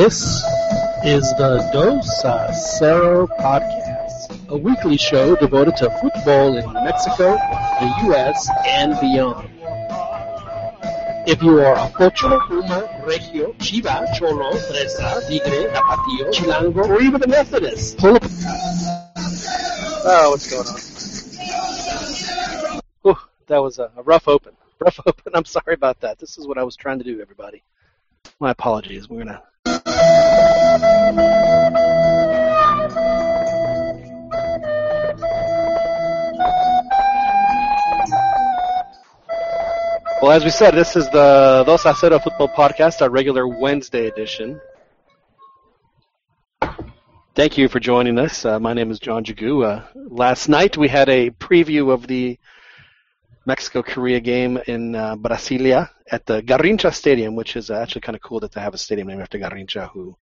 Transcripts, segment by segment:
This is the Dos a Zero podcast, a weekly show devoted to football in Mexico, the U.S., and beyond. If you are a Pocho, Puma, Regio, Chiva, Cholo, Fresa, Tigre, Tapatío, Chilango, or even a Methodist, pull up. Oh, what's going on? Whew, that was a, a rough open. Rough open. I'm sorry about that. This is what I was trying to do, everybody. My apologies. We're gonna. Well, as we said, this is the Dos a Football Podcast, our regular Wednesday edition. Thank you for joining us. Uh, my name is John Jagu. Uh, last night we had a preview of the Mexico-Korea game in uh, Brasilia at the Garrincha Stadium, which is actually kind of cool that they have a stadium named after Garrincha, who,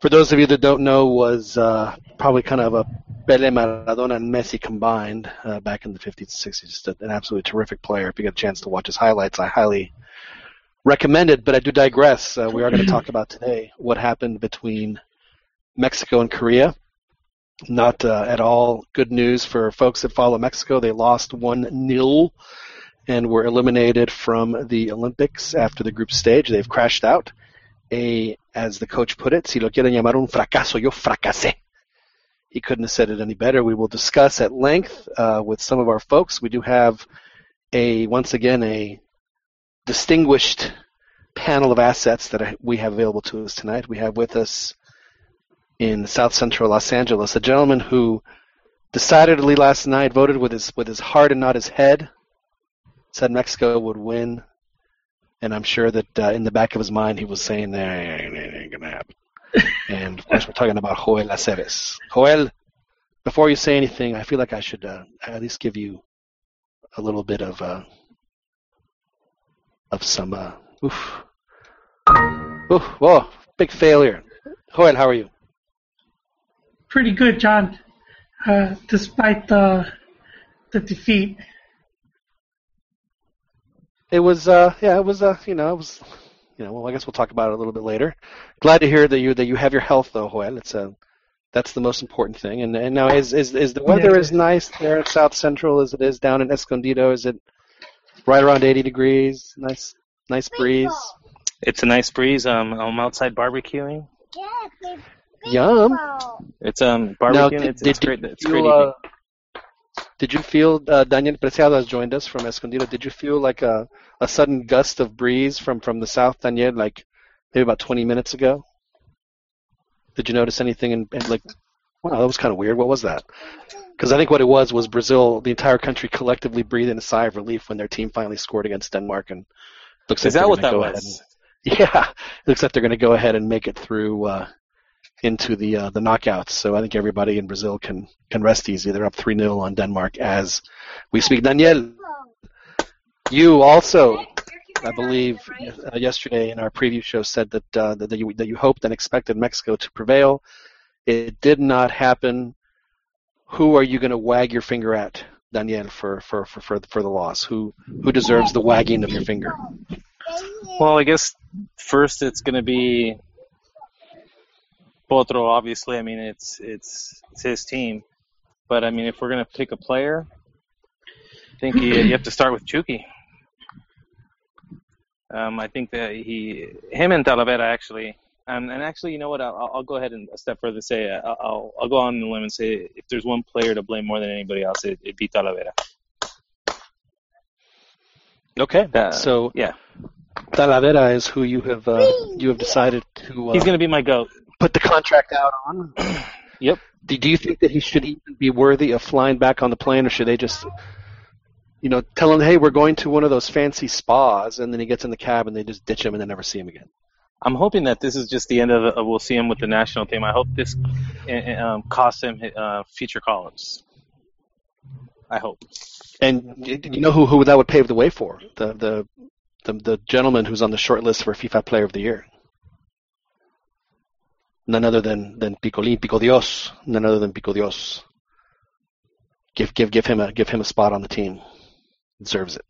for those of you that don't know, was uh, probably kind of a Pele, Maradona, and Messi combined uh, back in the 50s and 60s. Just an absolutely terrific player. If you get a chance to watch his highlights, I highly recommend it. But I do digress. Uh, we are going to talk about today what happened between Mexico and Korea. Not uh, at all good news for folks that follow Mexico. They lost 1 0 and were eliminated from the Olympics after the group stage. They've crashed out. A, as the coach put it, si lo quieren llamar un fracaso, yo fracasé. He couldn't have said it any better. We will discuss at length uh, with some of our folks. We do have a, once again, a distinguished panel of assets that we have available to us tonight. We have with us in South Central Los Angeles, a gentleman who decidedly last night voted with his with his heart and not his head, said Mexico would win, and I'm sure that uh, in the back of his mind he was saying, "That ain't, ain't gonna happen." and of course, we're talking about Joel Aceves. Joel, before you say anything, I feel like I should uh, at least give you a little bit of uh, of some. Uh, oof, oof, whoa, big failure. Joel, how are you? Pretty good, John, uh, despite the the defeat. It was, uh, yeah, it was, uh, you know, it was, you know, well, I guess we'll talk about it a little bit later. Glad to hear that you that you have your health though, Joel. It's a that's the most important thing. And and now is is is the weather yeah. as nice there at South Central as it is down in Escondido? Is it right around 80 degrees? Nice nice breeze. It's a nice breeze. Um, I'm outside barbecuing. Yum. It's um barbecue. Now, it's, did, great. It's great. Uh, did you feel uh, Daniel Preciado has joined us from Escondido? Did you feel like a a sudden gust of breeze from from the south, Daniel? Like maybe about 20 minutes ago. Did you notice anything? And like, wow, that was kind of weird. What was that? Because I think what it was was Brazil, the entire country collectively breathing a sigh of relief when their team finally scored against Denmark, and looks Is like that what that was? And, yeah, looks like they're going to go ahead and make it through. Uh, into the uh, the knockouts. So I think everybody in Brazil can can rest easy. They're up three 0 on Denmark as we speak. Daniel, you also, I believe, uh, yesterday in our preview show said that uh, that you that you hoped and expected Mexico to prevail. It did not happen. Who are you going to wag your finger at, Daniel, for for, for, for, for the loss? Who who deserves the wagging of your finger? Well, I guess first it's going to be Potro, obviously, I mean it's it's it's his team, but I mean if we're gonna pick a player, I think you, you have to start with Chucky. Um, I think that he, him and Talavera actually, um, and actually, you know what? I'll, I'll go ahead and a step further. Say uh, I'll I'll go on the limb and say if there's one player to blame more than anybody else, it, it'd be Talavera. Okay. Uh, so yeah, Talavera is who you have uh, you have decided to. Uh, He's going to be my goat put the contract out on. yep. Do, do you think that he should even be worthy of flying back on the plane, or should they just, you know, tell him, hey, we're going to one of those fancy spas, and then he gets in the cab and they just ditch him and they never see him again? I'm hoping that this is just the end of the. We'll see him with the national team. I hope this um, costs him uh, future call-ups. I hope. And you know who who that would pave the way for? The the the, the gentleman who's on the short list for FIFA Player of the Year none other than than Picolín, Pico Dios, none other than Pico Dios. Give give give him a give him a spot on the team. Deserves it.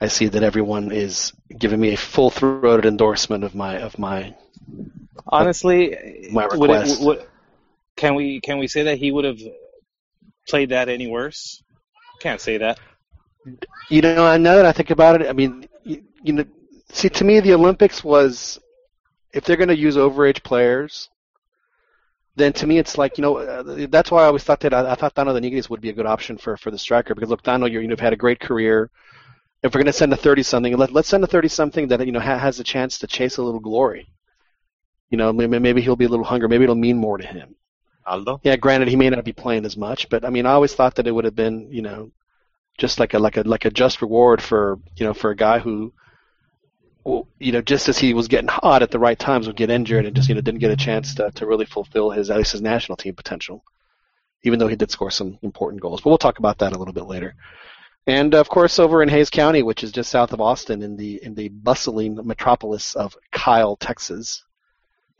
I see that everyone is giving me a full-throated endorsement of my of my. Honestly, My would it- request. would- can we can we say that he would have played that any worse? Can't say that. You know, and now that I think about it, I mean, you, you know, see, to me, the Olympics was, if they're going to use overage players, then to me, it's like, you know, uh, that's why I always thought that I, I thought Dano de Nigris would be a good option for for the striker because look, Dano, you're, you've had a great career. If we're going to send a thirty something, let, let's send a thirty something that you know ha, has a chance to chase a little glory. You know, maybe, maybe he'll be a little hungry. Maybe it'll mean more to him. Aldo? Yeah, granted, he may not be playing as much, but I mean, I always thought that it would have been, you know, just like a like a like a just reward for you know for a guy who, you know, just as he was getting hot at the right times, would get injured and just you know didn't get a chance to to really fulfill his at least his national team potential, even though he did score some important goals. But we'll talk about that a little bit later. And of course, over in Hays County, which is just south of Austin, in the in the bustling metropolis of Kyle, Texas,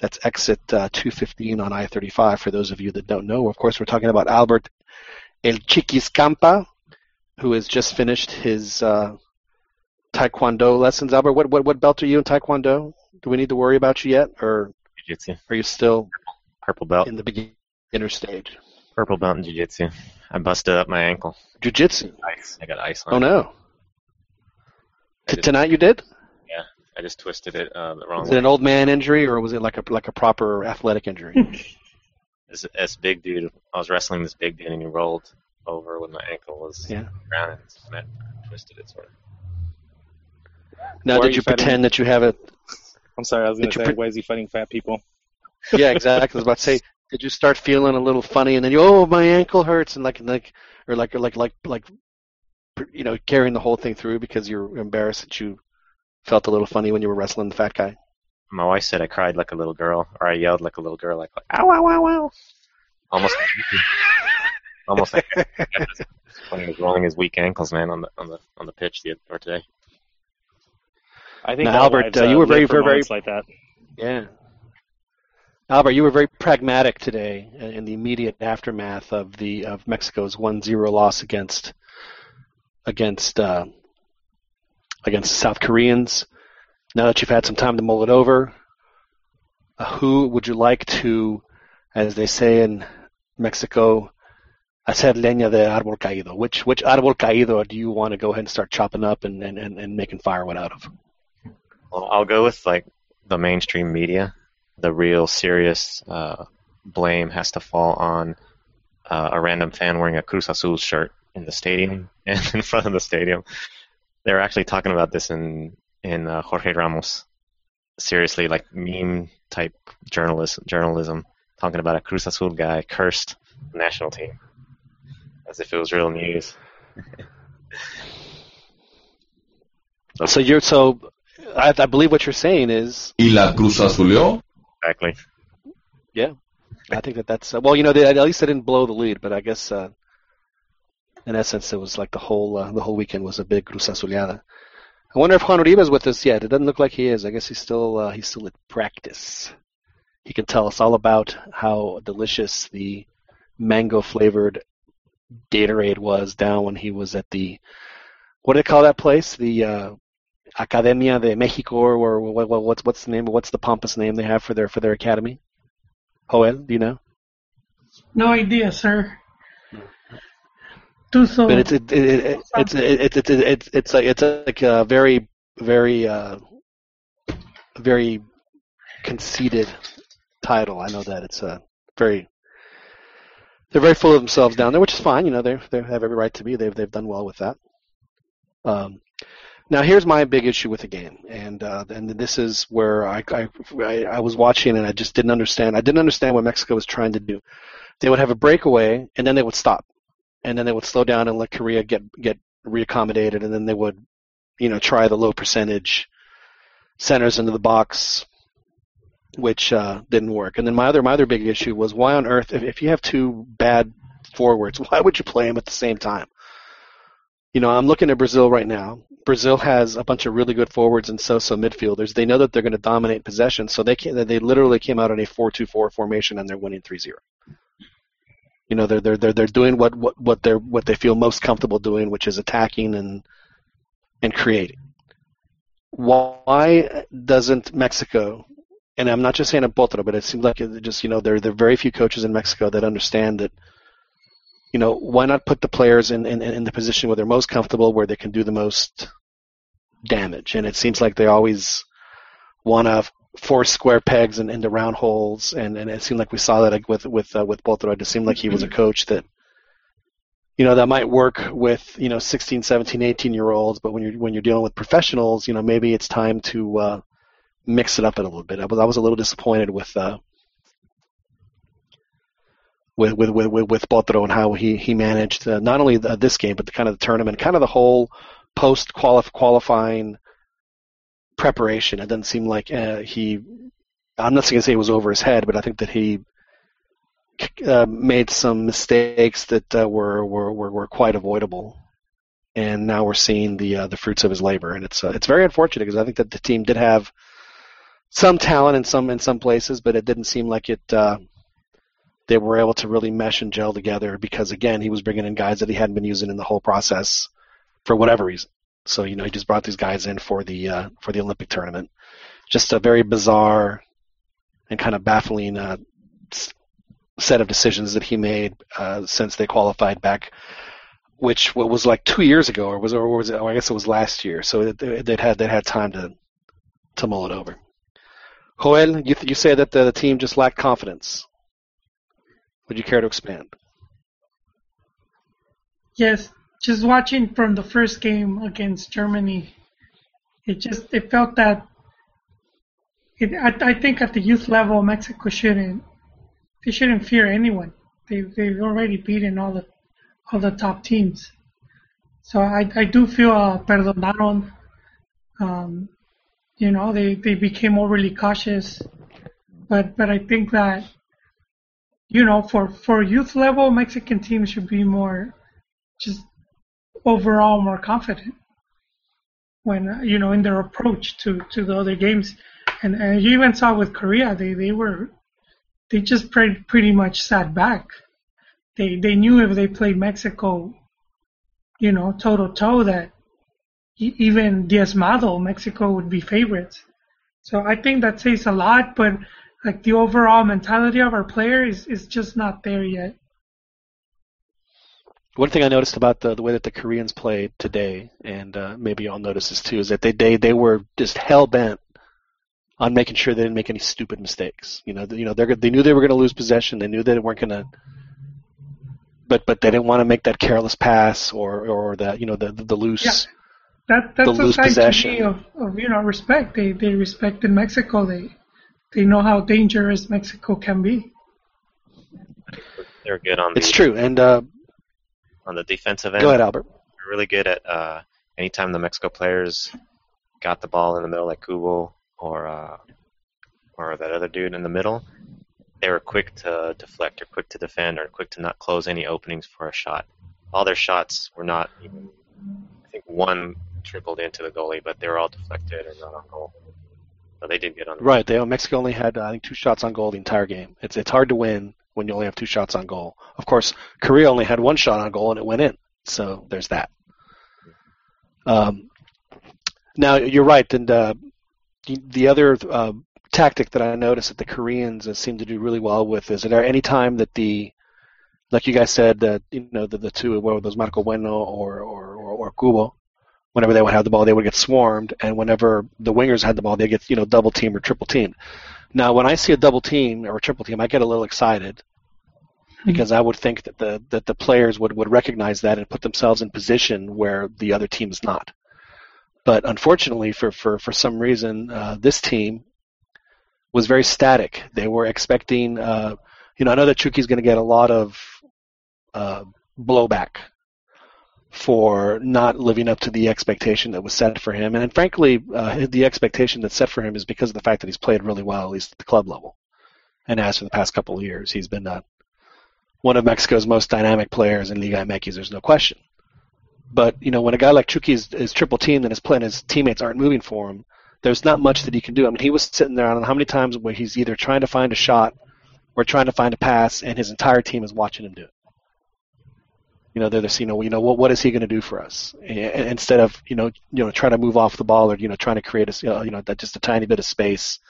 that's exit uh, 215 on I-35. For those of you that don't know, of course, we're talking about Albert El Chiquis Campa, who has just finished his uh, Taekwondo lessons. Albert, what, what what belt are you in Taekwondo? Do we need to worry about you yet, or Jiu-Jitsu. are you still Purple belt. in the beginner stage? Purple belt in Jiu-Jitsu. I busted up my ankle. Jiu-Jitsu. Ice. I got ice on Oh no! I T- just, tonight you did? Yeah, I just twisted it uh, the wrong Was way. it an old man injury, or was it like a like a proper athletic injury? This, this big dude, I was wrestling this big dude and he rolled over when my ankle was Yeah. on the ground and I twisted it sort of. Now, Why did you you fighting- pretend that you have a? I'm sorry, I was going to say, pre- why is he fighting fat people? Yeah, exactly. I was about to say, did you start feeling a little funny, and then you, oh, my ankle hurts, and like, like, or like, or like, like, like, you know, carrying the whole thing through because you're embarrassed that you felt a little funny when you were wrestling the fat guy. My wife said I cried like a little girl, or I yelled like a little girl, like ow, ow, ow, ow. Almost, almost like when he was rolling his weak ankles, man, on the on the on the pitch the or today. I think Now, Albert, wives, uh, you were very, very, very- like that. Yeah. Albert, you were very pragmatic today in the immediate aftermath of the of Mexico's 1-0 loss against against uh, against the South Koreans. Now that you've had some time to mull it over, uh, who would you like to, as they say in Mexico, hacer leña de árbol caído? Which which árbol caído do you want to go ahead and start chopping up and, and, and, and making firewood out of? Well, I'll go with like the mainstream media. The real serious uh, blame has to fall on uh, a random fan wearing a Cruz Azul shirt in the stadium and in front of the stadium. They were actually talking about this in in uh, Jorge Ramos. Seriously, like meme type journalist journalism, talking about a Cruz Azul guy cursed the national team as if it was real news. So you're so I, I believe what you're saying is y la Cruz Azuleó. Exactly. Yeah, I think that that's uh, well, you know, they, at least they didn't blow the lead, but I guess uh, in essence it was like the whole uh, the whole weekend was a big Cruz Azuleada. I wonder if Juan Uribe's with us yet. It doesn't look like he is. I guess he's still uh, he's still at practice. He can tell us all about how delicious the mango flavored Gatorade was down when he was at the what do they call that place? The uh, Academia de Mexico, or, what, what, what's what's the name? What's the pompous name they have for their for their academy? Joel, do you know? No idea, sir. Do so. But it's it, it, it, it's it's it's it's it's like it's like a very very uh, very conceited title. I know that it's a very they're very full of themselves down there, which is fine. You know, they they have every right to be. They've they've done well with that. Um, now here's my big issue with the game, and uh, and this is where I, I I was watching and I just didn't understand. I didn't understand what Mexico was trying to do. They would have a breakaway and then they would stop and then they would slow down and let Korea get get reaccommodated, and then they would, you know, try the low percentage centers into the box, which uh, didn't work. And then my other my other big issue was why on earth, if, if you have two bad forwards, why would you play them at the same time? You know, I'm looking at Brazil right now. Brazil has a bunch of really good forwards and so-so midfielders. They know that they're going to dominate possession, so they can, they literally came out in a 4-2-4 formation and they're winning 3-0 you know they're they're they're they're doing what what what they're what they feel most comfortable doing, which is attacking and and creating. Why doesn't Mexico? And I'm not just saying a Potro, but it seems like it just you know there there are very few coaches in Mexico that understand that. You know, why not put the players in, in, in the position where they're most comfortable, where they can do the most damage? And it seems like they always want to force square pegs in, into round holes, and, and it seemed like we saw that like, with with uh, with Potro. It seemed like he was a coach that you know that might work with you know 16 17 18 year olds but when you're when you're dealing with professionals you know maybe it's time to uh, mix it up a little bit i was, I was a little disappointed with uh, with with with with Potro and how he he managed uh, not only the, this game but the kind of the tournament kind of the whole post qualifying preparation it doesn't seem like uh, he i'm not going to say it was over his head but i think that he uh, made some mistakes that uh, were, were, were were quite avoidable, and now we're seeing the uh, the fruits of his labor, and it's uh, it's very unfortunate because I think that the team did have some talent in some in some places, but it didn't seem like it. They were able to really mesh and gel together because again, he was bringing in guys that he hadn't been using in the whole process for whatever reason. So you know, he just brought these guys in for the uh, for the Olympic tournament. Just a very bizarre and kind of baffling uh, set of decisions that he made uh, since they qualified back, which was like two years ago, or was or was it? Or I guess it was last year. So they had they had time to to mull it over. Joel, you you say that the, the team just lacked confidence. Would you care to expand? Yes, just watching from the first game against Germany, it just it felt that. It, I, I think at the youth level, Mexico shouldn't they shouldn't fear anyone. They they've already beaten all the all the top teams. So I I do feel uh, perdonaron. Um, you know they they became overly cautious, but but I think that you know for for youth level Mexican teams should be more just overall more confident when you know in their approach to to the other games and and you even saw with Korea they they were they just pretty, pretty much sat back. They they knew if they played Mexico, you know, toe to toe, that even diezmado Mexico would be favorites. So I think that says a lot, but like the overall mentality of our players is, is just not there yet. One thing I noticed about the, the way that the Koreans played today, and uh, maybe y'all notice this too, is that they they, they were just hell bent on making sure they didn't make any stupid mistakes. You know, you know, they they knew they were going to lose possession. They knew they weren't going to, but but they didn't want to make that careless pass or or that you know the the, the loose. Yeah. That that's a sign possession. of, of you know respect. They they respected Mexico. They they know how dangerous Mexico can be. They're good on. The, it's true, and uh, on the defensive end. Go ahead, Albert. They're really good at uh, anytime the Mexico players got the ball in the middle, like Cubo or uh, or that other dude in the middle, they were quick to deflect or quick to defend or quick to not close any openings for a shot. All their shots were not even. I think one trickled into the goalie, but they were all deflected or not on goal. So they didn't get on. Right. They Mexico only had I think two shots on goal the entire game. It's it's hard to win when you only have two shots on goal. Of course, Korea only had one shot on goal and it went in. So there's that. Um, now you're right, and uh, the other uh, tactic that I noticed that the Koreans uh, seem to do really well with is that any time that the like you guys said that you know the, the two whether those Marco Bueno or or, or, or Cubo, whenever they would have the ball they would get swarmed and whenever the wingers had the ball they get you know double team or triple team. Now when I see a double team or a triple team I get a little excited because I would think that the that the players would, would recognize that and put themselves in position where the other team is not. But unfortunately, for, for, for some reason, uh, this team was very static. They were expecting, uh, you know, I know that Chucky's going to get a lot of uh, blowback for not living up to the expectation that was set for him. And, frankly, uh, the expectation that's set for him is because of the fact that he's played really well, at least at the club level. And as for the past couple of years, he's been uh, one of Mexico's most dynamic players in Liga MX. There's no question. But you know, when a guy like Chucky is, is triple teamed and his plan, his teammates aren't moving for him, there's not much that he can do. I mean, he was sitting there on how many times where he's either trying to find a shot or trying to find a pass, and his entire team is watching him do it. You know, they're just, you know, you know, what what is he going to do for us? And, instead of you know, you know, trying to move off the ball or you know, trying to create a you know, that just a tiny bit of space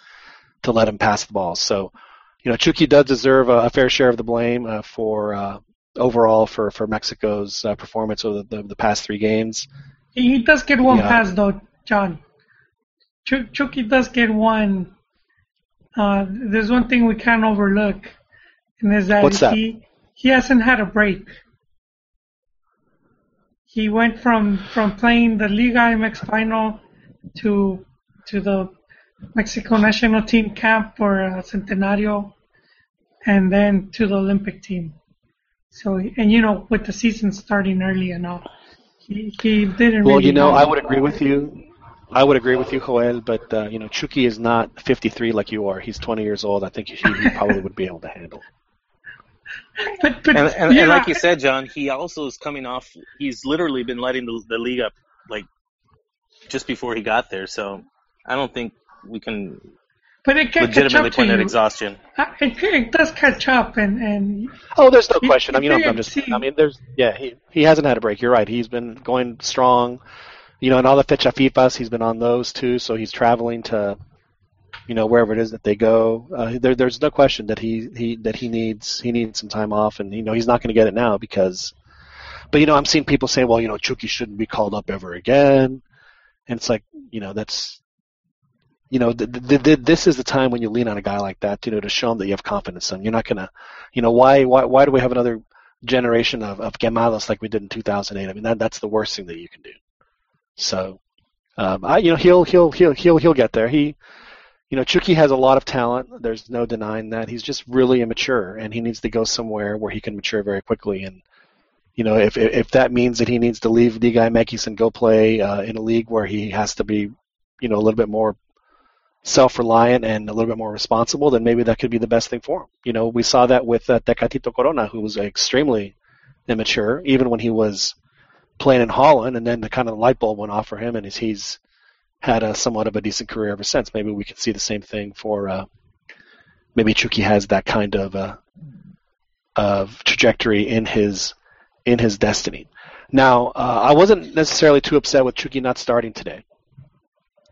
to let him pass the ball. So, you know, Chucky does deserve a, a fair share of the blame uh, for uh, overall for for Mexico's uh, performance over the, the, the past three games. He does get one yeah. pass though, John. Ch- Chucky does get one. Uh, there's one thing we can't overlook, and is that, What's that he he hasn't had a break. He went from from playing the Liga MX final to to the Mexico national team camp for uh, Centenario, and then to the Olympic team. So, and you know, with the season starting early and all, he, he didn't. Well, really you know, I would agree with you. I would agree with you, Joel, but uh, you know, Chucky is not 53 like you are. He's 20 years old. I think he, he probably would be able to handle. But, but and, and, yeah. and, like you said, John, he also is coming off. He's literally been letting the, the league up like just before he got there. So I don't think we can but it can legitimately catch up point at exhaustion. Uh, It, it does catch up, and and Oh, there's no question. I mean, you I'm, I'm just. I mean, there's. Yeah, he he hasn't had a break. You're right. He's been going strong. You know, and all the fecha fifas, he's been on those too. So he's traveling to, you know, wherever it is that they go. Uh, there, there's no question that he he that he needs he needs some time off, and you know he's not going to get it now because. But you know, I'm seeing people saying, well, you know, Chucky shouldn't be called up ever again, and it's like, you know, that's. You know, th- th- th- this is the time when you lean on a guy like that, you know, to show him that you have confidence in him. You're not gonna, you know, why, why, why do we have another generation of, of quemados like we did in 2008. I mean, that that's the worst thing that you can do. So, um, I, you know, he'll he'll he'll he'll he'll get there. He, you know, Chucky has a lot of talent. There's no denying that. He's just really immature, and he needs to go somewhere where he can mature very quickly. And you know, if if, that means that he needs to leave Liga MX and go play uh, in a league where he has to be, you know, a little bit more self-reliant and a little bit more responsible, then maybe that could be the best thing for him. You know, we saw that with uh, Tecatito Corona, who was extremely immature, even when he was playing in Holland, and then the kind of light bulb went off for him, and he's, he's had a somewhat of a decent career ever since. Maybe we could see the same thing for uh, maybe Chucky has that kind of uh, of trajectory in his in his destiny. Now, uh, I wasn't necessarily too upset with Chucky not starting today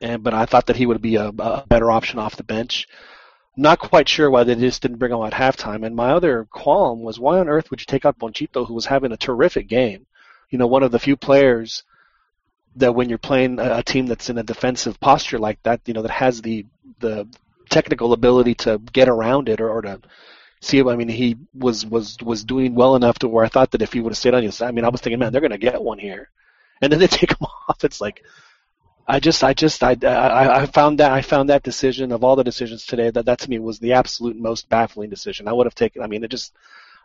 and but I thought that he would be a, a better option off the bench. Not quite sure why they just didn't bring him at halftime. And my other qualm was why on earth would you take out Ponchito, who was having a terrific game? You know, one of the few players that when you're playing a, a team that's in a defensive posture like that, you know, that has the the technical ability to get around it or, or to see it. I mean, he was was was doing well enough to where I thought that if he would have stayed on his I mean, I was thinking, man, they're going to get one here, and then they take him off. It's like I just, I just, I, I, I found that, I found that decision of all the decisions today that that to me was the absolute most baffling decision. I would have taken, I mean, it just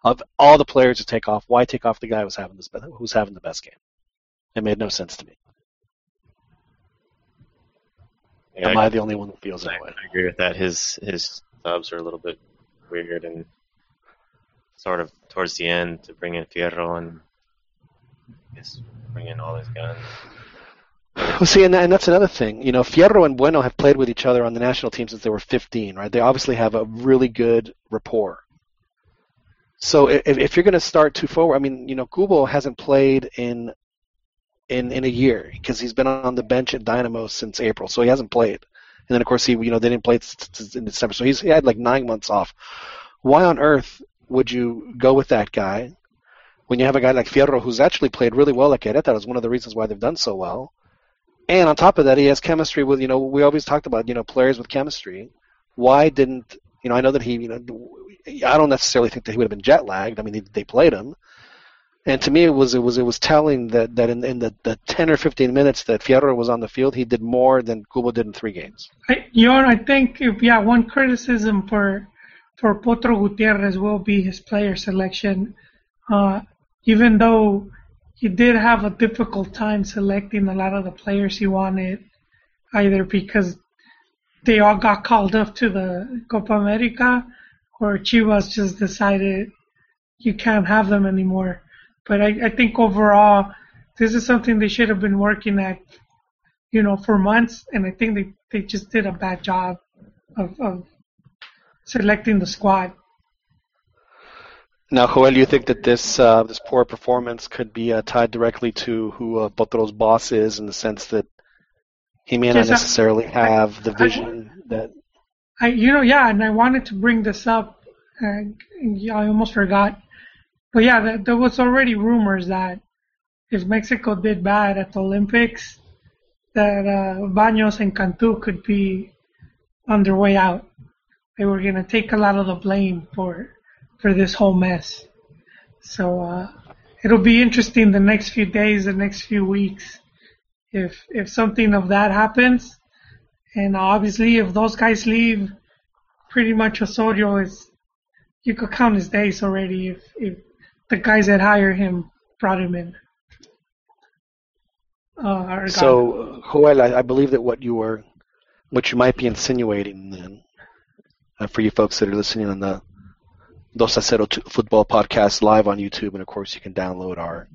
of all the players to take off, why take off the guy who's having this, who's having the best game? It made no sense to me. Yeah, Am I the only one that feels I, that way? I agree with that. His his subs are a little bit weird and sort of towards the end to bring in Fierro and I guess bring in all his guns. Well, see, and, and that's another thing. You know, Fierro and Bueno have played with each other on the national team since they were 15, right? They obviously have a really good rapport. So if, if you're going to start two forward, I mean, you know, Cubo hasn't played in in in a year because he's been on the bench at Dynamo since April, so he hasn't played. And then of course he, you know, they didn't play in December, so he's he had like nine months off. Why on earth would you go with that guy when you have a guy like Fierro who's actually played really well at Querétaro? Is one of the reasons why they've done so well. And on top of that, he has chemistry with, you know, we always talked about, you know, players with chemistry. Why didn't, you know, I know that he, you know, I don't necessarily think that he would have been jet lagged. I mean, they, they played him. And to me, it was it was it was telling that that in, in the, the ten or fifteen minutes that Fierro was on the field, he did more than Cubo did in three games. I, know, I think if yeah, one criticism for for Potro Gutierrez will be his player selection. Uh, even though he did have a difficult time selecting a lot of the players he wanted, either because they all got called up to the Copa America, or Chivas just decided you can't have them anymore. But I, I think overall, this is something they should have been working at, you know, for months, and I think they, they just did a bad job of, of selecting the squad. Now, Joel, you think that this uh, this poor performance could be uh, tied directly to who uh, Potro's boss is, in the sense that he may not Yes, I- necessarily have the vision that. I, you know, yeah, and I wanted to bring this up, I almost forgot. But yeah, there, there was already rumors that if Mexico did bad at the Olympics, that uh, Baños and Cantu could be on their way out. They were gonna take a lot of the blame for for this whole mess. So uh, it'll be interesting the next few days, the next few weeks, if if something of that happens. And obviously, if those guys leave, pretty much Osorio is, you could count his days already if, if the guys that hire him brought him in. Uh. So, Joel, I, I believe that what you were, what you might be insinuating then, uh, for you folks that are listening on the Dos a t- Football Podcast live on YouTube, and of course you can download our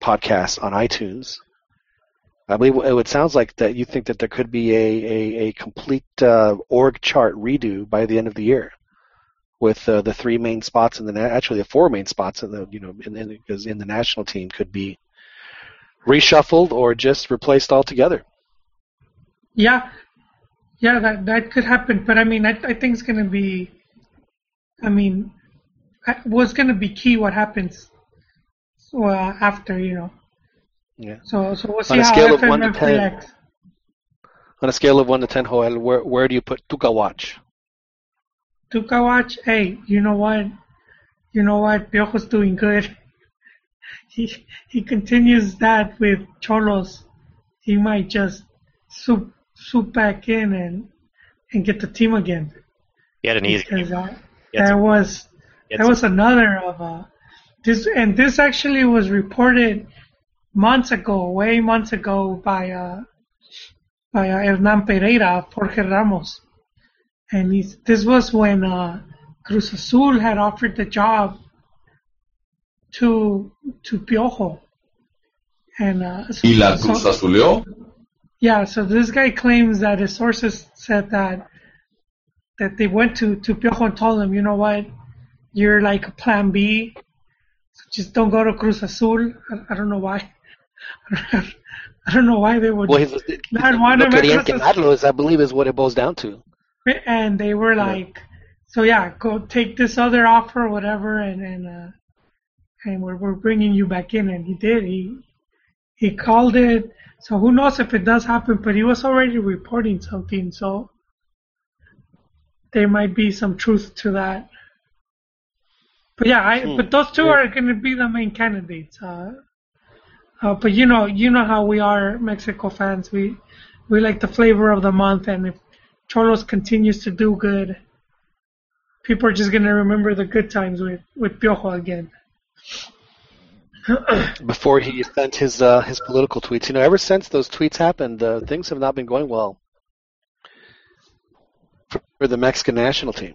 podcast on iTunes. I believe it it sounds like that you think that there could be a, a, a complete uh, org chart redo by the end of the year, with uh, the three main spots in the na- actually the four main spots in the you know in, in, because in the national team could be reshuffled or just replaced altogether. Yeah, yeah, that that could happen. But I mean, I, I think it's gonna be. I mean, what's gonna be key? What happens? Well, after you know. Yeah. So so we'll see On a scale of one to 10. reacts. On a scale of one to ten, Joel, where where do you put Tuca Watch? Hey, you know what? You know what? Piojo's doing good. He he continues that with Xolos. He might just swoop swoop back in and and get the team again. He had an easy. Because uh, that was that was another of uh this and this actually was reported months ago, way months ago by uh by uh, Hernan Pereira, Jorge Ramos, and he's, this was when uh, Cruz Azul had offered the job to to Piojo, and uh, so- ¿Y la Cruz Azuleó? yeah, so this guy claims that his sources said that that they went to to Piojo and told him, you know what, you're like a Plan B, so just don't go to Cruz Azul. I, I don't know why. I don't know why they would. Well, he's, Not one no of querían Mexico's- quemarlos, I believe, is what it boils down to. And they were Yeah. like, so yeah, go take this other offer, whatever, and and uh, and we're we're bringing you back in, and he did. He he called it. So who knows if it does happen? But he was already reporting something, so there might be some truth to that. But yeah, I, Hmm. but those two Yeah. are going to be the main candidates. Uh, uh, but you know, you know how we are Mexico fans. We we like the flavor of the month, and if Xolos continues to do good, people are just going to remember the good times with with Piojo again. Before he sent his uh, his political tweets, you know, ever since those tweets happened, uh, things have not been going well for, for the Mexican national team.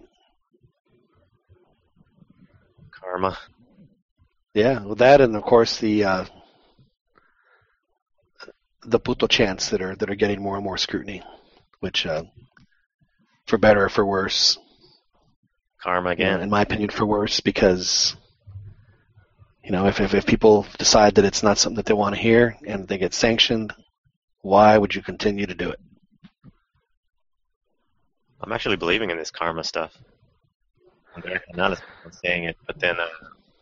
Karma. Yeah, with that, and of course the uh, the puto chants that are that are getting more and more scrutiny, which, uh, for better or for worse, Karma you again. in my opinion, for worse, because you know, if, if if people decide that it's not something that they want to hear and they get sanctioned, why would you continue to do it? I'm actually believing in this karma stuff. Andrea Fernandez was saying it, but then uh,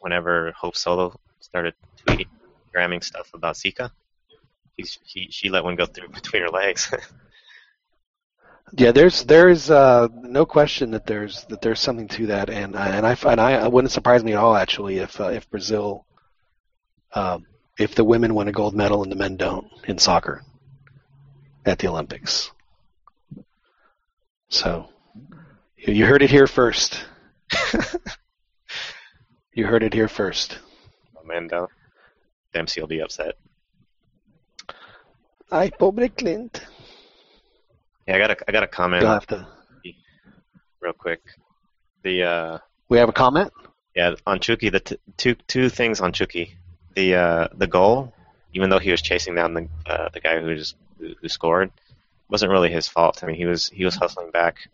whenever Hope Solo started tweeting, gramming stuff about Zika, she's, she she let one go through between her legs. Yeah, there's there's uh, no question that there's that there's something to that, and I- and I and I it wouldn't surprise me at all actually if uh, if Brazil, um, if the women win a gold medal and the men don't in soccer at the Olympics. So you heard it here first. you heard it here first. Mendo, Dempsey will be upset. Ay, pobre Clint. Yeah, I got a I got a comment You'll have to. real quick. The uh, We have a comment. Yeah, on Chucky, the t- two two things on Chucky. The uh, the goal, even though he was chasing down the uh, the guy who just who, who scored, wasn't really his fault. I mean, he was he was hustling back.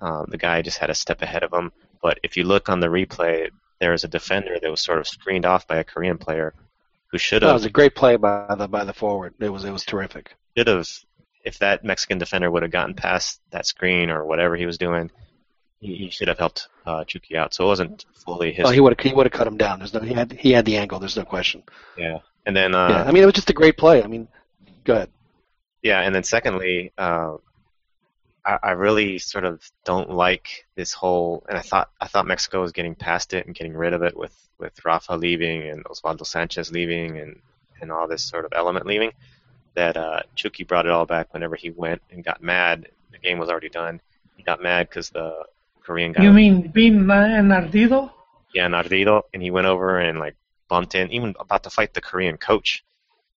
Um, the guy just had a step ahead of him. But if you look on the replay, there was a defender that was sort of screened off by a Korean player who should have. That was a great play by the by the forward. It was it was terrific. should have if that Mexican defender would have gotten past that screen or whatever he was doing, he, he should have helped uh, Chucky out. So it wasn't fully his. Oh, he would have he would have cut him down. There's no he had he had the angle. There's no question. yeah, and then uh, yeah, I mean it was just a great play. I mean, go ahead. Yeah, and then secondly, uh, I, I really sort of don't like this whole. And I thought I thought Mexico was getting past it and getting rid of it with with Rafa leaving and Osvaldo Sanchez leaving and and all this sort of element leaving. That uh, Chucky brought it all back whenever he went and got mad. The game was already done. He got mad because the Korean guy, You mean being an ardido? yeah, Nardido, and he went over and like bumped in, even about to fight the Korean coach.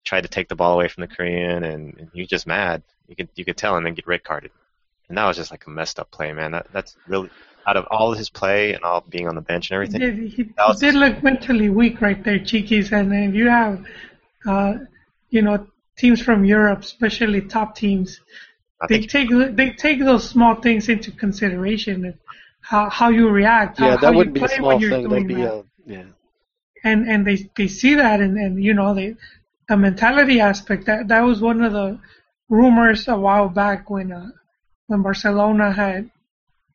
Tried to take the ball away from the Korean, and, and he was just mad. You could you could tell, and then get red carded. And that was just like a messed up play, man. That that's really out of all of his play and all being on the bench and He everything. did, he, was- he did look mentally weak right there, Chiquis. And then you have, uh, you know, teams from Europe, especially top teams, I they take they take those small things into consideration how how you react. Yeah, how, that how you wouldn't be a play small when you're thing. doing That'd be that. a yeah. and and they they see that and and you know they the mentality aspect that that was one of the rumors a while back when uh, when Barcelona had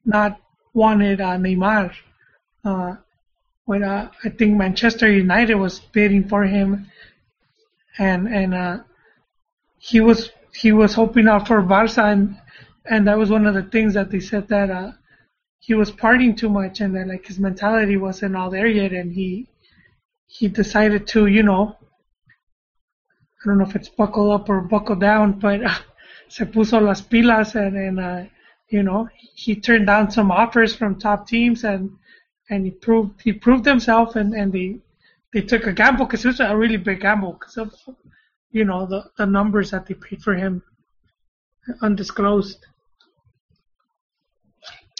not wanted uh, Neymar uh, when uh, I think Manchester United was bidding for him and and uh, he was he was hoping out for Barca and and that was one of the things that they said that uh, he was partying too much and that like his mentality wasn't all there yet and he he decided to, you know, I don't know if it's buckle up or buckle down, but uh, se puso las pilas and, and uh, you know, he turned down some offers from top teams and and he proved he proved himself and and they they took a gamble because it was a really big gamble because you know the the numbers that they paid for him undisclosed.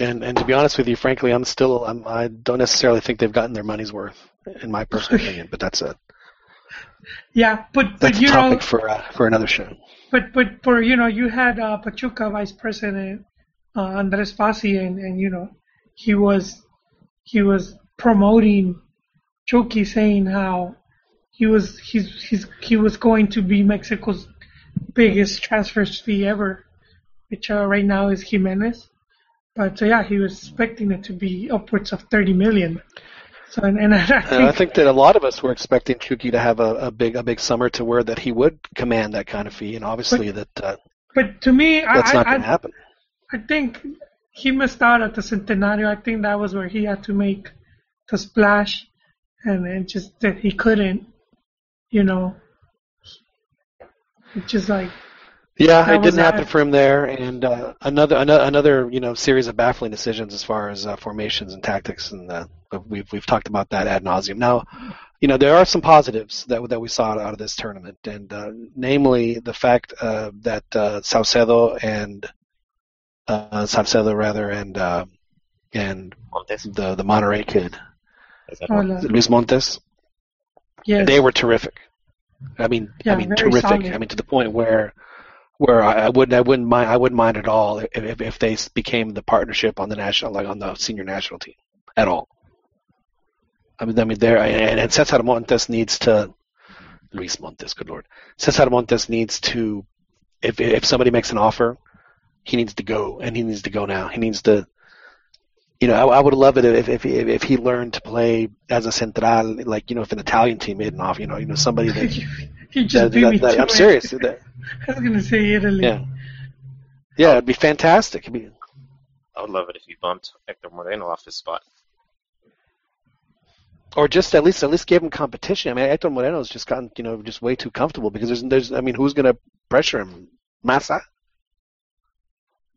And and to be honest with you, frankly, I'm still I'm, I don't necessarily think they've gotten their money's worth, in my personal opinion. But that's it Yeah, but but that's a you know topic for uh, for another show. But but for you know you had uh, Pachuca vice president uh, Andres Fassi and and you know he was he was promoting Chucky saying how he was he's he's he was going to be Mexico's biggest transfer fee ever, which uh, right now is Jimenez. But uh, yeah, he was expecting it to be upwards of 30 million. So and, and I think, And I think that a lot of us were expecting Chucky to have a, a big a big summer to where that he would command that kind of fee, and obviously that uh, but to me, that's I, not going to happen. I think he missed out at the Centenario. I think that was where he had to make the splash, and it just that he couldn't, you know. It's just like Yeah, it didn't happen for him there, and uh, another another another you know series of baffling decisions as far as uh, formations and tactics, and uh, we've we've talked about that ad nauseum. Now, you know there are some positives that that we saw out of this tournament, and uh, namely the fact uh, that uh, Saucedo and uh, Salcedo rather and uh, and Montes. the the Monterrey kid Is that one? no. Luis Montes, yes, they were terrific. I mean, Yeah, I mean, terrific. solid. I mean, to the point where, where I, I wouldn't, I wouldn't mind, I wouldn't mind at all if, if, if they became the partnership on the national, like on the senior national team, at all. I mean, I mean, there, and, and Cesar Montes needs to, Luis Montes, good lord, Cesar Montes needs to, if if somebody makes an offer, he needs to go, and he needs to go now. He needs to. You know, I, I would love it if, if if if he learned to play as a central, like you know, if an Italian team made an off, you know, you know, somebody that he just that- beat that- me that- to I'm it. serious. That- I was gonna say Italy. yeah, yeah, it'd be fantastic. It'd be, I would love it if he bumped Hector Moreno off his spot. or just at least at least give him competition. I mean, Hector Moreno's just gotten you know just way too comfortable because there's there's I mean, who's going to pressure him? Maza,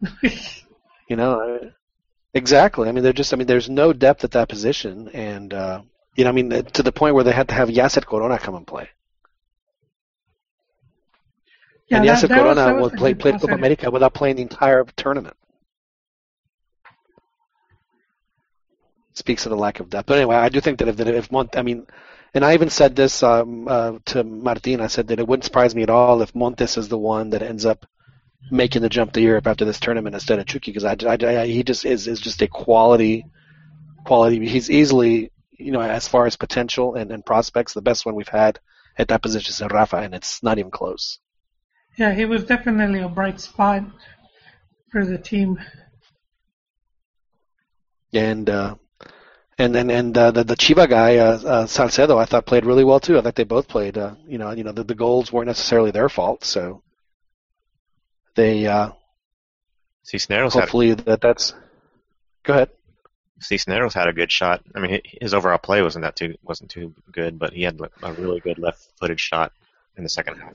you know. uh, Exactly. I mean, they're just. I mean, there's no depth at that position, and uh, you know, I mean, to the point where they had to have Yasser Corona come and play. yeah, and that, Yasser that was, Corona that was will a play played Copa. America without playing the entire tournament. Speaks of the lack of depth. But anyway, I do think that if that if Mont, I mean, and I even said this um, uh, to Martin. I said that it wouldn't surprise me at all if Montes is the one that ends up making the jump to Europe after this tournament instead of Chucky because I, I, I- he just is is just a quality quality. He's easily you know, as far as potential and, and prospects, the best one we've had at that position is Rafa, and it's not even close. Yeah, he was definitely a bright spot for the team. And uh, and and and uh, the the Chiva guy uh, uh, Salcedo, I thought played really well too. I thought they both played. Uh, you know, you know the, the goals weren't necessarily their fault, so they uh, Cisneros had hopefully that that's. Go ahead. Cisneros had a good shot. I mean, his overall play wasn't that too wasn't too good, but he had a really good left-footed shot in the second half.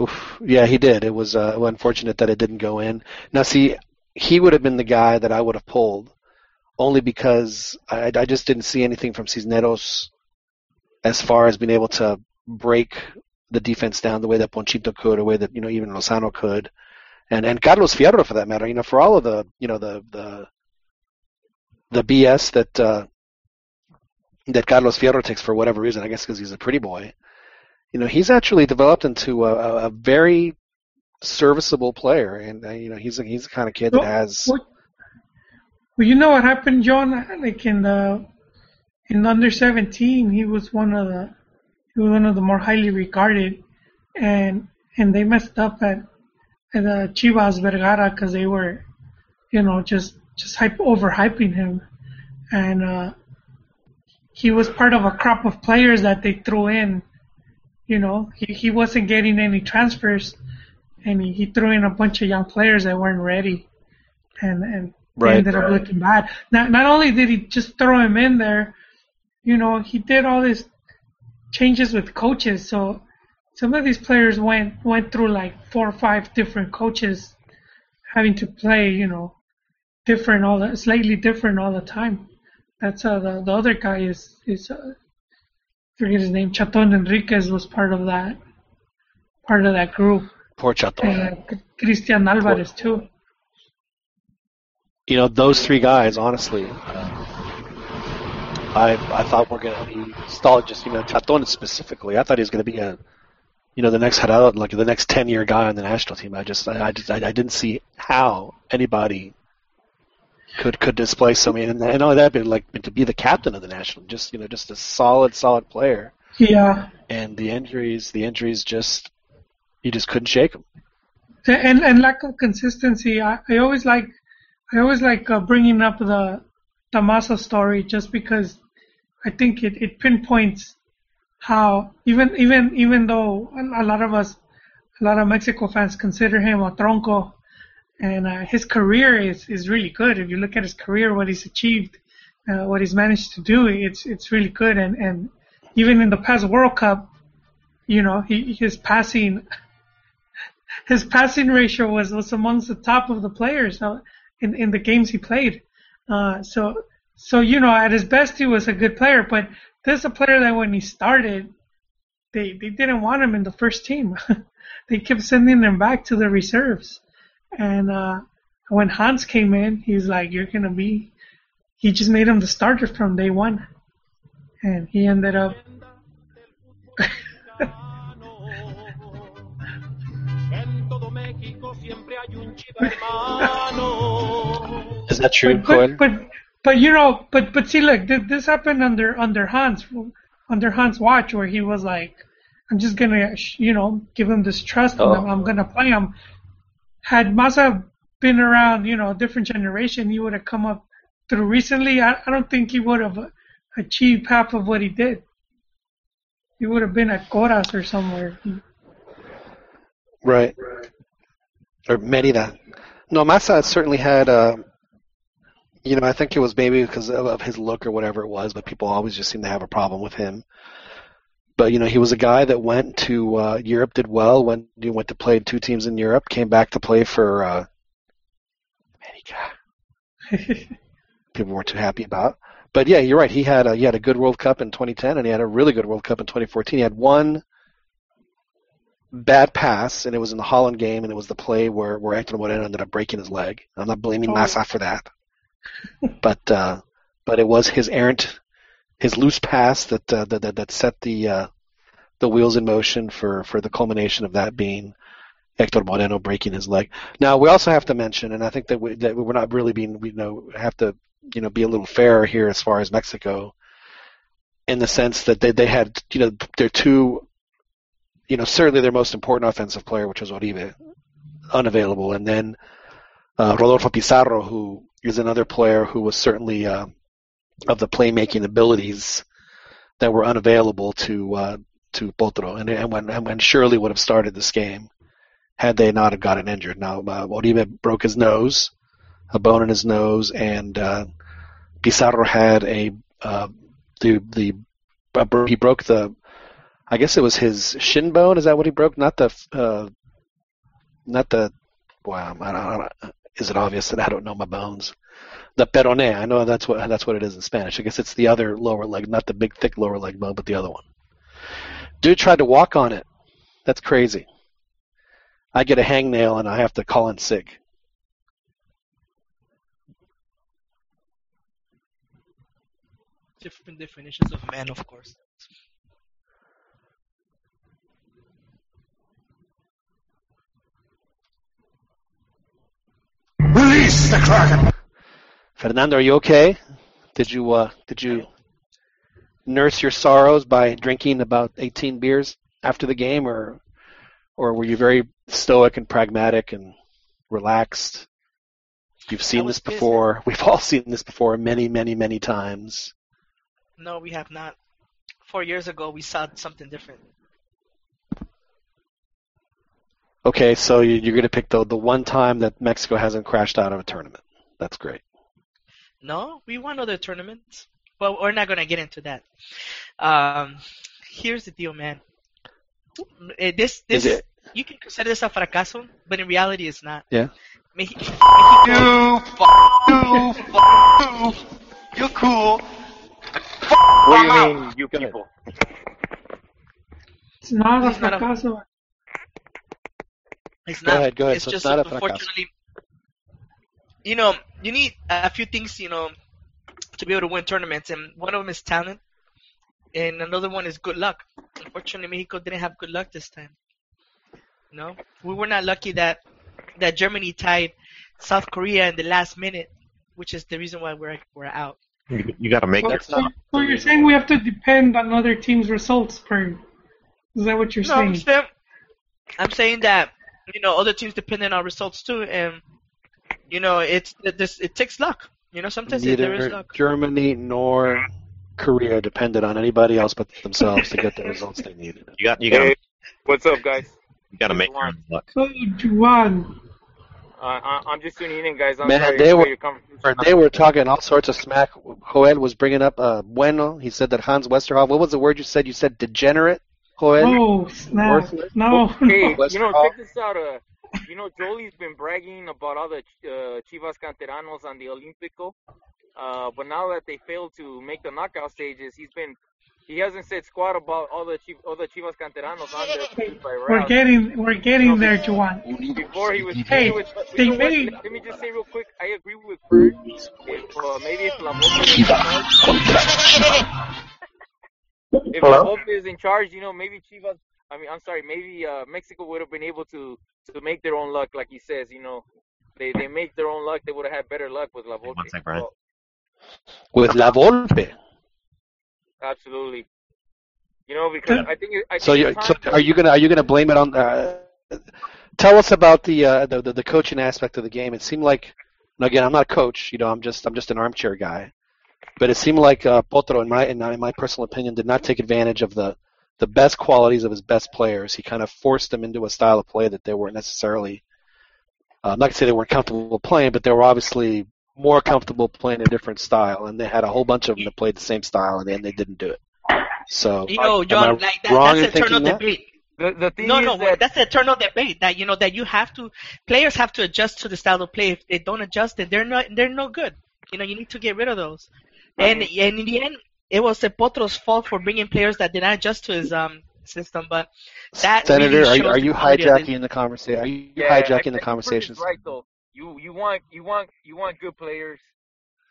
Oof. Yeah, he did. It was uh, unfortunate that it didn't go in. Now, see, he would have been the guy that I would have pulled, only because I, I just didn't see anything from Cisneros as far as being able to break the defense down the way that Ponchito could, or the way that you know even Lozano could, and and Carlos Fierro for that matter. You know, for all of the you know the the the BS that uh, that Carlos Fierro takes for whatever reason, I guess because he's a pretty boy. You know, he's actually developed into a, a- very serviceable player, and uh, you know, he's a, he's the kind of kid that has. Well, you know what happened, John? Like in the in under 17, he was one of the he was one of the more highly regarded, and and they messed up at at uh, Chivas Vergara because they were, you know, just just hype overhyping him, and uh, he was part of a crop of players that they threw in. You know, he he wasn't getting any transfers, and he, he threw in a bunch of young players that weren't ready, and and they Right. ended up looking bad. Not not only did he just throw him in there, you know, he did all these changes with coaches. So some of these players went went through like four or five different coaches, having to play, you know, different all the slightly different all the time. That's uh, the the other guy is is uh, forget his name. Chaton Enriquez was part of that part of that group, Poor Chato. and uh, Cristian Alvarez too. you know, those three guys, honestly, I I thought were going to be stalled. Just you know, Chaton specifically, I thought he was going to be a, you know, the next Gerardo, like the next ten year guy on the national team. I just I, I just I, I didn't see how anybody could could so many, and, and only that, but like to be the captain of the national, just you know, just a solid solid player. Yeah. And the injuries, the injuries, just you just couldn't shake them. and and lack of consistency. I, I always like I always like uh, bringing up the Damaso story just because I think it, it pinpoints how even even even though a lot of us a lot of Mexico fans consider him a tronco and uh, his career is is really good if you look at his career what he's achieved uh, what he's managed to do it's it's really good and and even in the past World Cup you know he his passing his passing ratio was, was amongst the top of the players uh, in in the games he played. Uh, so so you know at his best he was a good player, but this is a player that when he started, they they didn't want him in the first team. they kept sending him back to the reserves, and uh, when Hans came in, he's like, "You're gonna be." He just made him the starter from day one, and he ended up. En todo México siempre hay un chiva hermano. Is that true, but, but, but but you know but but see look th- this happened under under Hans under Hans watch where he was like I'm just gonna sh- you know give him this trust and I'm, Oh. I'm gonna play him had Maza been around you know a different generation he would have come up through recently I, I don't think he would have achieved half of what he did he would have been at Coras or somewhere Right. Or Merida. No, Maza certainly had, uh, you know, I think it was maybe because of, of his look or whatever it was, but people always just seem to have a problem with him. But, you know, he was a guy that went to uh, Europe, did well, went, he went to play two teams in Europe, came back to play for uh, America. People weren't too happy about. But yeah, you're right. He had a, he had a good World Cup in 2010, and he had a really good World Cup in 2014. He had one bad pass, and it was in the Holland game, and it was the play where where Hector Moreno ended up breaking his leg. I'm not blaming Oh. Maza for that, but uh, but it was his errant, his loose pass that uh, that, that that set the uh, the wheels in motion for for the culmination of that being Hector Moreno breaking his leg. Now we also have to mention, and I think that we that we're not really being we you know have to you know be a little fair here as far as Mexico. in the sense that they they had you know their two, you know certainly their most important offensive player, which was Oribe, unavailable, and then uh, Rodolfo Pizarro, who is another player who was certainly uh, of the playmaking abilities that were unavailable to uh, to Potro, and, and when and when Shirley would have started this game had they not have gotten injured. Now uh, Oribe broke his nose, a bone in his nose, and uh, Pizarro had a uh, the the uh, he broke the I guess it was his shin bone. Is that what he broke? Not the uh, not the wow. I don't, I don't, is it obvious that I don't know my bones? The peroné. I know that's what that's what it is in Spanish. I guess it's the other lower leg, not the big thick lower leg bone, but the other one. Dude tried to walk on it. That's crazy. I get a hangnail and I have to call in sick. Different definitions of man, of course. Release the Kraken! Fernando, are you okay? Did you uh, did you nurse your sorrows by drinking about 18 beers after the game, or or were you very stoic and pragmatic and relaxed? You've seen this pissed. before. We've all seen this before many, many, many times. No, we have not. Four years ago, we saw something different. Okay, so you- you're going to pick the the one time that Mexico hasn't crashed out of a tournament. That's great. No, we won other tournaments. Well, we're not gonna get into that. Um, here's the deal, man. Eh, This, Is this, it? you can consider this a fracaso, but in reality, it's not. Yeah. Mexico, You, f- you, f- you. You're cool. What do you mean, you people? It's not a It's not. It's Go ahead, go ahead. It's So it's just not a fracaso. unfortunately, you know, you need a few things, you know, to be able to win tournaments, and one of them is talent, and another one is good luck. Unfortunately, Mexico didn't have good luck this time. You know, we were not lucky that that Germany tied South Korea in the last minute, which is the reason why we're we're out. You, you got to make So, that. so, so you're saying we have to depend on other teams' results for? Is that what you're No, I'm saying? saying, I'm saying that you know other teams depend on results too, and you know it's it, this it takes luck. You know sometimes it, there is luck. Germany nor Korea depended on anybody else but themselves to get the results they needed. You got you got Hey, what's up, guys? you got to make your own luck. So Juan, Uh, I, I'm just tuning in, guys. I'm Man, sorry they were- your conversation. They were talking all sorts of smack. Joel was bringing up uh, bueno. He said that Hans Westerhof. What was the word you said? You said degenerate, Joel. oh snap! Worthless. No, Hey, West you know, check this out. Uh, you know, Jolie's been bragging about all the uh, Chivas Canteranos on the Olímpico, uh, but now that they failed to make the knockout stages, he's been he hasn't said squat about all the Chiv- all the Chivas Canteranos on there beat by we're getting we're getting there, Juan. Before he was Hey, you know they you know made- Let, let me just say real quick. I agree with Bird. If uh, maybe if La Volpe is in charge, if La Volpe is in charge, you know, maybe Chivas. I mean, I'm sorry, maybe uh, Mexico would have been able to to make their own luck, like he says. You know, they they make their own luck. They would have had better luck with La Volpe. One sec, Brian. With La Volpe. absolutely. You know, because I think it, I think So, you so are you gonna are you gonna blame it on? Uh, tell us about the, uh, the the the coaching aspect of the game. It seemed like, and again, I'm not a coach. You know, I'm just I'm just an armchair guy. But it seemed like uh, Potro, in my in my personal opinion, did not take advantage of the the best qualities of his best players. He kind of forced them into a style of play that they weren't necessarily. Uh, I'm not gonna say they weren't comfortable playing, but they were obviously more comfortable playing a different style. And they had a whole bunch of them that played the same style, and then they didn't do it. So, You know, am John, I like that, wrong in that's eternal thinking that? debate. The the thing No, is no, that that's the eternal debate. That you know that you have to players have to adjust to the style of play. If they don't adjust, then they're not they're no good. You know, you need to get rid of those. And and in the end, it was the Potro's fault for bringing players that did not adjust to his um system. But that Senator, really are you, are you the- hijacking the conversation? Are you Yeah, hijacking I the conversations? Bert right though. You you want you want you want good players.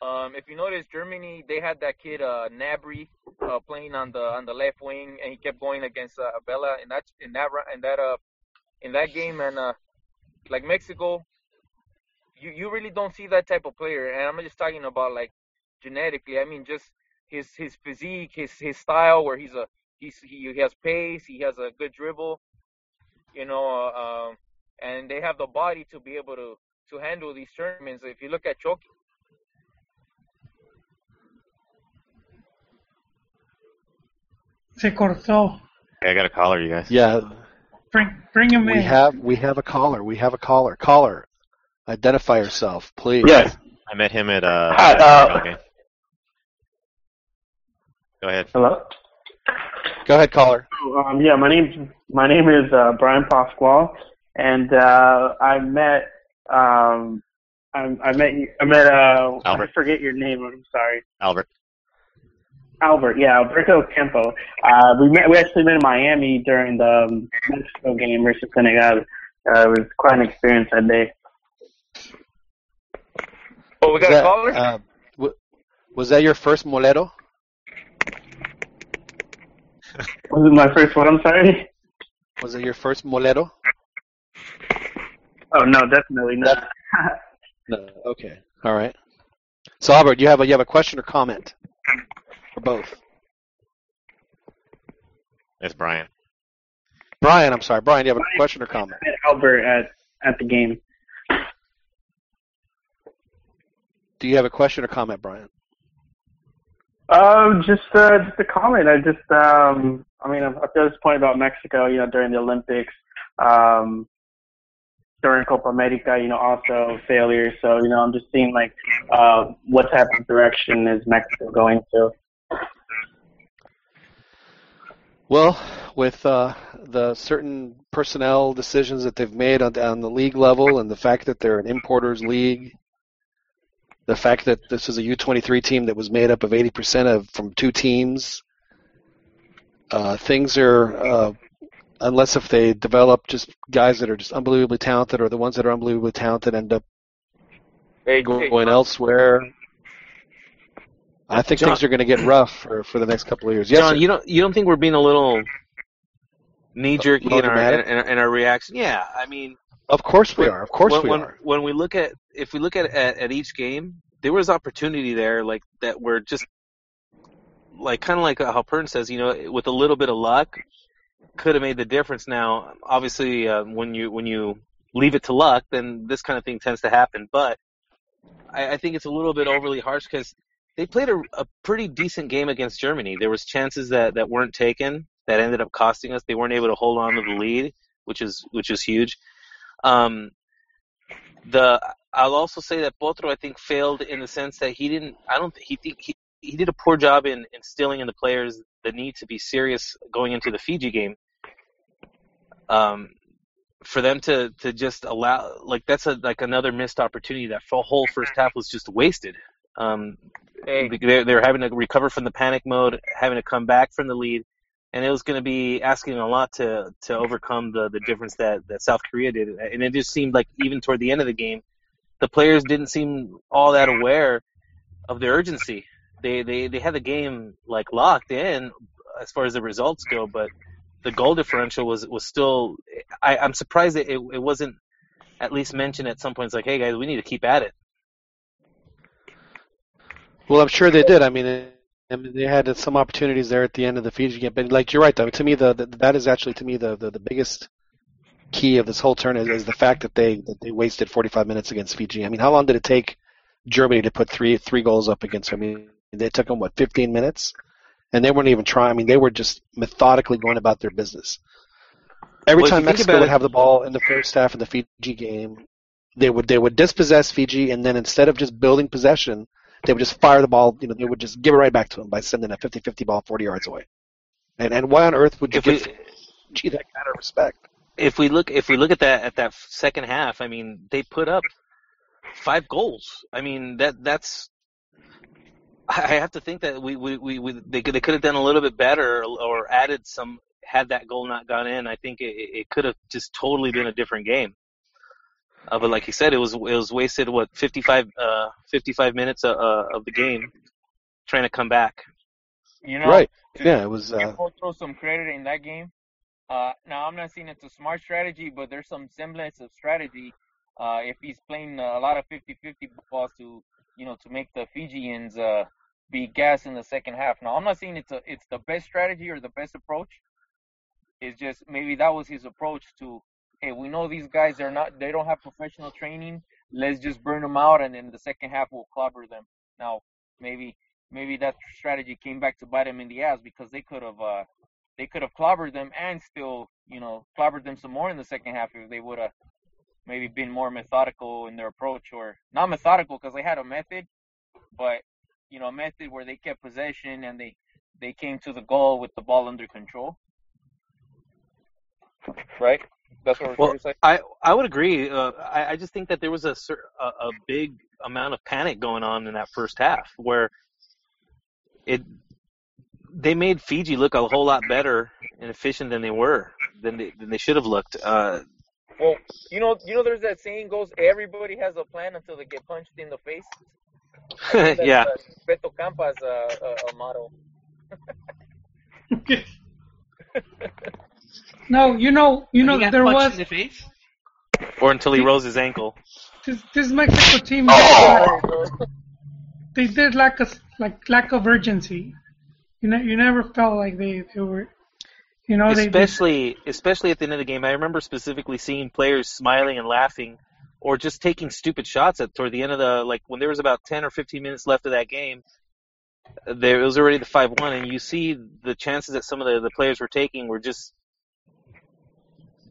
Um, if you notice, Germany they had that kid uh, Gnabry uh, playing on the on the left wing, and he kept going against uh, Abella in that in that ro- in that uh in that game, and uh, like Mexico, you you really don't see that type of player. And I'm just talking about like genetically. I mean, just his his physique, his his style, where he's a he's he has pace, he has a good dribble, you know, uh, um, and they have the body to be able to to handle these tournaments. If you look at Chucky, Se cortó. I got a caller, you guys. Yeah, Bring, bring him we in. have we have a caller. We have a caller. Caller, identify yourself, please. Yes. I met him at uh. Hi, uh, Montreal game. Go ahead. Hello. Go ahead, caller. Um, yeah, my name my name is uh, Brian Pasquale, and uh, I met um, I, I met you- I met uh, Albert. I forget your name. I'm sorry, Albert. Albert. Yeah, Alberto Campo. Uh, we met. We actually met in Miami during the um, Mexico game versus Senegal. Uh, it was quite an experience that day. oh, we got Was a caller. uh, w- was that your first molero? Was it my first one? I'm sorry. Was it your first molero? Oh no, definitely not. No. Okay. All right. So Albert, you have a you have a question or comment, or both? It's Brian. Brian, I'm sorry, Brian, Do you have a question or comment? I Albert at at the game. Do you have a question or comment, Brian? Um, just uh, just a comment. I just um, I mean, I feel this point about Mexico. You know, during the Olympics, um, during Copa America, you know, also failures. So you know, I'm just seeing like uh, what type of direction is Mexico going to? Well, with uh, the certain personnel decisions that they've made on, on the league level, and the fact that they're an importers league, the fact that this is a U23 team that was made up of 80% of from two teams, uh, things are uh, unless if they develop just guys that are just unbelievably talented, or the ones that are unbelievably talented end up Hey, going hey, elsewhere. I think John- things are going to get rough for, for the next couple of years. Yes, John, sir. you don't you don't think we're being a little knee jerky in our in, in, our- in our reaction? Yeah, I mean, of course we are. Of course when, we when, are. when we look at if we look at, at at each game, there was opportunity there, like that were just like kind of like how Pern says, you know, with a little bit of luck, could have made the difference. Now, obviously, uh, when you when you leave it to luck, then this kind of thing tends to happen. But I, I think it's a little bit overly harsh because they played a, a pretty decent game against Germany. There was chances that, that weren't taken that ended up costing us. They weren't able to hold on to the lead, which is which is huge. Um, the I'll also say that Potro I think failed in the sense that he didn't. I don't. He think he he did a poor job in instilling in the players the need to be serious going into the Fiji game. Um, for them to to just allow like that's a like another missed opportunity. That whole first half was just wasted. Um, hey, they're they're having to recover from the panic mode, having to come back from the lead, and it was going to be asking a lot to to overcome the the difference that that South Korea did. And it just seemed like even toward the end of the game, the players didn't seem all that aware of the urgency. They they they had the game like locked in as far as the results go, but the goal differential was was still. I, I'm surprised that it it wasn't at least mentioned at some points. Like, hey guys, we need to keep at it. Well, I'm sure they did. I mean, I mean, they had some opportunities there at the end of the Fiji game, but like you're right, though. To me, the, the that is actually to me the, the, the biggest key of this whole turn is, is the fact that they that they wasted 45 minutes against Fiji. I mean, how long did it take Germany to put three three goals up against? I mean, they took them what 15 minutes, and they weren't even trying. I mean, they were just methodically going about their business. Every Well, time Mexico would it- have the ball in the first half of the Fiji game, they would they would dispossess Fiji, and then instead of just building possession, they would just fire the ball. You know, they would just give it right back to them by sending a 50-50 ball 40 yards away. And and why on earth would you give Fiji that kind of respect? if we look if we look at that at that second half, I mean, they put up five goals. I mean, that that's I have to think that we we, we, we they could they could have done a little bit better or added some had that goal not gone in. I think it, it could have just totally been a different game. Uh, but like you said, it was it was wasted what 55 uh 55 minutes uh, uh, of the game trying to come back. you know, right. to Yeah, it was. give Uh, Potro some credit in that game. Uh, now I'm not saying it's a smart strategy, but there's some semblance of strategy. Uh, if he's playing a lot of 50-50 balls to, you know, to make the Fijians, uh, be gas in the second half. Now, I'm not saying it's a it's the best strategy or the best approach. It's just maybe that was his approach to, hey, we know these guys are not they don't have professional training. Let's just burn them out, and in the second half we'll clobber them. Now, maybe maybe that strategy came back to bite them in the ass because they could have uh they could have clobbered them and still you know clobbered them some more in the second half if they would have maybe been more methodical in their approach or not methodical because they had a method, but you know a method where they kept possession and they they came to the goal with the ball under control. Right. That's what we're Well, trying to say. I I would agree. Uh, I I just think that there was a, a a big amount of panic going on in that first half where it they made Fiji look a whole lot better and efficient than they were than they than they should have looked. Uh, Well, you know, you know, there's that saying goes, everybody has a plan until they get punched in the face. That's, yeah. uh, Beto Campa's uh, uh, uh, motto. No, you know, you know, there was in the face. Or until he rose his ankle. this, this Mexico team. Oh! Uh, they did lack a like lack of urgency. You know, you never felt like they they were, you know, they. they especially especially at the end of the game. I remember specifically seeing players smiling and laughing, or just taking stupid shots at toward the end of the like when there was about ten or fifteen minutes left of that game. There it was already the five one, and you see the chances that some of the, the players were taking were just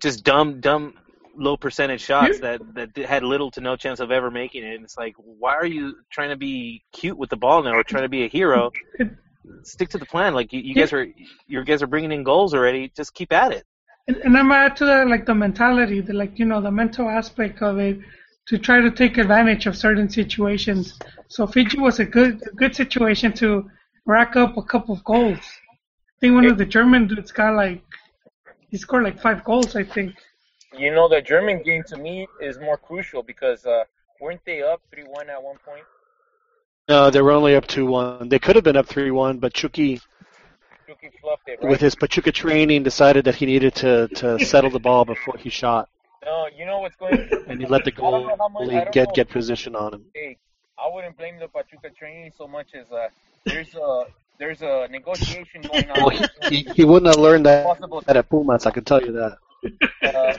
just dumb dumb low percentage shots that that had little to no chance of ever making it. And it's like, why are you trying to be cute with the ball now or trying to be a hero? Stick to the plan. Like you, you guys are, you guys are bringing in goals already. Just keep at it. And, and I'm add to that like the mentality, the like you know the mental aspect of it, to try to take advantage of certain situations. So Fiji was a good a good situation to rack up a couple of goals. I think one of the German dudes got like he scored like five goals, I think. You know, the German game to me is more crucial because uh, weren't they up 3 1 at one point? No, they were only up 2 1. They could have been up 3 1, but Chucky, Chucky fluffed it, right? with his Pachuca training, decided that he needed to, to settle the ball before he shot. No, you know what's going And he let the I don't know much- goalie get, know. get position on him. Hey, I wouldn't blame the Pachuca training so much as uh, there's a there's a negotiation going on. Well, he, he, wouldn't have learned that Possible- at Pumas, I can tell you that. Uh,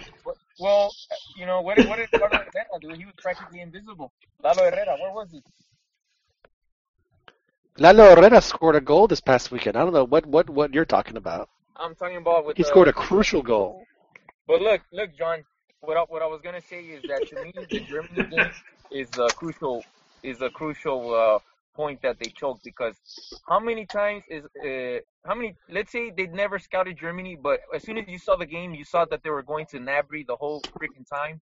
well, you know, what, what did Lalo Herrera do? He was practically invisible. Lalo Herrera, where was he? Lalo Herrera scored a goal this past weekend. I don't know what, what, what you're talking about. I'm talking about with He scored a crucial goal. But look, look, John. What I, what I was gonna say is that to me, the Germany game is a crucial is a crucial uh, point that they choked because how many times is uh, how many? Let's say they never scouted Germany, but as soon as you saw the game, you saw that they were going to Gnabry the whole freaking time.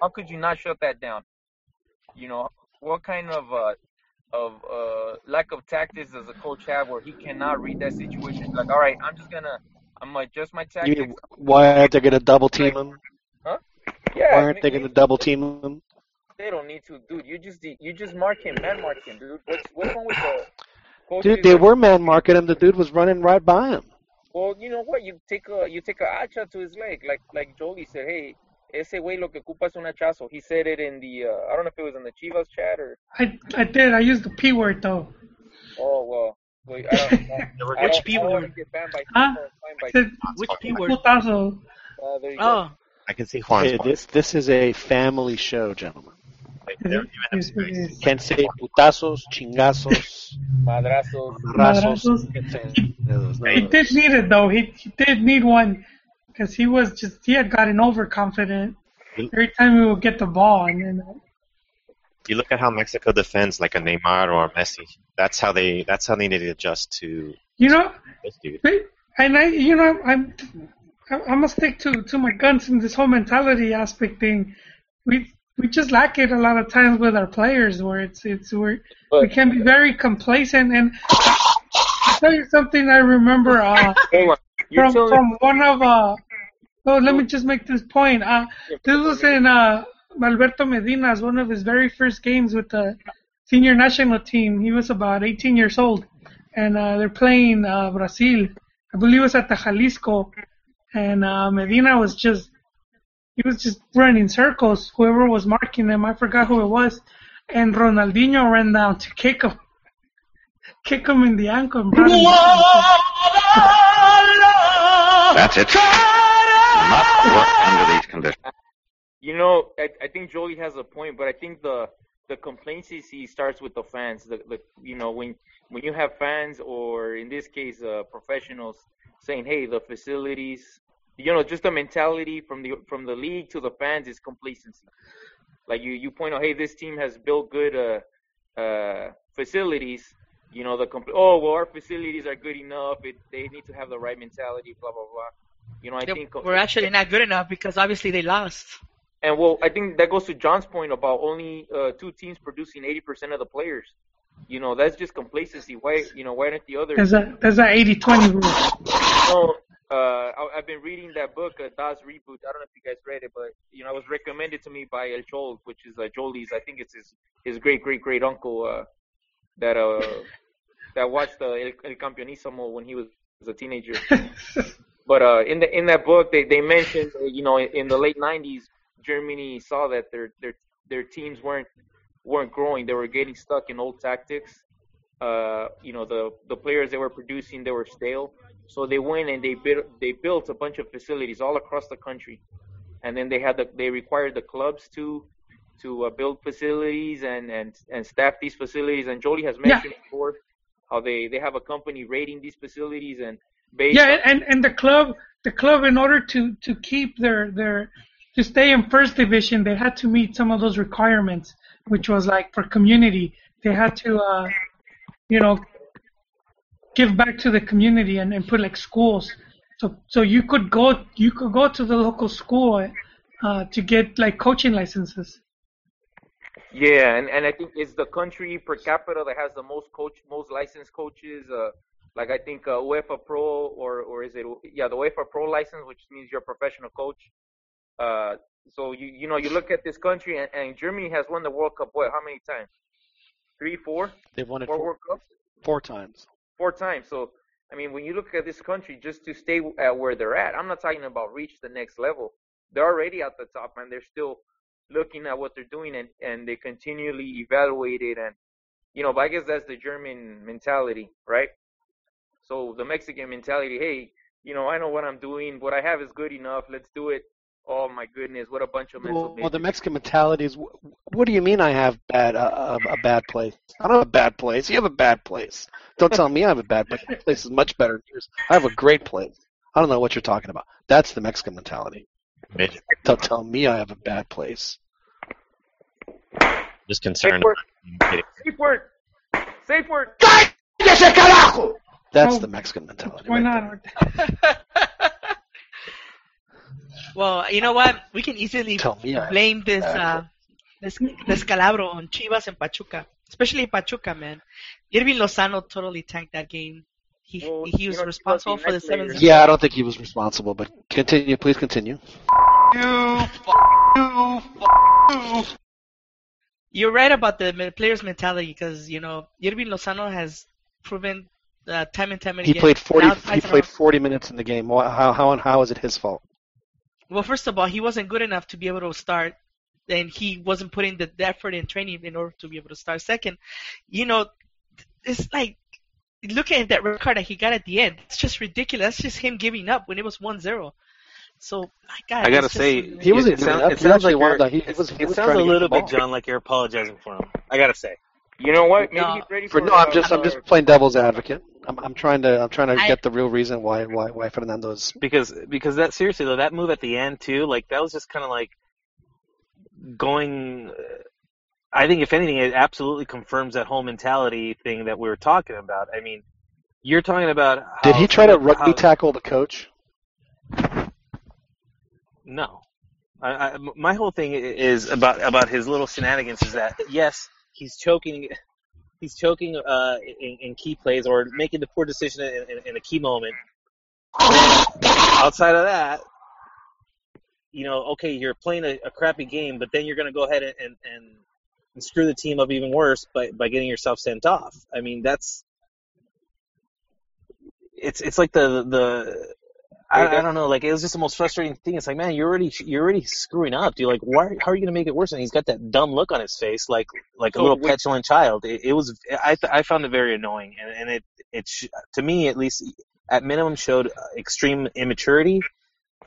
How could you not shut that down? You know what kind of uh, of uh, lack of tactics does a coach have where he cannot read that situation? Like, all right, I'm just gonna I'm gonna adjust my You tactics. mean, why aren't they to double team him? Huh yeah, Why aren't they to double team him? They don't need to, dude. You just you just mark him, man, mark him, dude. What's what's wrong with the coaches? Dude, they were man marking him. The dude was running right by him. Well, you know what? You take a you take a hacha to his leg, like like Jolie said. Hey, ese güey lo que ocupa es un hachazo. He said it in the uh, I don't know if it was in the Chivas chat or I I did. I used the p word though. oh well. Wait, I don't, I don't, Which I P don't word? want to get banned by Huh? banned by- I said Which P word? putazo. Uh, there you go. Oh, I can see Juan's Hey, this this is a family show, gentlemen. They don't even have Yes, it space. is. Can't say putazos, chingazos, Madrazos. razos. Madrazos. Can't say any of those. None He did need it though. He, he did need one because he was just he had gotten overconfident every time he would get the ball, and then uh, You look at how Mexico defends like a Neymar or a Messi. That's how they. That's how they need to adjust to you know, this dude. they- and I you know I'm I'm gonna stick to to my guns in this whole mentality aspect thing. We we just lack it a lot of times with our players, where it's it's where we can be very complacent. And I'll tell you something I remember. Uh, hold on. You're from from one of uh oh let me just make this point uh this was in uh Alberto Medina's one of his very first games with the senior national team he was about 18 years old and uh they're playing uh Brazil I believe it was at the Jalisco and uh Medina was just he was just running circles whoever was marking him I forgot who it was and Ronaldinho ran down to kick him kick him in the ankle and brought him That's it. Must work under these conditions. You know, I, I think Jolie has a point, but I think the the complacency starts with the fans. The, the you know when when you have fans or in this case uh, professionals saying, hey, the facilities, you know, just the mentality from the from the league to the fans is complacency. Like you you point out, hey, this team has built good uh, uh, facilities. You know, the compl- oh well, our facilities are good enough. It, they need to have the right mentality. Blah blah blah. You know, I They- think we're actually not good enough because obviously they lost. and well, I think that goes to John's point about only uh, two teams producing 80% of the players. You know, that's just complacency. Why, you know, why aren't the others? There's a there's a 80-20 rule. No, uh, I, I've been reading that book, uh, Das Reboot. I don't know if you guys read it, but you know, it was recommended to me by El Chol, which is uh, Jolie's. I think it's his his great great great uncle uh, that uh that watched the El, El Campeonísimo when he was was a teenager. but uh, in the in that book, they they mentioned uh, you know in the late '90s, Germany saw that their their their teams weren't weren't growing. They were getting stuck in old tactics. Uh, you know the the players they were producing they were stale. So they went and they built they built a bunch of facilities all across the country, and then they had the they required the clubs to to uh, build facilities and and and staff these facilities. And Jolie has mentioned before how they they have a company rating these facilities and based Yeah, and and the club the club in order to to keep their their to stay in first division, they had to meet some of those requirements, which was like for community, they had to uh, you know give back to the community and, and put like schools. So so you could go you could go to the local school uh, to get like coaching licenses. Yeah, and, and I think it's the country per capita that has the most coach, most licensed coaches. Uh, like I think uh, UEFA Pro or or is it yeah the UEFA Pro license, which means you're a professional coach. Uh, so you you know you look at this country and, and Germany has won the World Cup what how many times? Three, four, They've won it four four, World Cups, four times. four times. So I mean when you look at this country just to stay at where they're at, I'm not talking about reach the next level. They're already at the top and they're still looking at what they're doing and, and they continually evaluate it and you know, but I guess that's the German mentality, right? So the Mexican mentality, hey, you know, I know what I'm doing, what I have is good enough, let's do it. Oh my goodness, what a bunch of mental Well, well, the. Mexican mentality is, what do you mean I have bad uh, a, a bad place? I don't have a bad place. You have a bad place. Don't tell me I have a bad place. My place is much better than yours. I have a great place. I don't know what you're talking about. That's the Mexican mentality. Midget. Don't tell me I have a bad place. Just Safe concerned. word, safe word, safe word. That's the Mexican mentality. Why right not? Well, you know what? We can easily Tell me I have blame this bad uh, this descalabro on Chivas and Pachuca, especially Pachuca, man. Hirving Lozano totally tanked that game. He Well, he you was know, responsible for the seven. players- Yeah, I don't think he was responsible, but continue. Please continue. You, f- you, f- you. You're right about the players' mentality because you know Hirving Lozano has proven uh, time and time and He again. played 40. now He twice in a played 40 minutes in the game. How how and how is it his fault? Well, first of all, he wasn't good enough to be able to start, and he wasn't putting the, the effort in training in order to be able to start. Second, you know, it's like looking at that red card that he got at the end. It's just ridiculous. That's just him giving up when it was 1-0. So, my God, I gotta it's just- say, He wasn't it, giving sound- it He sounds actually like you're- to- he it- was- he it was sounds a little bit. John, like you're apologizing for him. I gotta say. You know what? Maybe No. he's ready For for. no, I'm just I'm just playing devil's advocate. I'm I'm trying to I'm trying to I- get the real reason why why why Fernando's because because that seriously though that move at the end too like that was just kind of like going i think if anything it absolutely confirms that whole mentality thing that we were talking about i mean you're talking about how, Did he try to rugby how- tackle the coach? no I, I, my whole thing is about about his little shenanigans is that yes he's choking he's choking uh, in, in key plays or making the poor decision in, in, in a key moment outside of that, you know, okay, you're playing a, a crappy game, but then you're going to go ahead and, and, and, and screw the team up even worse by, by getting yourself sent off. I mean, that's it's it's like the the I, I don't know. Like it was just the most frustrating thing. It's like, man, you're already you're already screwing up, dude. Like, why? How are you gonna make it worse? And he's got that dumb look on his face, like like a oh, little which- petulant child. It, it was. I th- I found it very annoying, and, and it it sh- to me at least at minimum showed uh, extreme immaturity.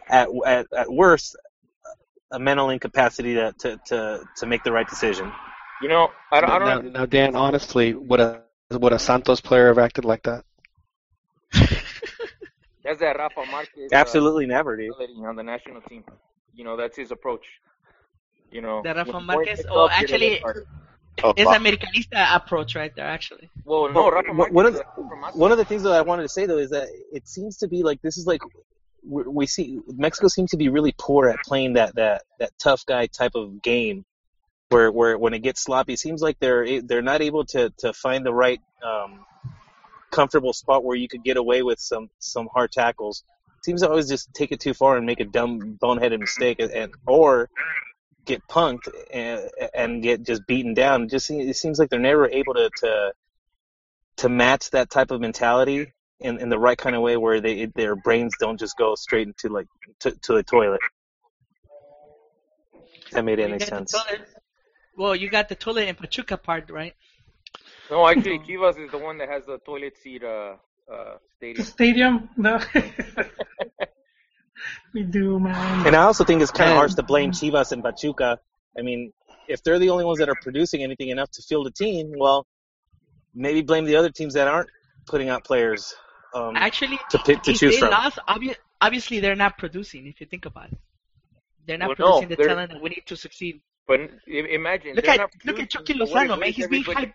At at at worst, a mental incapacity to to to, to make the right decision. You know, I don't. I don't now, Dan, honestly, would a would a Santos player have acted like that? That's that Rafa Marquez. Absolutely never, dude. ability on the national team. You know, that's his approach. You know, That Rafa when Marquez. points Oh, up, a actually, red card. it's Americanista approach right there. Actually. Well, no, Rafa One- Marquez. one of the, one of the things that I wanted to say though is that it seems to be like this is like we we see Mexico seems to be really poor at playing that that that tough guy type of game, where where when it gets sloppy, it seems like they're they're not able to to find the right um, comfortable spot where you could get away with some some hard tackles. Seems to always just take it too far and make a dumb boneheaded mistake, and, and or get punked and, and get just beaten down. Just it seems like they're never able to to to match that type of mentality in, in the right kind of way where they their brains don't just go straight into like to, to the toilet. That made any sense. Well, you got the toilet in Pachuca part, right? No, actually, Chivas is the one that has the toilet seat uh, uh, The stadium. stadium, the we do, man. And I also think it's kind of harsh to blame Chivas and Pachuca. I mean, if they're the only ones that are producing anything enough to field a team, well, maybe blame the other teams that aren't putting out players um, Actually, to pick to if choose they from. lost, obvi- obviously they're not producing. If you think about it, they're not Well, no, producing the talent that we need to succeed. But imagine. Look at not look at Chucky but Lozano, man. He's being hyped.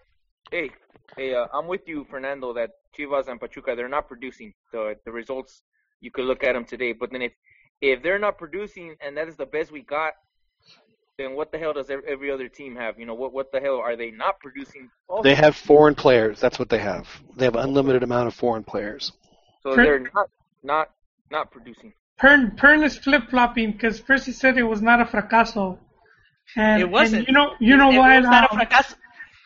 Hey, hey, uh, I'm with you, Fernando. That Chivas and Pachuca, they're not producing the the results. You could look at them today, but then if if they're not producing and that is the best we got, then what the hell does every other team have? You know, what what the hell are they not producing? Also? They have foreign players. That's what they have. They have unlimited amount of foreign players. so Per- they're not not not producing. Pern Pern is flip flopping because first he said it was not a fracaso, and It wasn't. and you know you know It why? was not a fracaso.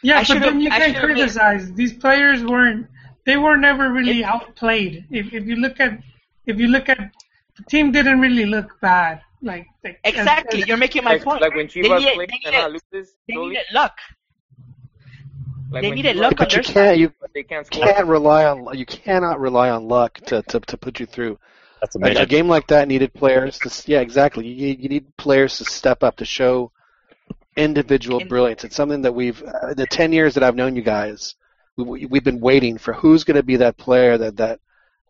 Yeah, I but then you can't should've- criticize these players weren't they were never really outplayed. If if you look at if you look at the team didn't really look bad. Like, like as- Exactly. as- You're making my Like, point. like when They needed- plays they needed- loses, They needed luck. like they needed luck But you can't you they can't can't rely on you cannot rely on luck to, to, to put you through. That's a A, a game like that needed players to yeah exactly. You you need players to step up to show individual And- brilliance. It's something that we've uh, the ten years that I've known you guys, we, we've been waiting for who's going to be that player that that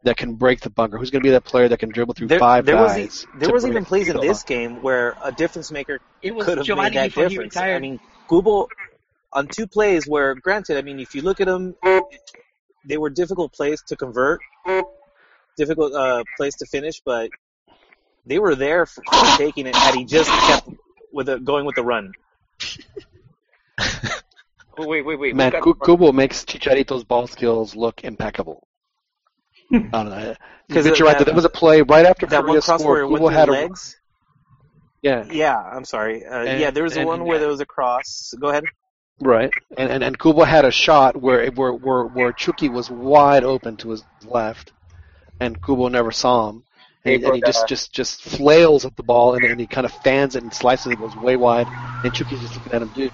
that can break the bunker. Who's going to be that player that can dribble through There, five there was guys? e- there was even plays in this bunker? game where a difference maker It was could have Giovanni made that before he difference. retired. I mean, Google on two plays where, granted, I mean, if you look at them, they were difficult plays to convert, difficult uh, plays to finish, but they were there for for taking it had he just kept with a, going with the run. Oh, wait, wait, wait. Man, got Ku- Cubo makes Chicharito's ball skills look impeccable. I don't know. 'Cause But of you're right. that- There was a play right after That one Korea cross scored. where Cubo had the a legs. yeah, Yeah, I'm sorry. Uh, And- yeah, there was and- one where there was a cross. Go ahead. right. And and and Cubo had a shot where where where where Chucky was wide open to his left, and Cubo never saw him. And, and he just, just just flails at the ball and, and he kind of fans it and slices it, goes way wide. And Chucky's just looking at him, dude.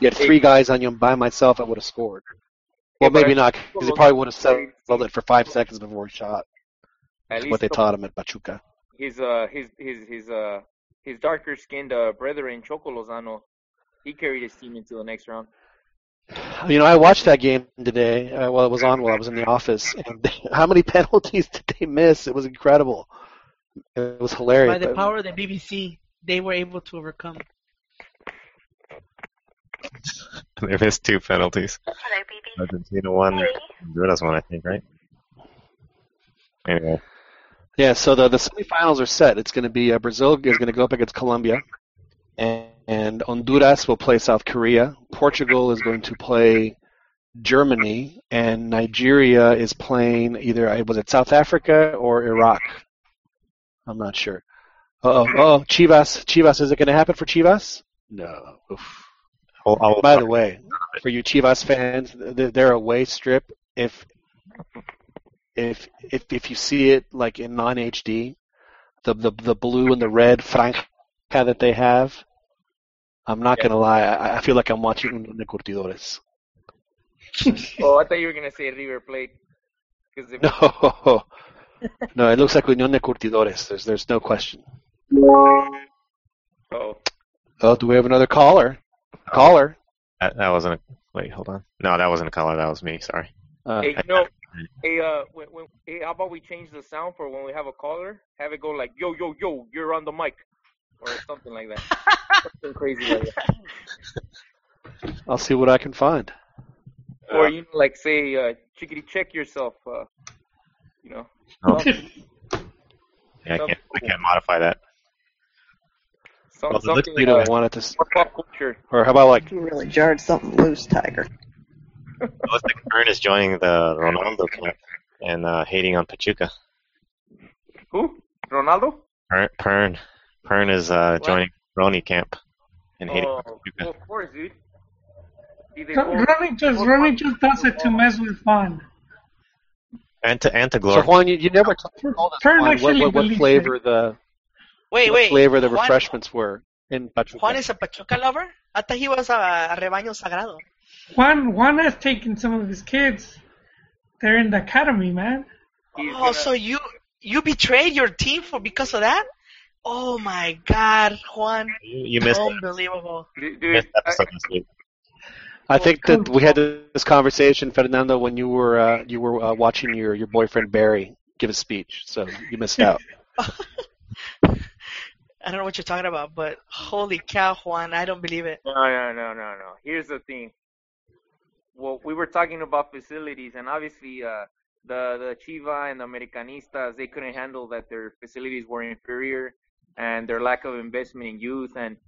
You had three guys on you, and by myself, I would have scored. Well, maybe not, because he probably would have settled it for five seconds before he shot. That's what they the- taught him at Pachuca. his uh his his his uh his darker skinned uh, brethren Choco Lozano, he carried his team into the next round. You know, I watched that game today. Uh, well, it was on while I was in the office, and how many penalties did they miss? It was incredible. It was hilarious. By the but- power of the BBC, they were able to overcome. They missed two penalties. Argentina won. Honduras won, I think, right? Anyway, Yeah, so the the semifinals are set. It's going to be uh, Brazil is going to go up against Colombia, and, and Honduras will play South Korea. Portugal is going to play Germany, and Nigeria is playing either uh, was it South Africa or Iraq? I'm not sure. Oh, oh, Chivas, Chivas, is it going to happen for Chivas? No. Oof. Oh, I'll, I'll, By the way, for you Chivas fans, th- their away strip, if if if if you see it like in non HD, the the, the blue and the red franja that they have. I'm not gonna lie, I, I feel like I'm watching Unión de Curtidores. oh, I thought you were gonna say River Plate. If No, no, it looks like Unión de Curtidores. There's there's no question. oh, Oh, do we have another caller? Caller. That, that wasn't a. Wait, hold on. No, that wasn't a caller. That was me. Sorry. Uh, hey, you know, hey, uh, when, when, hey, how about we change the sound for when we have a caller? Have it go like, yo, yo, yo, you're on the mic, or something like that. something crazy like that. I'll see what I can find. Or you know, like say, uh, chickity, check yourself. Uh, you know. Oh. Yeah, I can't. I can't modify that. Some, Well, it looks something you don't want it to. s- more pop culture. Or how about like You really jarred something loose, Tiger. It looks like Kern is joining the Ronaldo camp and uh, hating on Pachuca. Who? Ronaldo? Pern, Pern, Pern is uh, joining Roni camp and hating Oh, on well, Pachuca. of course, dude. See, they So both- Ronnie just both Ronnie just does it to mess with Juan. And to and to so glorify. Juan, you, you never told us Fern Juan, what, actually what, what flavor the Wait, what wait. flavor the Juan, refreshments were in Pachuca. Juan is a Pachuca lover? I thought he was a, a rebaño sagrado. Juan Juan has taken some of his kids. They're in the academy, man. He's Oh, gonna- so you you betrayed your team for because of that? Oh my God, Juan! You, you missed, Unbelievable. Dude, you dude, missed episode this week. I think that we had this conversation, Fernando, when you were uh, you were uh, watching your, your boyfriend Barry give a speech, so you missed out. I don't know what you're talking about, but holy cow, Juan! I don't believe it. No, no, no, no, no. Here's the thing. Well, we were talking about facilities, and obviously, uh, the the Chiva and the Americanistas they couldn't handle that their facilities were inferior and their lack of investment in youth, and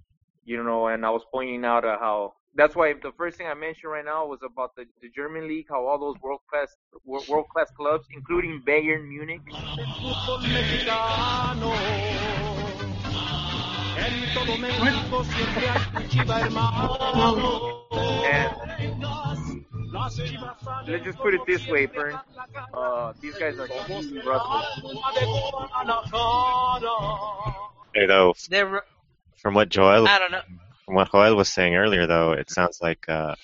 you know, and I was pointing out uh, how that's why the first thing I mentioned right now was about the, the German league, how all those world class world class clubs, including Bayern Munich, fútbol mexicano. En todo México siempre hay un chiva hermano. and let's just put it this way, Fern. Uh, these guys are huge rustlers. de Guadalajara. Hey, though, They're from what Joel I don't know. From what Joel was saying earlier, though, it sounds like uh,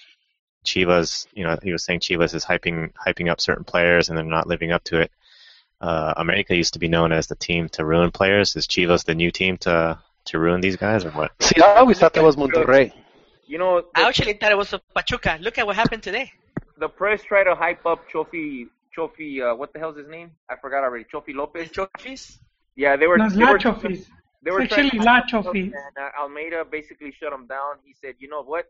Chivas. You know, he was saying Chivas is hyping hyping up certain players, and they're not living up to it. Uh, America used to be known as the team to ruin players. Is Chivas the new team to to ruin these guys, or what? See, I always thought that was Monterrey. You know, I actually thought it was a Pachuca. Look at what happened today. the press tried to hype up Chofi. Chofi, uh, what the hell's his name? I forgot already. Chofi Lopez. Chofis. Yeah, they were. No, it's they were, Lacho fees. they were It's trying actually to hype Lacho him up, fees. And uh, Almeyda basically shut him down. He said, "You know what?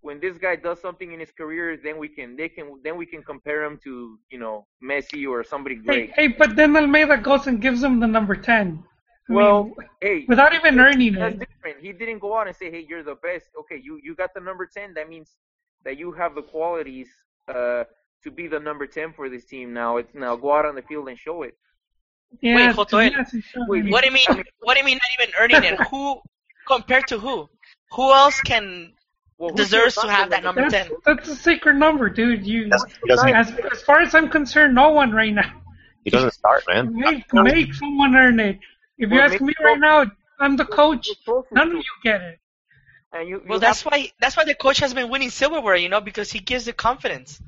When this guy does something in his career, then we can they can then we can compare him to you know Messi or somebody great." hey, but then Almeyda goes and gives him the number ten. I Well, mean, hey, without even earning that's it. different. He didn't go out and say, "Hey, you're the best." Okay, you you got the number ten. That means that you have the qualities uh, to be the number ten for this team. Now it's now go out on the field and show it. Yeah, Wait, to Jotoel. be honest, he showed Wait. What do you mean? What do you mean not even earning it? Who compared to who? Who else can Well, deserves to have that number That's, ten? that's a sacred number, dude. You, He doesn't, he doesn't, as, as far as I'm concerned, no one right now. he doesn't start, man. Make, make someone earn it. If you Well, ask me right now, I'm the coach. None of you get it. And you, you Well, that's why that's why the coach has been winning silverware, you know, because he gives the confidence.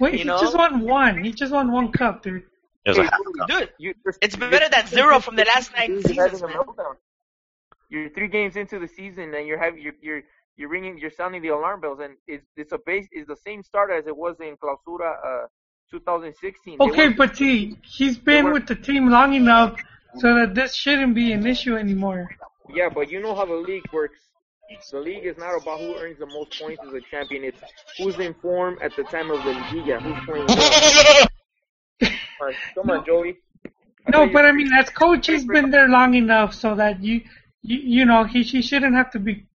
Wait, You he know? just won one. He just won one cup, dude. There's a Hey, half Julie. Dude, you, it's better than zero from the last nine seasons, man. You're three games into the season and you're having you're you're you're ringing you're sounding the alarm bells and it's it's a base is the same start as it was in Clausura uh 2016. Okay, were- but see, he's been were- with the team long enough so that this shouldn't be an issue anymore. yeah, but you know how the league works. The league is not about who earns the most points as a champion. It's who's in form at the time of the liguilla. Who's playing well. Right, come on, Joey. I No, but I mean, as coach, he's been there long enough so that you, you, you know, he, he shouldn't have to be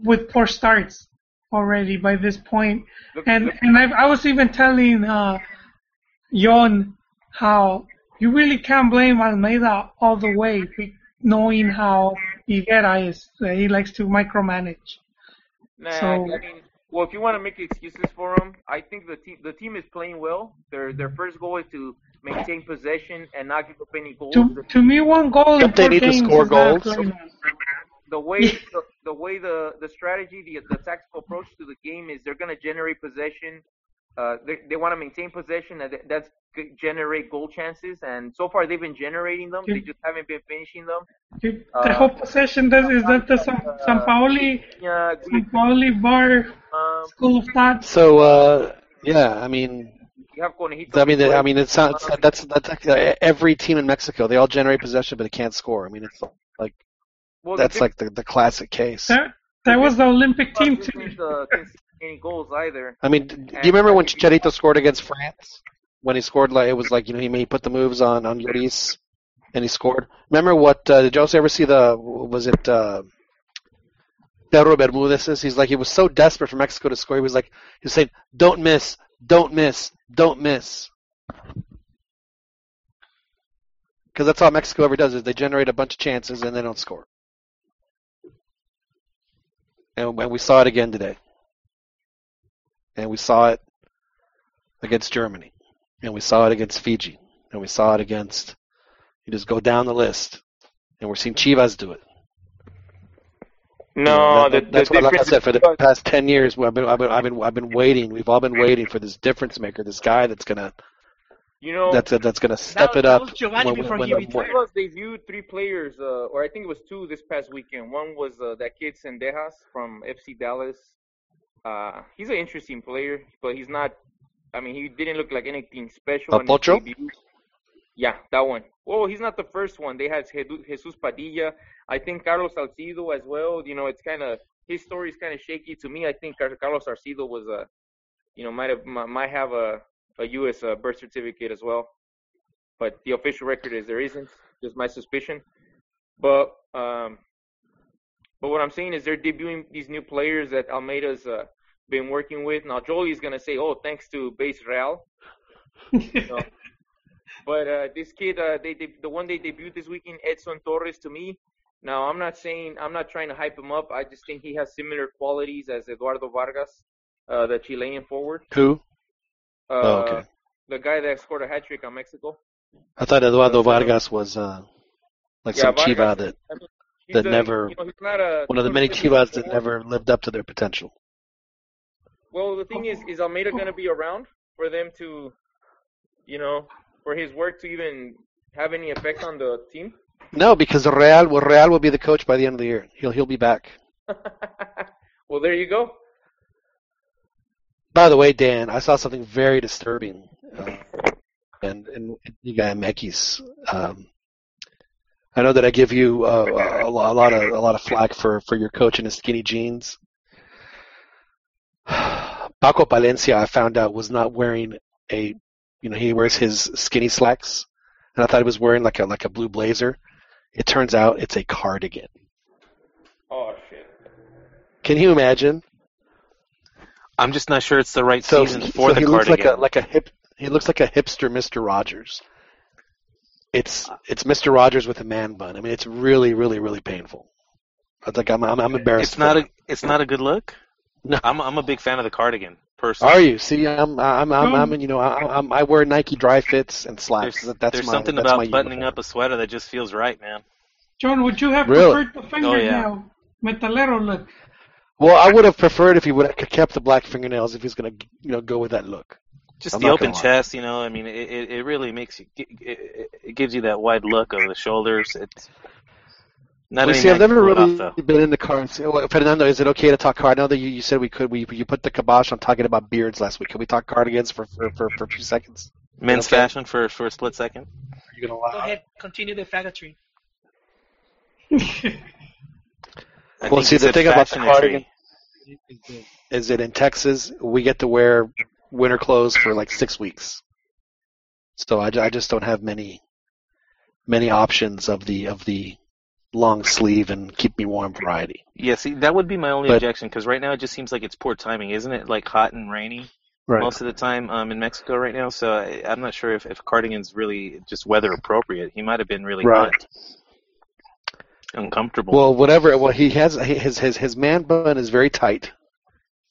with poor starts already by this point. Look- And look- and I, I was even telling uh, Yon how you really can't blame Almeyda all the way, knowing how Higuera is. He likes to micromanage. Nah, So- I mean, Well, if you want to make excuses for them, I think the team the team is playing well. Their their first goal is to maintain possession and not give up any goals. To, to me, one goal in Yep, they need to score is goals. good the way the, the way the the strategy the the tactical approach to the game is they're going to generate possession uh they, they want to maintain possession and that's generate goal chances and so far they've been generating them they just haven't been finishing them Dude, Uh, the whole possession does is that the San, San Paoli, yeah Sampaoli bar um, school of thought. So uh, yeah, I mean, you have I mean, I mean, it's not, that's that's like, uh, every team in Mexico. They all generate possession, but they can't score. I mean, it's like Well, that's big- like the, the classic case. That that was the Olympic team too. Any goals either I mean, do you remember when Chicharito scored against France? When he scored, like it was like you know he made, he put the moves on on Lloris, and he scored. Remember what? Uh, did you also ever see the? Was it uh, Pedro Bermudez? He's like he was so desperate for Mexico to score. He was like he was saying, "Don't miss, don't miss, don't miss." Because that's all Mexico ever does is they generate a bunch of chances and they don't score. And, and we saw it again today. And we saw it against Germany. And we saw it against Fiji. And we saw it against, you just go down the list. And we're seeing Chivas do it. no That- the, that- that's the what, like I said, for the past 10 years, I've been, I've been, I've been, I've been waiting. We've all been waiting for this difference maker, this guy that's going to, you know that's, that's going to step it that up. was Giovanni when- before when he the- retired. Chivas debuted three players, uh, or I think it was two this past weekend. One was uh, that kid Zendejas from FC Dallas. Uh, he's an interesting player, but he's not. I mean, he didn't look like anything special. Uh, Pocho? Yeah, that one. Well, he's not the first one. They had Jesus Padilla. I think Carlos Salcido as well. You know, it's kind of his story is kind of shaky to me. I think Carlos Salcido was a, you know, might have might have a a U.S. Uh, birth certificate as well but the official record is there isn't. Just my suspicion. But um, but what I'm saying is they're debuting these new players that Almeyda's uh, been working with. Now Jolie is gonna say, "Oh, thanks to Base Real." You know. But uh, this kid, uh, they, they the one they debuted this weekend, Edson Torres, to me. Now I'm not saying I'm not trying to hype him up. I just think he has similar qualities as Eduardo Vargas, uh, the Chilean forward. Who? Uh, Oh, okay. The guy that scored a hat trick on Mexico. I thought Eduardo Vargas was uh, like Yeah, some Vargas, Chiva that, I mean, he's that a- never, you know, he's not a- one of the many Chivas that never lived up to their potential. Well, the thing is, is Almeyda going to be around for them to, you know, for his work to even have any effect on the team? No, because Real, well, Real will be the coach by the end of the year. He'll he'll be back. Well, there you go. By the way, Dan, I saw something very disturbing, uh, and and you guy Mekis. Um, I know that I give you uh, a, a lot of a lot of flack for for your coach and his skinny jeans. Paco Palencia, I found out, was not wearing a, you know, he wears his skinny slacks, and I thought he was wearing like a like a blue blazer. It turns out it's a cardigan. Oh shit. Can you imagine? I'm just not sure it's the right So, season for so the he looks cardigan. like a like a hip. He looks like a hipster Mister Rogers. It's it's Mister Rogers with a man bun. I mean, it's really, really, really painful. I think I'm I'm, I'm embarrassed. it's not for a it's not a good look. No. I'm I'm a big fan of the cardigan personally. Are you? See, I'm I'm I'm, I'm you know I, I'm I wear Nike dry fits and slacks. There's, that's there's my, something that's about my buttoning uniform. up a sweater that just feels right, man. John, would you have Really? preferred the Oh, fingernail metalero look? Well, I would have preferred if he would have kept the black fingernails if he's gonna you know go with that look. Just I'm the open chest, you know. I mean, it, it it really makes you. It, it, it gives you that wide look of the shoulders. It's not Well, see, I've never really off, been in the car. and say- well, oh, Fernando, is it okay to talk car? I know that you, you said we could. We you put the kibosh on talking about beards last week. Can we talk cardigans for for, for, for a few seconds? Men's Okay. fashion for for a split second. Are You gonna Go ahead, continue the faggotry. I well, see, the thing about the fashionetry. cardigan is that in Texas we get to wear winter clothes for like six weeks. So I, I just don't have many many options of the of the long sleeve and keep me warm variety. Yeah, see, that would be my only But- objection because right now it just seems like it's poor timing, isn't it? Like hot and rainy Right. most of the time um, in Mexico right now. So I, I'm not sure if if cardigan's really just weather appropriate. He might have been really Right. hot, uncomfortable. Well, whatever. Well, he has his his his man bun is very tight,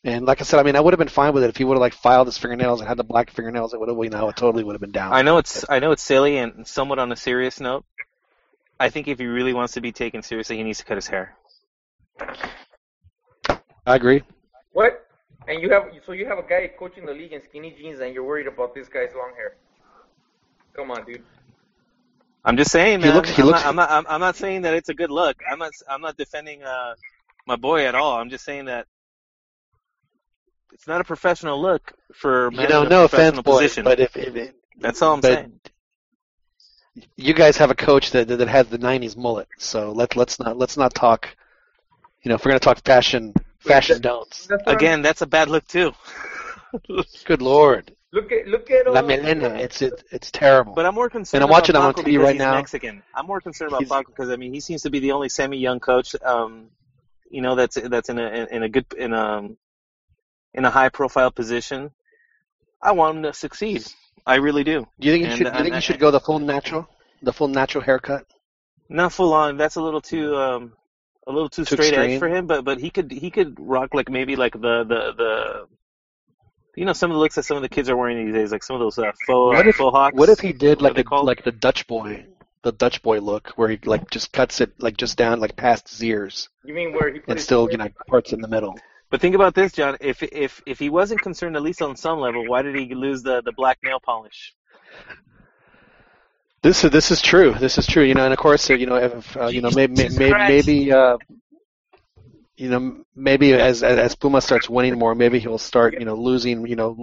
And like I said, I mean, I would have been fine with it if he would have like filed his fingernails and had the black fingernails. It would have, you know, it totally would have been down. I know it's I know it's silly and somewhat on a serious note. I think if he really wants to be taken seriously, he needs to cut his hair. I agree. What? And you have so you have a guy coaching the league in skinny jeans, and you're worried about this guy's long hair. Come on, dude. I'm just saying, He looks- he I'm, looks- not, I'm not. I'm, I'm not saying that it's a good look. I'm not. I'm not defending uh, my boy at all. I'm just saying that it's not a professional look for You men know, a no offense, professional boys, position. but if, if it, That's all I'm but saying. You guys have a coach that that has the '90s mullet, so let let's not let's not talk. You know, if we're gonna talk fashion, fashion don'ts. That's what I'm- Again, that's a bad look too. Good lord, Look at look at La Melena, it's it, it's terrible. But I'm more concerned. And I'm watching about him on TV because right he's now. Mexican. I'm more concerned about Paco because I mean he seems to be the only semi-young coach, um, you know, that's that's in a in a good in a in a high-profile position. I want him to succeed. I really do. Do you think you And- should? Do you think and- you should go the full natural, the full natural haircut? Not full on. That's a little too um a little too, Too straight edge for him. But but he could he could rock like maybe like the the the. You know some of the looks that some of the kids are wearing these days, like some of those uh, faux What if faux hawks. what if he did like the like the Dutch boy, the Dutch boy look, where he like just cuts it like just down like past his ears, You mean where he put and his still you know parts in the middle. But think about this, John. If if if he wasn't concerned at least on some level, why did he lose the the black nail polish? This is this is true. This is true. You know, and of course, uh, you know, if uh, you know, maybe maybe, maybe uh, you know, maybe as as as Puma starts winning more, maybe he'll start you know losing you know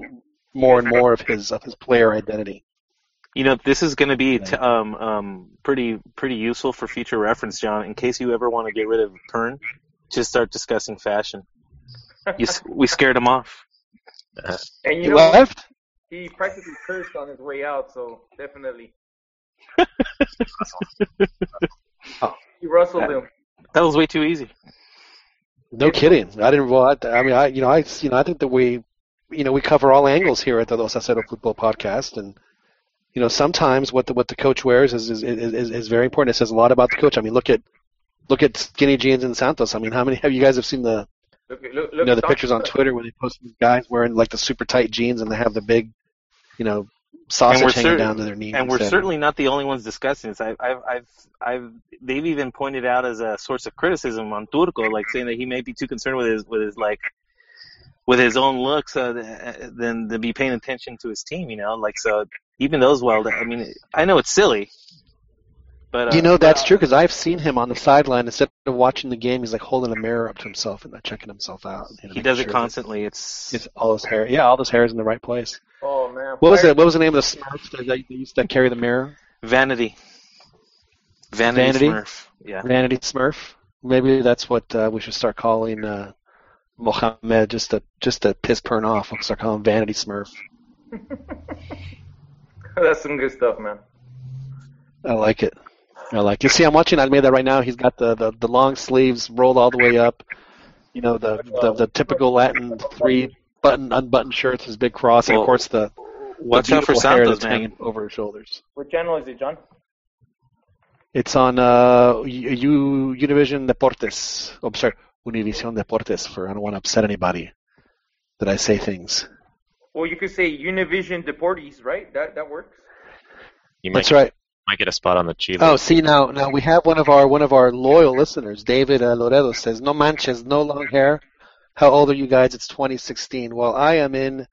more and more of his of his player identity. You know, this is going to be t- um um pretty pretty useful for future reference, John. In case you ever want to get rid of Pern, just start discussing fashion. You, we scared him off. And He you know left. he practically cursed on his way out, so definitely Oh. he rustled him. That was way too easy. No kidding. I didn't. Well, I, I mean, I you know, I you know, I think that we, you know, we cover all angles here at the Dos a Zero Football Podcast, and you know, sometimes what the what the coach wears is is, is is very important. It says a lot about the coach. I mean, look at look at skinny jeans and Santos. I mean, how many have you guys have seen the Look, look, look, you know the Don- pictures on Twitter where they post these guys wearing like the super tight jeans and they have the big, you know, sausage hanging cer- down to their knees. And we're certainly not the only ones discussing this. I've, I've, I've, I've, they've even pointed out as a source of criticism on Turco, like saying that he may be too concerned with his, with his like, with his own looks, uh, than to be paying attention to his team. You know, like so. Even those, well, I mean, I know it's silly, but uh, you know that's true because I've seen him on the sideline instead of watching the game. He's like holding a mirror up to himself and like, checking himself out. you know, he does it sure that constantly. It's It's all his hair. Yeah, all his hair is in the right place. Oh man. What was Fire- it? What was the name of the Smurfs that that used to carry the mirror? vanity. Vanity, Vanity? Smurf. Yeah. Vanity Smurf. Maybe that's what uh, we should start calling uh, Mohamed just to just to piss Pern off. We'll start calling him Vanity Smurf. That's some good stuff, man. I like it. I like you See, I'm watching. I made that right now. He's got the, the, the long sleeves rolled all the way up. You know the the, the typical Latin three button unbuttoned shirts, his big cross, and of course the, the Watch out for beautiful hair Santos, that's man. hanging over his shoulders. What channel is it, John? It's on uh, U- Univision Deportes. Oh, I'm sorry, Univision Deportes. For I don't want to upset anybody that I say things. Well, you could say Univision Deportes, right? That that works. You That's right. Might get a spot on the Chile. Oh, see now, now we have one of our one of our loyal listeners, David uh, Loredo says, "No manches, no long hair." How old are you guys? It's 2016. Well, I am in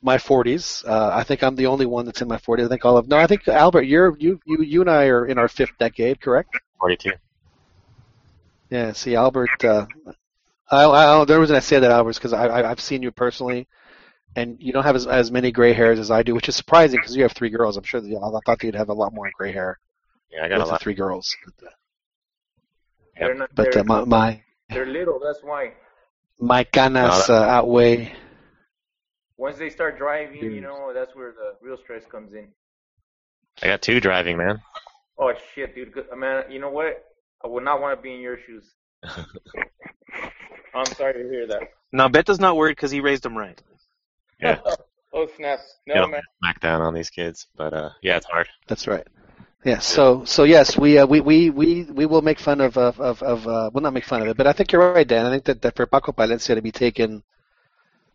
my 40s. Uh, I think I'm the only one that's in my 40s. I think all of no. I think Albert, you're you you you and I are in our fifth decade, correct? 42. Yeah. See, Albert. Uh, I, I, the reason I say that, Albert, is because I, I I've seen you personally, and you don't have as as many gray hairs as I do, which is surprising because you have three girls. I'm sure that, I thought you'd have a lot more gray hair Yeah, I got with a the lot. three girls. They're not, But they're, uh, my my they're little. That's why. my canas uh, outweigh. Once they start driving, you know, that's where the real stress comes in. I got two driving, man. Oh shit, dude. Good- Man, you know what? I would not want to be in your shoes. I'm sorry to hear that. Now Beto's not worried because he raised him right. Yeah. Oh snaps! No You know, man. smack down on these kids, but uh, yeah, it's hard. That's right. Yeah. So so yes, we uh, we we we we will make fun of of of, of uh, well not make fun of it, but I think you're right, Dan. I think that, that for Paco Palencia to be taken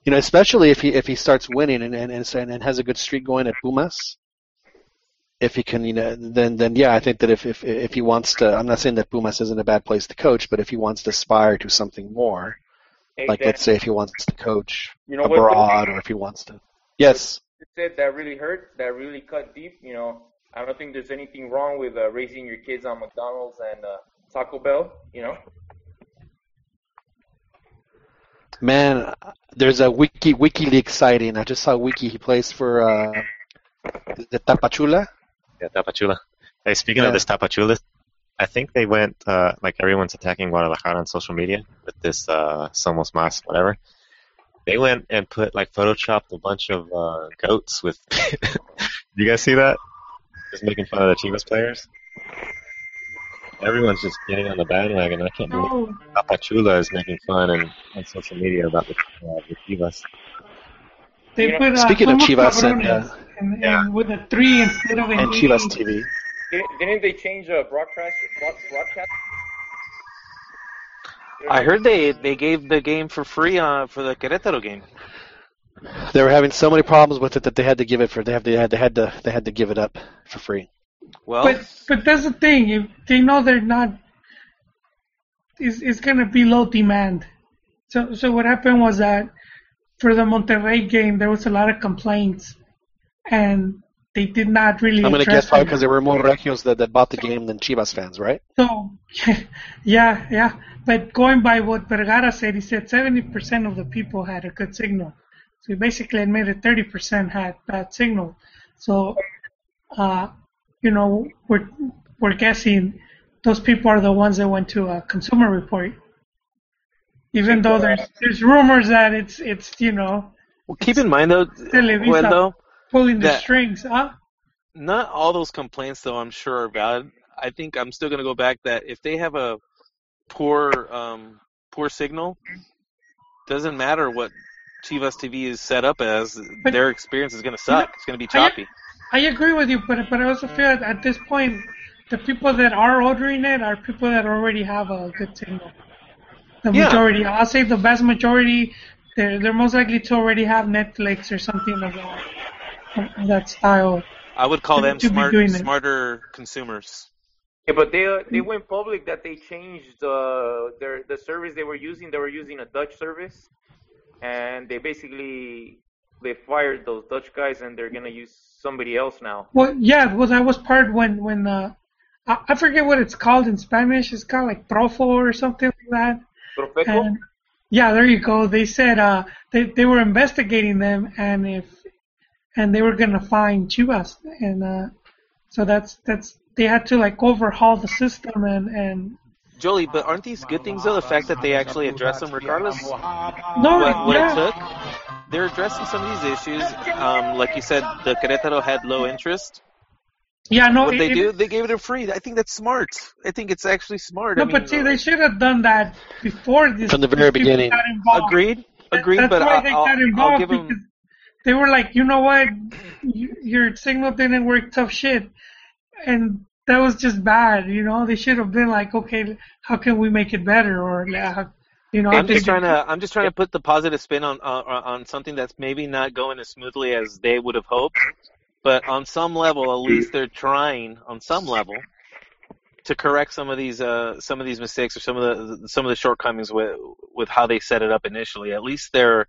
You know, especially if he if he starts winning and and and, and has a good streak going at Pumas. If he can, you know, then then yeah, I think that if if if he wants to, I'm not saying that Pumas isn't a bad place to coach, but if he wants to aspire to something more, Hey, like let's say if he wants to coach You know what, abroad or if he wants to, yes, you said that really hurt, that really cut deep. You know, I don't think there's anything wrong with uh, raising your kids on McDonald's and uh, Taco Bell. You know, man, there's a wiki WikiLeaks sighting. I just saw Wiki. He plays for uh, the Tapachula. Yeah, Tapachula. Hey, speaking Yeah. of this Tapachula, I think they went uh, like everyone's attacking Guadalajara on social media with this uh, Somos Mas, whatever. They went and put like photoshopped a bunch of uh, goats with. you guys see that? Just making fun of the Chivas players. Everyone's just getting on the bandwagon. I can't believe Oh, Tapachula is making fun and on social media about the, uh, the Chivas. they put uh, Speaking of Chivas and, cabrones uh, and, and with a three instead of an and. Chivas TV. Didn't, didn't they change uh, broadcast broadcast? I heard they they gave the game for free uh, for the Querétaro game. They were having so many problems with it that they had to give it for they have they had they had to they had to give it up for free. Well, But but that's the thing. If they know they're not, it's it's gonna be low demand. So so what happened was that for the Monterrey game there was a lot of complaints, and they did not really. I'm gonna guess probably because there were more Regios that, that bought the game than Chivas fans, right? So, yeah, yeah. But going by what Vergara said, he said 70% of the people had a good signal. So he basically admitted 30% had bad signal. So, uh, you know, we're we're guessing those people are the ones that went to a consumer report. Even though there's there's rumors that it's it's you know well, keep in mind though, well, though, pulling the strings, huh? not all those complaints though I'm sure are valid. I think I'm still gonna go back that if they have a poor um, poor signal, doesn't matter what Chivas TV is set up as, But- their experience is gonna suck. It's gonna be choppy. I agree with you, but but I also feel that at this point, the people that are ordering it are people that already have a good signal. The Yeah. majority, I'll say the vast majority, they're they're most likely to already have Netflix or something like that that style. I would call to- them to smart, smarter consumers. Yeah, but they uh, they went public that they changed uh, their the service they were using. They were using a Dutch service, and they basically they fired those Dutch guys, and they're gonna use somebody else now. Well, yeah, well that was part when when uh, I, I forget what it's called in Spanish. It's called like Profo or something like that. Profeco. And yeah, there you go. They said uh, they they were investigating them, and if and they were gonna find Chivas, and uh, so that's that's they had to like overhaul the system and and Jolie, but aren't these good things though? The fact that they actually address them regardless no, what, what yeah, it took. They're addressing some of these issues. Um, like you said, the Querétaro had low interest. yeah, no. what it- they it- do, they gave it a free. I think that's smart. I think it's actually smart. No, I mean, but see, they should have done that before this. From the very beginning. got agreed, That- agreed. That's but why I'll, they I'll, I'll involved give because them. They were like, you know what, your signal didn't work, tough shit, and that was just bad. You know, they should have been like, okay, how can we make it better, or uh, you know, I'm just trying to. I'm just trying to put the positive spin on on, on something that's maybe not going as smoothly as they would have hoped, but on some level, at least they're trying on some level to correct some of these uh some of these mistakes or some of the some of the shortcomings with with how they set it up initially. At least they're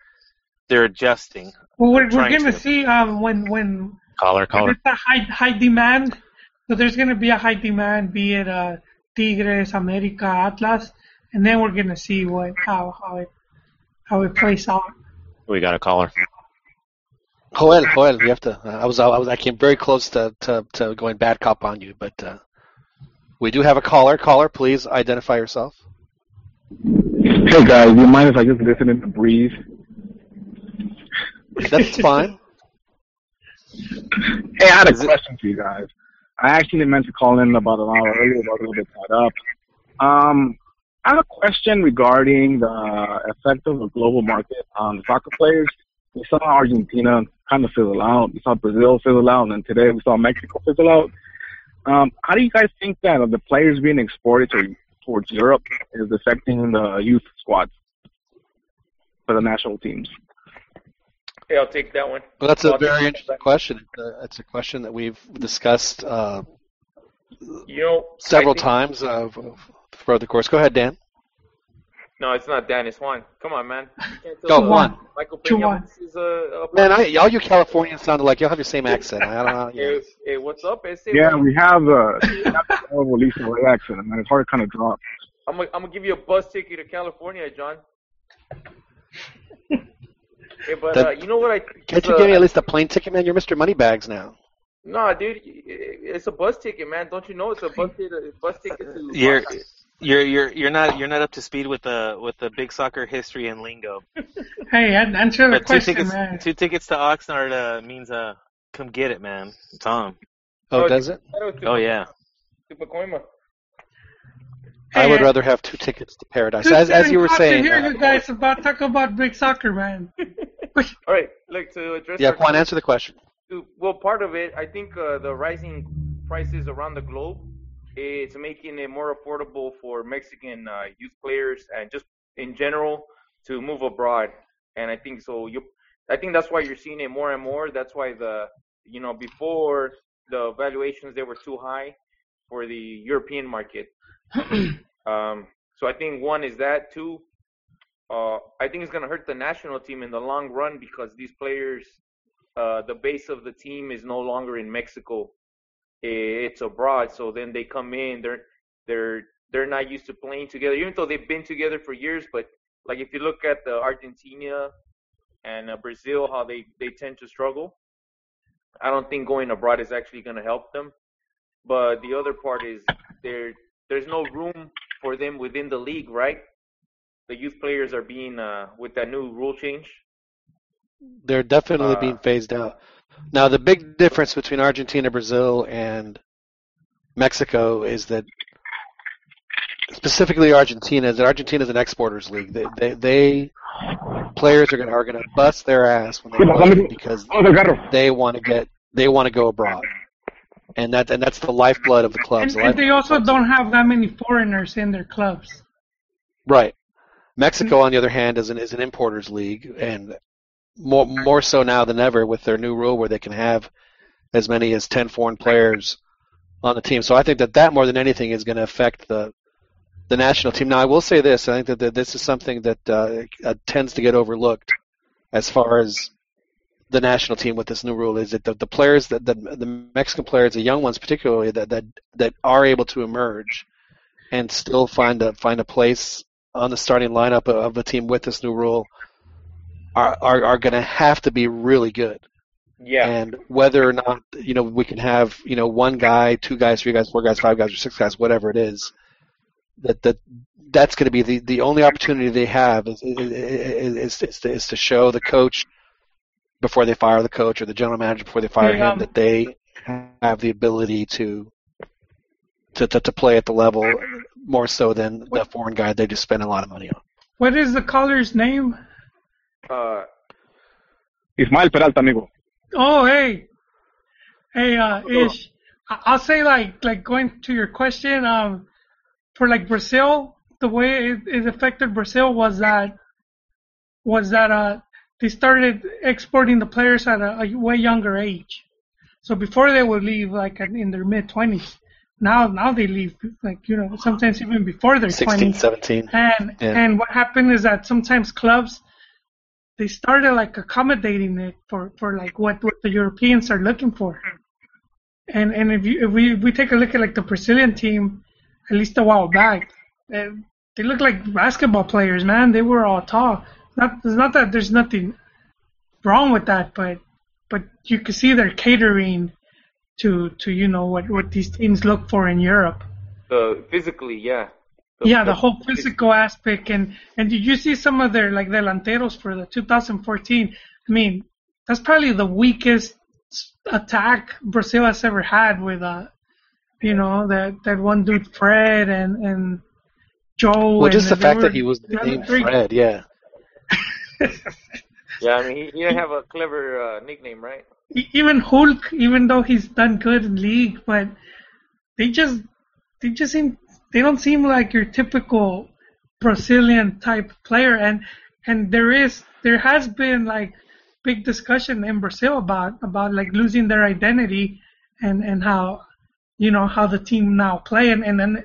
they're adjusting. Well, we're, we're gonna see um when when Caller, caller. It's a high high demand. So there's going to be a high demand, be it uh, Tigres, America, Atlas, and then we're going to see what how how it how it plays out. We got a caller. Joel, Joel, you have to. Uh, I was I was I came very close to to, to going bad cop on you, but uh, we do have a caller. Caller, please identify yourself. Hey guys, you mind if I just listen and breathe? That's fine. Hey, I had a question for you guys. I actually meant to call in about an hour earlier, but I was a little bit tied up. Um, I have a question regarding the effect of the global market on soccer players. We saw Argentina kind of fizzle out. We saw Brazil fizzle out, and today we saw Mexico fizzle out. Um, how do you guys think that of the players being exported to, towards Europe is affecting the youth squads for the national teams? Yeah, I'll take that one. Well, that's a I'll take very that. interesting question. It's a, it's a question that we've discussed uh, You know, several think- times uh, throughout the course. Go ahead, Dan. No, it's not Dan. It's Juan. Come on, man. Go, tell, uh, Juan. Michael Two Peña Juan. this is a, a Man, I, all you Californians sounded like y'all have your same accent. I don't know. Hey, hey, what's up? Ese? Yeah, we have uh, horrible Lisa Ray accent, man. It's hard to kind of drop. I'm gonna, I'm gonna give you a bus ticket to California, John. Hey, but That- uh, you know what I? Can't you uh, give me at least a plane ticket, man? You're Mr. Moneybags now. Nah, dude, it's a bus ticket, man. Don't you know it's a bus ticket? A bus ticket to You're you're you're you're not you're not up to speed with the with the big soccer history and lingo. Hey, answer the But two question, tickets man. two tickets to Oxnard uh, means uh come get it, man. Tom. Oh, does it? Oh yeah. To Pacoima. I would rather have two tickets to paradise. As, as you were glad saying, to hear uh, you guys about talk about big soccer, man. All right, like to address. yeah, our- Juan, answer the question. Well, part of it, I think uh, the rising prices around the globe is making it more affordable for Mexican uh, youth players and just in general to move abroad. And I think so. You, I think that's why you're seeing it more and more. That's why the, you know, before the valuations they were too high for the European market. Um, so I think one is that. Two, uh, I think it's going to hurt the national team in the long run because these players, uh, the base of the team is no longer in Mexico. It's abroad. So then they come in. They're they're they're not used to playing together, even though they've been together for years. But like if you look at the Argentina and uh, Brazil, how they they tend to struggle. I don't think going abroad is actually going to help them. But the other part is there there's no room for them within the league, right? The youth players are being uh, with that new rule change. They're definitely Uh, being phased out. Now, the big difference between Argentina, Brazil, and Mexico is that specifically Argentina is that Argentina is an exporters league. They, they, they players are going to are going to bust their ass when they play because they want to get they want to go abroad, and that and that's the lifeblood of the clubs. And, The and they also don't have that many foreigners in their clubs. Right. Mexico, on the other hand, is an is an importers league, and more more so now than ever with their new rule where they can have as many as ten foreign players on the team. So I think that that more than anything is going to affect the the national team. Now I will say this: I think that, that this is something that uh, uh, tends to get overlooked as far as the national team with this new rule is that the, the players that the, the Mexican players, the young ones particularly, that, that that are able to emerge and still find a find a place on the starting lineup of, the team with this new rule are are, are going to have to be really good. Yeah. And whether or not you know we can have you know one guy, two guys, three guys, four guys, five guys, or six guys, whatever it is, that that that's going to be the, the only opportunity they have is is, is, is, to, is to show the coach before they fire the coach or the general manager before they fire Hey, him um, that they have the ability to to, to to play at the level more so than the foreign guy they just spend a lot of money on. What is the caller's name? Uh, Ismael Peralta, amigo. Oh, hey, hey, uh, Ish. I- I'll say like like going to your question. Um, for like Brazil, the way it, it affected Brazil was that was that uh they started exporting the players at a, a way younger age. So before they would leave like in their mid twenties. Now now they leave like you know sometimes even before their 16, twenties. 17. And Yeah. and what happened is that sometimes clubs they started like accommodating it for, for like what, what the Europeans are looking for. And and if you if we if we take a look at like the Brazilian team, at least a while back, they, they look like basketball players, man. They were all tall. Not it's not that there's nothing wrong with that, but but you can see they're catering to to you know what what these teams look for in Europe. the physically, yeah. Yeah, the whole physical aspect, and and did you see some of their like delanteros for the 2014? I mean, that's probably the weakest attack Brazil has ever had with uh, you know that that one dude Fred and and Joe. Well, and just the fact were- that he was the other named Fred, yeah. Yeah, I mean, he, he didn't have a clever uh, nickname, right? Even Hulk, even though he's done good in league, but they just they just seem they don't seem like your typical Brazilian type player, and and there is there has been like big discussion in Brazil about about like losing their identity and and how you know how the team now play and and then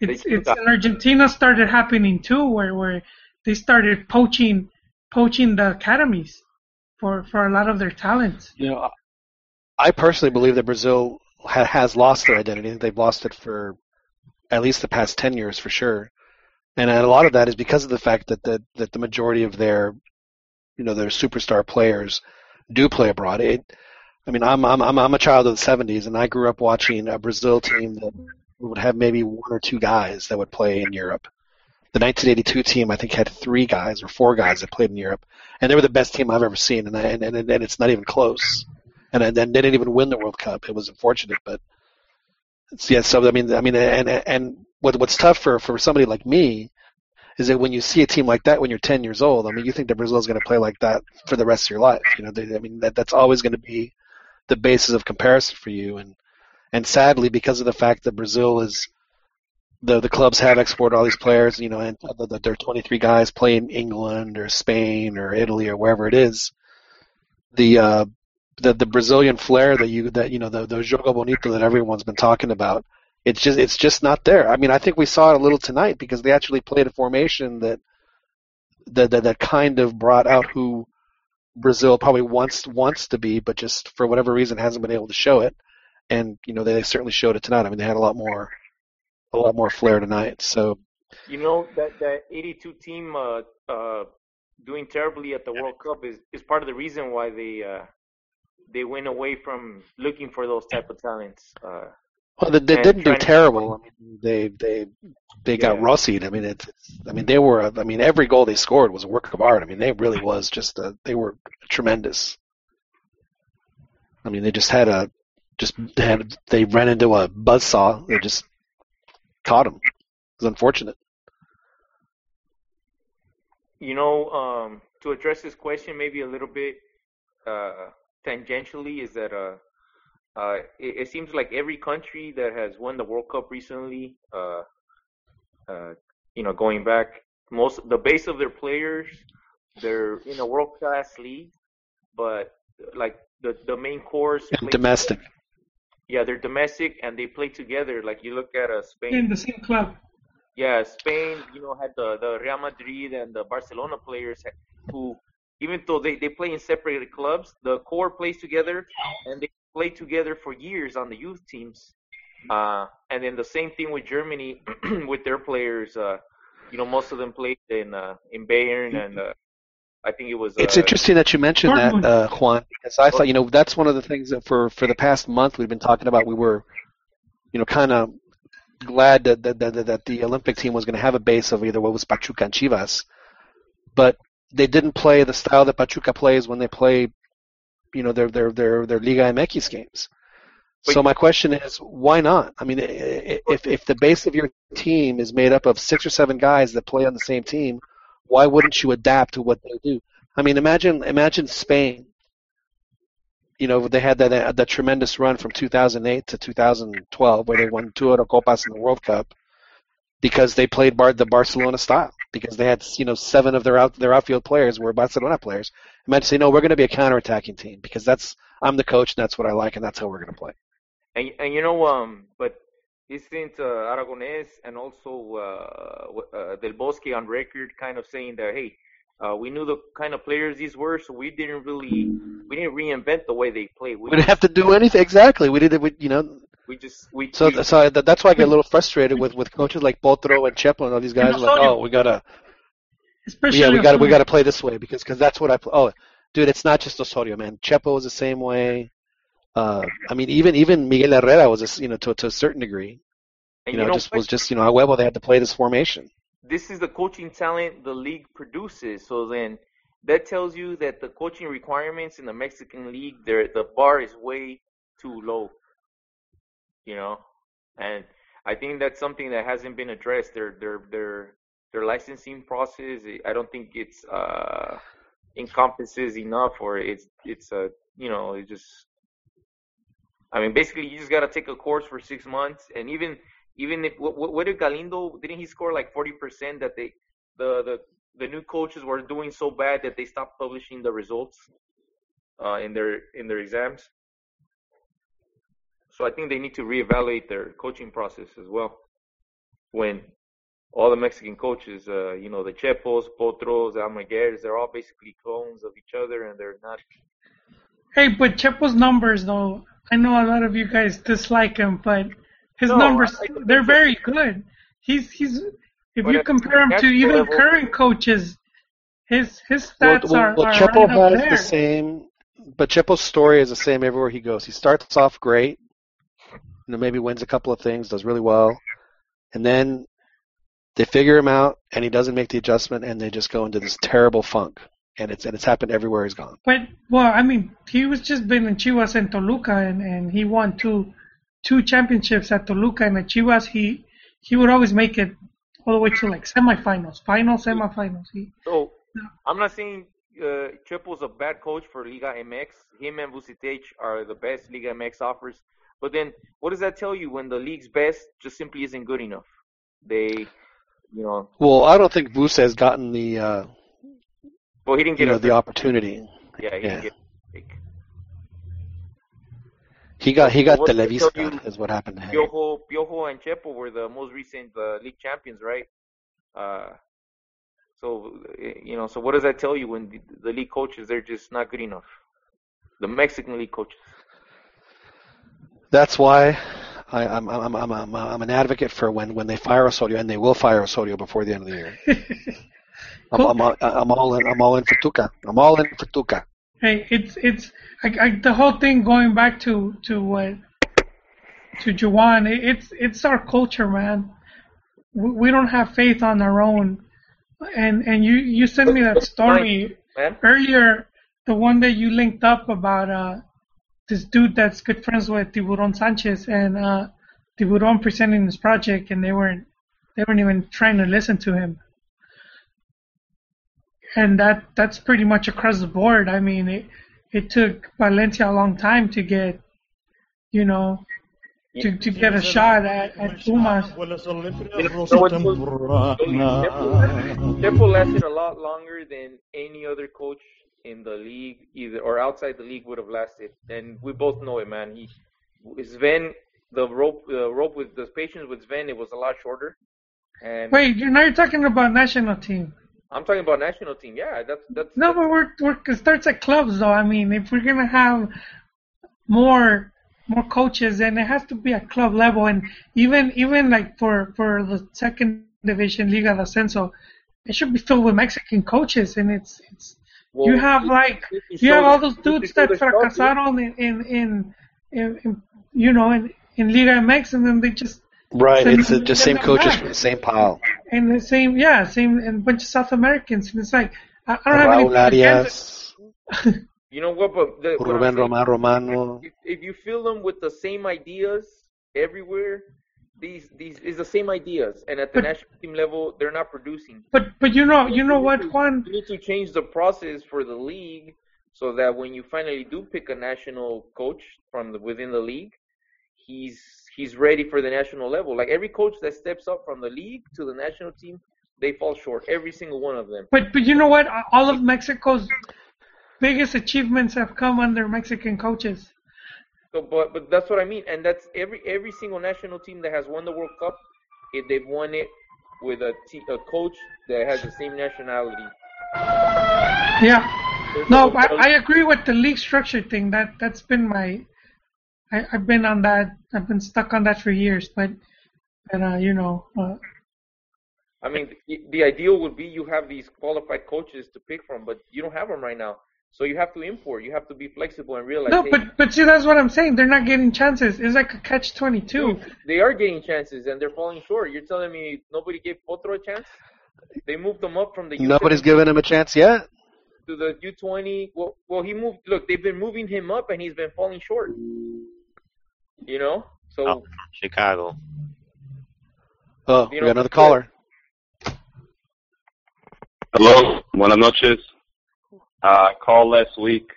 it's it's in Argentina started happening too where where they started poaching poaching the academies for for a lot of their talents. You know, I personally believe that Brazil ha- has lost their identity. They've lost it for at least the past ten years, for sure. And a lot of that is because of the fact that the that the majority of their, you know, their superstar players do play abroad. It, I mean, I'm I'm I'm a child of the '70s, and I grew up watching a Brazil team that would have maybe one or two guys that would play in Europe. The 1982 team, I think, had three guys or four guys that played in Europe, and they were the best team I've ever seen, and I, and, and and it's not even close. And then they didn't even win the World Cup. It was unfortunate, but it's, yeah. So I mean, I mean, and and what what's tough for for somebody like me is that when you see a team like that when you're 10 years old, I mean, you think that Brazil is going to play like that for the rest of your life. You know, they, I mean, that that's always going to be the basis of comparison for you. And and sadly, because of the fact that Brazil is the the clubs have exported all these players, you know, and that there are 23 guys playing England or Spain or Italy or wherever it is, the uh, the the Brazilian flair that you that you know the the jogo bonito that everyone's been talking about it's just it's just not there. I mean, I think we saw it a little tonight because they actually played a formation that that that, that kind of brought out who Brazil probably wants wants to be, but just for whatever reason hasn't been able to show it. And you know, they certainly showed it tonight. I mean, they had a lot more a lot more flair tonight. So You know that that 82 team uh, uh, doing terribly at the World Cup is, is part of the reason why they uh, they went away from looking for those type of talents. Uh, well, they, they didn't do trying to- terrible. I mean, they they they got Yeah. Rossied. I mean, it's, it's I mean they were I mean every goal they scored was a work of art. I mean, they really was just a, they were tremendous. I mean, they just had a just they had they ran into a buzzsaw. They just caught him. It was unfortunate. you know, um, to address this question maybe a little bit uh, tangentially, is that uh, uh, it, it seems like every country that has won the World Cup recently, uh, uh, you know, going back, most the base of their players, they're in a world class league, but like the the main course, Domestic. together. Yeah, they're domestic and they play together. Like you look at uh, Spain. In the same club. Yeah, Spain, you know, had the, the Real Madrid and the Barcelona players who, even though they, they play in separate clubs, the core plays together and they play together for years on the youth teams. Uh, and then the same thing with Germany with their players. Uh, you know, most of them played in uh, in Bayern and uh, I think it was. Uh, It's interesting that you mentioned that, uh, Juan, because I thought, you know, that's one of the things that for for the past month we've been talking about. We were, you know, kind of glad that that, that that the Olympic team was going to have a base of either what was Pachuca and Chivas, but they didn't play the style that Pachuca plays when they play, you know, their their their their Liga MX games. So my question is, why not? I mean, i- i- if if the base of your team is made up of six or seven guys that play on the same team, why wouldn't you adapt to what they do? I mean, imagine imagine Spain. You know, they had that that tremendous run from 2008 to 2012 where they won two of the Copas in the World Cup because they played bar- the Barcelona style because they had you know seven of their out their outfield players were Barcelona players. Imagine say, no, we're going to be a counterattacking team because that's I'm the coach and that's what I like and that's how we're going to play. And and you know um but isn't uh, Aragonés and also uh, uh, Del Bosque on record kind of saying that hey uh, we knew the kind of players these were so we didn't really we didn't reinvent the way they play we We didn't have to do anything exactly. We did it. We, you know, we just we So, we, so that, that's why I get a little frustrated with, with coaches like Potro and Chepo and all these guys. Like, oh, we gotta, Especially yeah, we gotta, we gotta play this way because cause that's what I. Pl- oh, dude, it's not just Osorio, man. Chepo was the same way. Uh, I mean, even even Miguel Herrera was, a you know, to to a certain degree. You know, you know just was just you know, a huevo they had to play this formation. this is the coaching talent the league produces. So then that tells you that the coaching requirements in the Mexican league, there the bar is way too low. You know, and I think that's something that hasn't been addressed. Their their their their licensing process, I don't think it's uh encompasses enough, or it's it's a you know it just. I mean, basically, you just gotta take a course for six months, and even even if what, what did Galindo didn't he score like forty percent that they the the the new coaches were doing so bad that they stopped publishing the results. uh, in their in their exams. So I think they need to reevaluate their coaching process as well. When all the Mexican coaches, uh, you know, the Chepos, Potros, Almaguers, they're all basically clones of each other, and they're not. Hey, but Chepo's numbers, though, I know a lot of you guys dislike him, but his No, numbers I, I, they're very good. He's he's if you compare him to even level- current coaches, his his Well, stats well, are, well are Chepo right up has there. the same, but Chepo's story is the same everywhere he goes. He starts off great, you know, maybe wins a couple of things, does really well, and then they figure him out, and he doesn't make the adjustment, and they just go into this terrible funk, and it's and it's happened everywhere he's gone. But well, I mean, he was just been in Chivas and Toluca, and, and he won two two championships at Toluca, and at Chivas he he would always make it all the way to like semifinals, finals, semifinals. He, So I'm not saying uh, Chepo's a bad coach for Liga MX. Him and Vucetich are the best Liga MX offers. But then, what does that tell you when the league's best just simply isn't good enough? They, you know, Well, I don't think Vuce has gotten the uh, well, he didn't you know the opportunity. Yeah, he Yeah. didn't get. He got he got What does Televisa you? is what happened to him. Piojo, Piojo and Chepo were the most recent uh, league champions, right? Uh, so you know, so what does that tell you when the, the league coaches they're just not good enough? The Mexican league coaches. That's why I, I'm, I'm, I'm, I'm, I'm an advocate for when, when they fire Osorio, and they will fire Osorio before the end of the year. I'm, I'm, all- I'm all in. I'm all in for Tuca. I'm all in for Tuca. Hey, it's it's I, I, the whole thing going back to to what to Juwan. It, it's it's our culture, man. We, we don't have faith on our own. And and you you sent me that story man. earlier, the one that you linked up about uh this dude that's good friends with Tiburon Sanchez and uh Tiburon presenting his project, and they weren't they weren't even trying to listen to him and that that's pretty much across the board. I mean, it it took Palencia a long time to get, you know, to to get a shot at at Pumas. Chepo lasted a lot longer than any other coach in the league, either or outside the league, would have lasted. And we both know it, man. He Sven, the rope, the rope with the patience with Sven, it was a lot shorter. And Wait, you're now you're talking about national team. I'm talking about national team. Yeah, that's that's No, but we're, we're it starts at clubs though. I mean, if we're gonna have more more coaches, then it has to be at club level, and even even like for for the second division Liga de Ascenso, it should be filled with Mexican coaches, and it's it's you Well, have like if you you have all those dudes that fracasaron in in in, in, in you know in, in Liga MX, and then they just Right. send It's the just same coaches back. from the same pile. and the same yeah same and a bunch of South Americans, and it's like I, I don't have Raúl anything Arias, You know what? But the, what I'm Ruben saying- Roman Romano. if, if you fill them with the same ideas everywhere, these these is the same ideas, and at the national team level, they're not producing. But but you know you know what Juan You need to change the process for the league so that when you finally do pick a national coach from the, within the league, he's he's ready for the national level. Like every coach that steps up from the league to the national team, they fall short. Every single one of them. But but you know what? All of Mexico's biggest achievements have come under Mexican coaches. So, but but that's what I mean, and that's every every single national team that has won the World Cup, if they've won it with a te- a coach that has the same nationality. Yeah. There's No, no- I, I agree with the league structure thing. That that's been my, I, I've been on that. I've been stuck on that for years. But, but uh, you know, uh, I mean, the, the ideal would be you have these qualified coaches to pick from, but you don't have them right now. So you have to import. You have to be flexible and realize. no, hey, but but see, that's what I'm saying. They're not getting chances. It's like a catch twenty two. they are getting chances and they're falling short. You're telling me nobody gave Potro a chance? They moved them up from the U Nobody's given him a chance yet. to the U20. Well, well, he moved. Look, they've been moving him up, and he's been falling short. You know, so Oh, Chicago. Oh, You we know, got another caller. Hello, buenas noches. Uh, I called last week.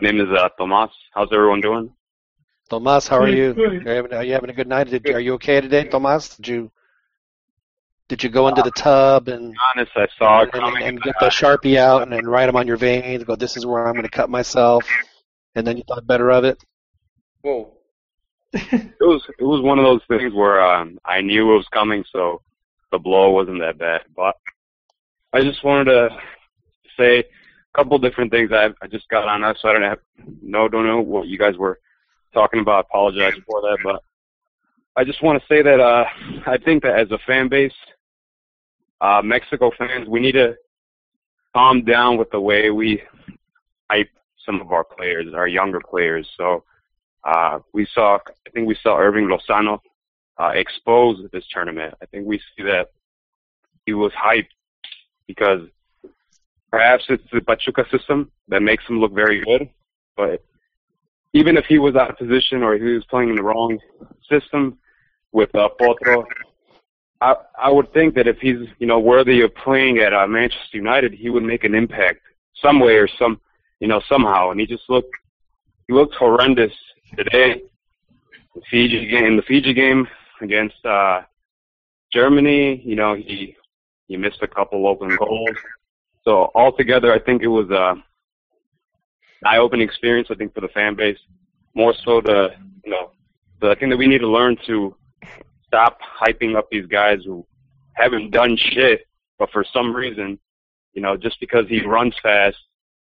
My name is uh, Tomas. How's everyone doing? Tomas, how are you? Are you having, are you having a good night? Did, are you okay today, Tomas? Did you did you go into the tub and honest, I saw it and, and get the sharpie out and then write them on your veins? Go, this is where I'm going to cut myself. and then you thought better of it. Whoa. It was it was one of those things where um, I knew it was coming, so the blow wasn't that bad. But I just wanted to say a couple different things. I I just got on us, so I don't have no don't know what you guys were talking about. I Apologize for that, but I just want to say that uh, I think that as a fan base, uh, Mexico fans, we need to calm down with the way we hype some of our players, our younger players. So uh, we saw, I think we saw Hirving Lozano uh, expose this tournament. I think we see that he was hyped because perhaps it's the Pachuca system that makes him look very good, but even if he was out of position or he was playing in the wrong system with uh, Potro, I I would think that if he's you know worthy of playing at uh, Manchester United, he would make an impact some way or some you know somehow. And he just looked he looked horrendous today. The Fiji game, the Fiji game against uh, Germany, you know he he missed a couple open goals. So altogether, I think it was a eye-opening experience. I think for the fan base, more so the you know, the I think that we need to learn to stop hyping up these guys who haven't done shit, but for some reason, you know, just because he runs fast,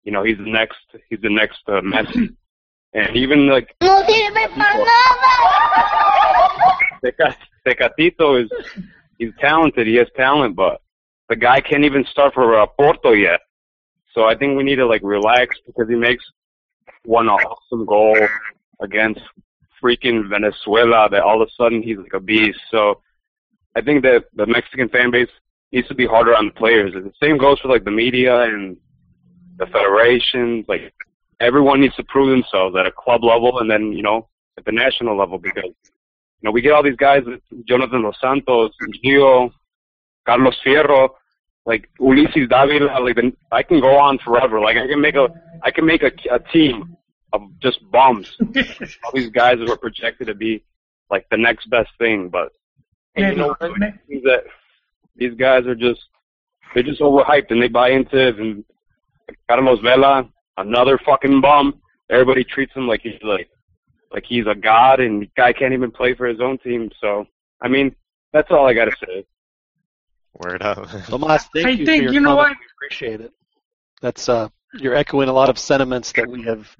you know, he's the next, he's the next uh, Messi. And even like Teca- Tecatito is, he's talented, he has talent, but the guy can't even start for uh, Porto yet. So I think we need to like relax because he makes one awesome goal against freaking Venezuela that all of a sudden he's like a beast. So I think that the Mexican fan base needs to be harder on the players. The same goes for like the media and the federations. Like everyone needs to prove themselves at a club level and then you know at the national level because you know we get all these guys, Jonathan Dos Santos, Gio, Carlos Fierro, like Ulises Davila. Like the, I can go on forever. Like I can make a I can make a, a team of just bums. all these guys who are projected to be like the next best thing, but and you know? That these guys are just they're just overhyped and they buy into it. And Carlos Vela, another fucking bum. Everybody treats him like he's like like he's a god, and the guy can't even play for his own team. So I mean, that's all I gotta say. Word up. Tomas, thank I you think- for your you know comment. We appreciate it. That's uh, you're echoing a lot of sentiments that we have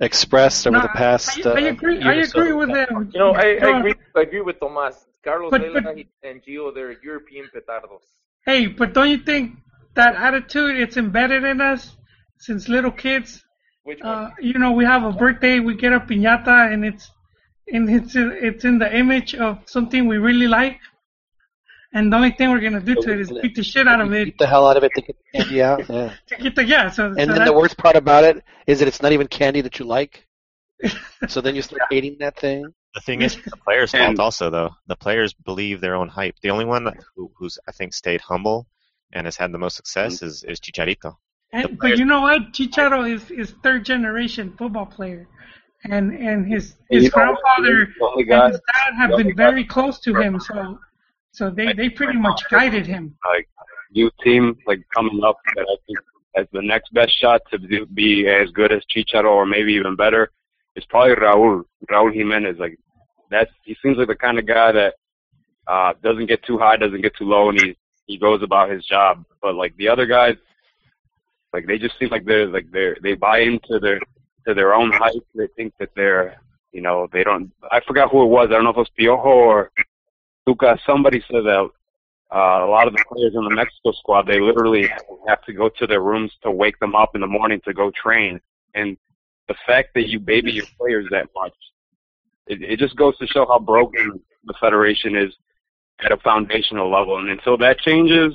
expressed over No, the past. I, I uh, agree. year I or so. agree with him. You know, I, I agree. I agree with Tomas. Carlos But- but- and Gio, they're European petardos. Hey, but don't you think that attitude it's embedded in us since little kids? Which Uh, you know, we have a birthday, we get a piñata, and it's and it's it's in the image of something we really like, and the only thing we're gonna do to it is beat the shit out of it. Beat the hell out of it to get candy out. Yeah. To get the yeah. So, And so then the worst part about it is that it's not even candy that you like. so then you start hating that thing. The thing is, the players' fault also, though. The players believe their own hype. The only one who, who's I think stayed humble and has had the most success is, is Chicharito. And, but you know what? Chicharo is is third generation football player, and and his his you grandfather The only and his dad have been very close to him. So so they they pretty much guided him. like youth team like coming up that I think has the next best shot to be as good as Chicharo or maybe even better is probably Raul Raul Jimenez. Like that's he seems like the kind of guy that uh doesn't get too high, doesn't get too low, and he he goes about his job. But like the other guys, like they just seem like they're like they're they buy into their to their own hype. They think that they're you know they don't. I forgot who it was. I don't know if it was Piojo or Tuca. Somebody said that uh, a lot of the players in the Mexico squad, they literally have to go to their rooms to wake them up in the morning to go train. And the fact that you baby your players that much, it, it just goes to show how broken the federation is at a foundational level. And until that changes,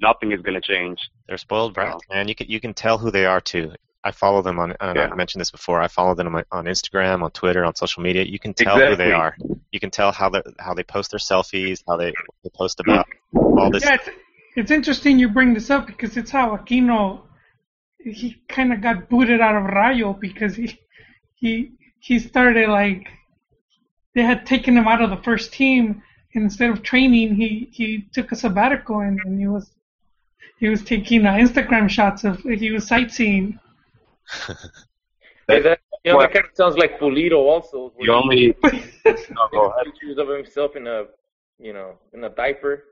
nothing is going to change. They're spoiled brats, man. You can you can tell who they are too. I follow them on. And Yeah. I mentioned this before. I follow them on, on Instagram, on Twitter, on social media. You can tell who they are. You can tell how they how they post their selfies, how they, they post about all this. Yeah, it's, it's interesting you bring this up because it's how Aquino he kind of got booted out of Rayo because he he he started like they had taken him out of the first team and instead of training he he took a sabbatical and, and he was he was taking uh, Instagram shots of he was sightseeing. Hey, that, you know, that kind of sounds like Pulido also. The only no, go ahead. pictures of himself in a, you know, in a diaper.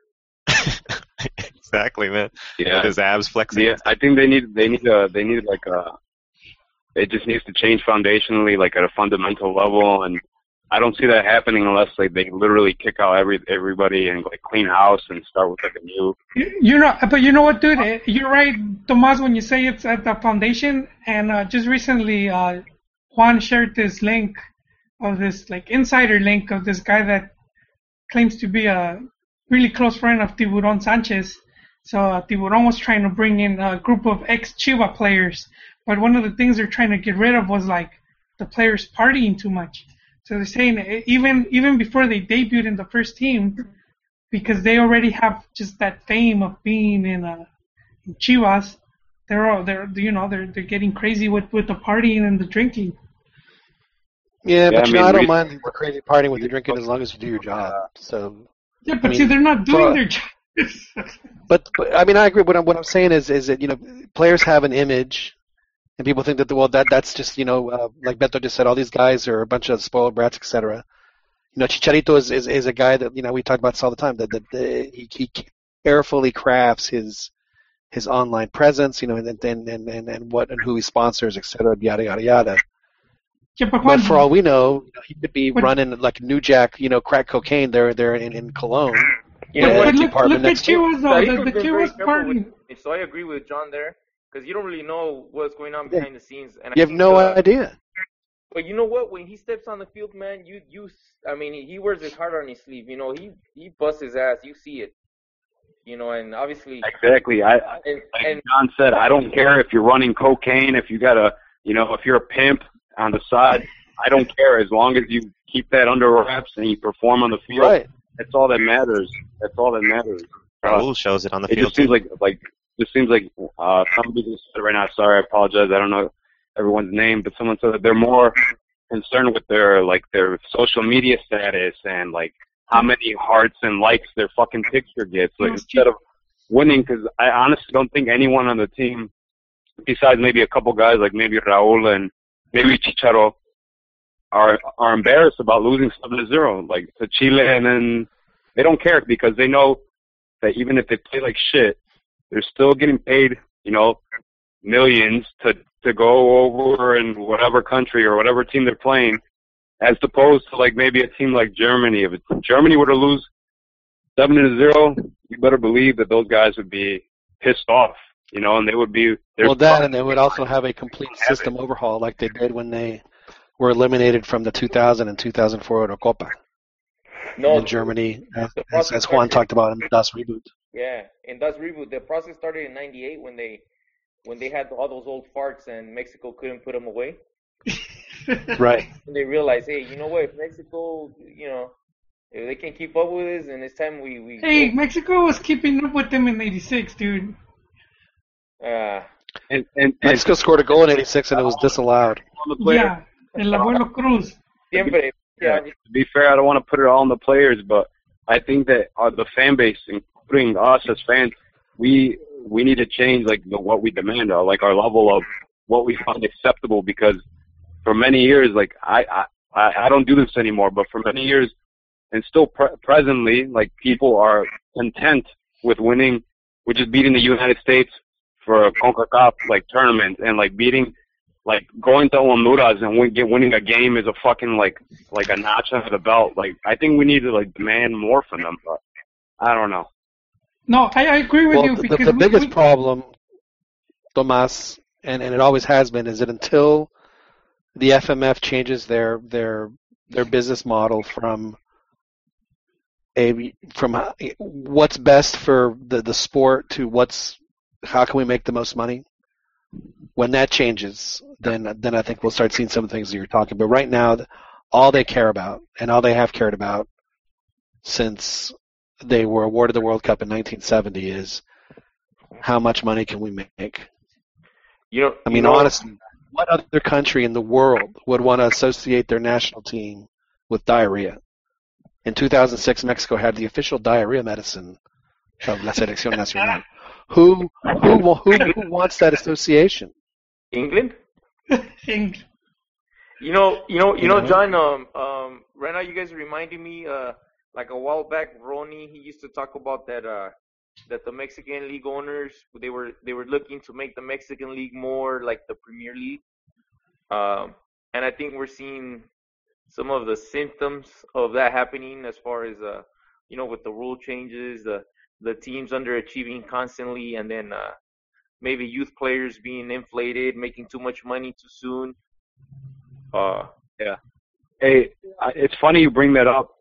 exactly, man. Yeah. With his abs flexing. Yeah, I think they need they need a they need like a it just needs to change foundationally, like at a fundamental level, and I don't see that happening unless like they literally kick out every everybody and like clean house and start with like a new. You know, but you know what, dude? Eh, You're right, Tomas, when you say it's at the foundation. And uh, just recently, uh, Juan shared this link of this like insider link of this guy that claims to be a really close friend of Tiburon Sanchez. So uh, Tiburon was trying to bring in a group of ex Chiva players, but one of the things they're trying to get rid of was like the players partying too much. So they're saying even even before they debuted in the first team, because they already have just that fame of being in, uh, in Chivas, they're all they're you know they're they're getting crazy with with the partying and the drinking. Yeah, Yeah, but I you mean, know, I don't we- mind the crazy partying with the drinking as long as you do your job. So, Yeah, but I see, they're not doing for- their job. but, but I mean, I agree. What I'm what I'm saying is is that you know players have an image, and people think that well that that's just you know uh, like Beto just said, all these guys are a bunch of spoiled brats, etc. You know, Chicharito is, is is a guy that you know we talk about this all the time that that uh, he, he carefully crafts his his online presence, you know, and and and and, and what and who he sponsors, etc. Yada yada yada. Yeah, but But for all we know, you know, he could be But- running like New Jack, you know, crack cocaine there there in, in Cologne. You but, know but what? look, look at next. Chivas though. Tarico's The, the Chivas careful party. so I agree with John there because you don't really know what's going on behind the scenes. And I You have no uh, idea. But you know what? When he steps on the field, man, you you I mean, he wears his heart on his sleeve. You know, he he busts his ass. You see it. You know, and obviously, Exactly. I, I and like and John said, I don't care if you're running cocaine, if you got a, you know, if you're a pimp on the side. I don't care as long as you keep that under wraps and you perform on the field. Right. That's all that matters. That's all that matters. Raul shows it on the it field just seems too. like like just seems like uh somebody just said right now. Sorry, I apologize. I don't know everyone's name, but someone said that they're more concerned with their like their social media status and like how many hearts and likes their fucking picture gets, like instead of winning. Because I honestly don't think anyone on the team, besides maybe a couple guys like maybe Raul and maybe Chicharo, are are embarrassed about losing seven to zero, like to Chile, and then they don't care because they know that even if they play like shit, they're still getting paid, you know, millions to to go over in whatever country or whatever team they're playing, as opposed to like maybe a team like Germany. If Germany were to lose seven to zero, you better believe that those guys would be pissed off, you know, and they would be. Well, that and they would also have a complete system overhaul like they did when they were eliminated from the 2000 and 2004 Eurocopa no, in Germany, as, as, Juan talked about in the DOS reboot. Yeah, and that's reboot. The process started in '98 when they when they had all those old farts and Mexico couldn't put them away. Right. And they realized, hey, you know what? If Mexico, you know, if they can keep up with this, and it's time we we. Hey, Mexico was keeping up with them in '86, dude. Uh, and, and, Mexico scored a goal in '86 and it was disallowed. Yeah, el abuelo Cruz. Siempre. Yeah, to be fair, I don't want to put it all on the players, but I think that uh, the fan base, including us as fans, we we need to change like the, what we demand, or like our level of what we find acceptable. Because for many years, like I I I I don't do this anymore, but for many years, and still pre- presently, like people are content with winning, which is beating the United States for a Concacaf like tournament and like beating like going to Honduras and win, get winning a game is a fucking like like a notch under the belt. Like I think we need to like demand more from them, but I don't know. No, I, I agree with Well, you the, because the we- biggest we- problem, Tomas, and, and it always has been, is that until the FMF changes their their their business model from a from what's best for the the sport to what's how can we make the most money. When that changes, then then I think we'll start seeing some of the things that you're talking. But right now, all they care about and all they have cared about since they were awarded the World Cup in 1970 is how much money can we make? You know, I you mean, know, honestly, what other country in the world would want to associate their national team with diarrhea? In 2006, Mexico had the official diarrhea medicine of La Selección Nacional. Who, who, who, who wants that association? England. England. You know, you know, you know, know? John. Um, um, right now, you guys are reminding me. Uh, like a while back, Ronnie he used to talk about that. Uh, that the Mexican league owners they were they were looking to make the Mexican league more like the Premier League. Um, and I think we're seeing some of the symptoms of that happening as far as uh, you know, with the rule changes, the the teams underachieving constantly, and then uh, maybe youth players being inflated, making too much money too soon. Uh, Yeah. Hey, it's funny you bring that up.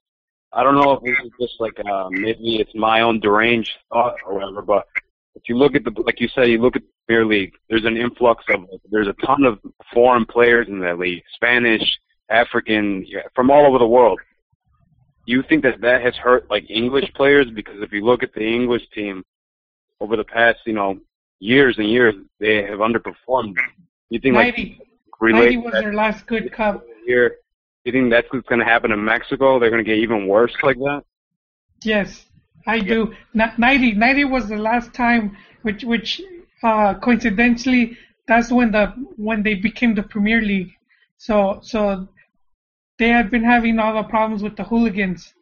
I don't know if this is just like uh, maybe it's my own deranged thought or whatever, but if you look at the like you said, you look at the Premier League. There's an influx of there's a ton of foreign players in that league, Spanish, African, from all over the world. You think that that has hurt like English players because if you look at the English team over the past you know years and years, they have underperformed. You think like 90, relate 90 was that their last good cup. here? You think that's what's going to happen in Mexico? They're going to get even worse like that? Yes, I do. N- 90, 90 was the last time, which, which uh, coincidentally, that's when the when they became the Premier League. So, so they had been having all the problems with the hooligans,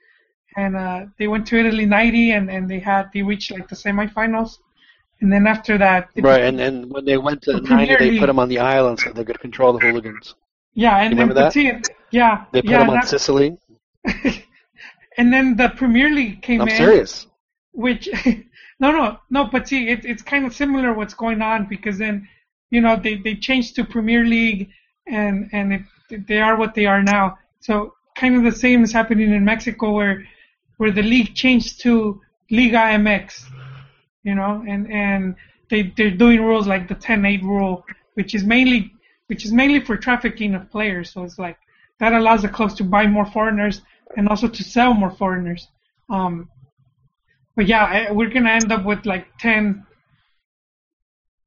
and uh, they went to Italy 90, and, and they had they reached like the semifinals, and then after that, Right, and, and when they went to The 90, Premier they League. put them on the island so they could control the hooligans. yeah, and You then remember that? Petit- yeah, They put yeah, them on that- Sicily. and then the Premier League came I'm in. serious. which no no no but see it, it's kind of similar what's going on because then you know they they changed to premier league and and it, they are what they are now so kind of the same is happening in mexico where where the league changed to liga mx you know and and they they're doing rules like the 10-8 rule which is mainly which is mainly for trafficking of players so it's like that allows the clubs to buy more foreigners and also to sell more foreigners um but yeah, I- we're gonna end up with like 10,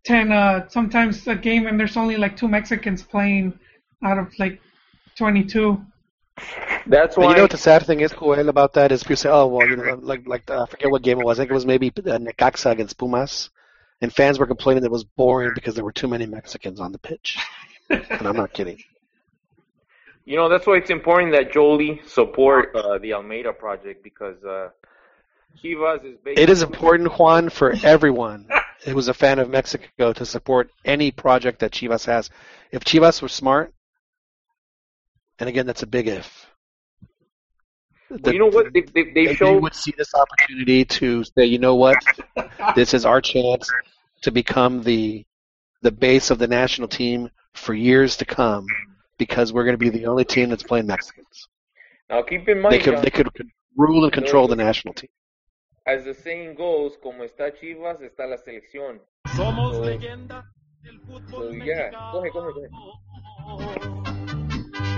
10 uh, sometimes a game, and there's only like two Mexicans playing out of like 22. That's And why. you know what the sad thing is, Joel, about that is people say, oh, well, you know, like, like uh, I forget what game it was. I think it was maybe uh, Necaxa against Pumas, and fans were complaining that it was boring because there were too many Mexicans on the pitch. and I'm not kidding. You know, that's why it's important that Jolie support uh, the Almeyda project because uh, Chivas is basically. It is important, Juan, for everyone who's a fan of Mexico to support any project that Chivas has. If Chivas were smart, and again, that's a big if. Well, you know what? They, they, they they would see this opportunity to say, you know what, this is our chance to become the the base of the national team for years to come, because we're going to be the only team that's playing Mexicans. Now keep in mind, They could John, they could rule and control the national team. as the saying goes, como está Chivas, está la selección. Somos So, leyenda del so fútbol yeah, mexicano. go ahead, go ahead, go ahead.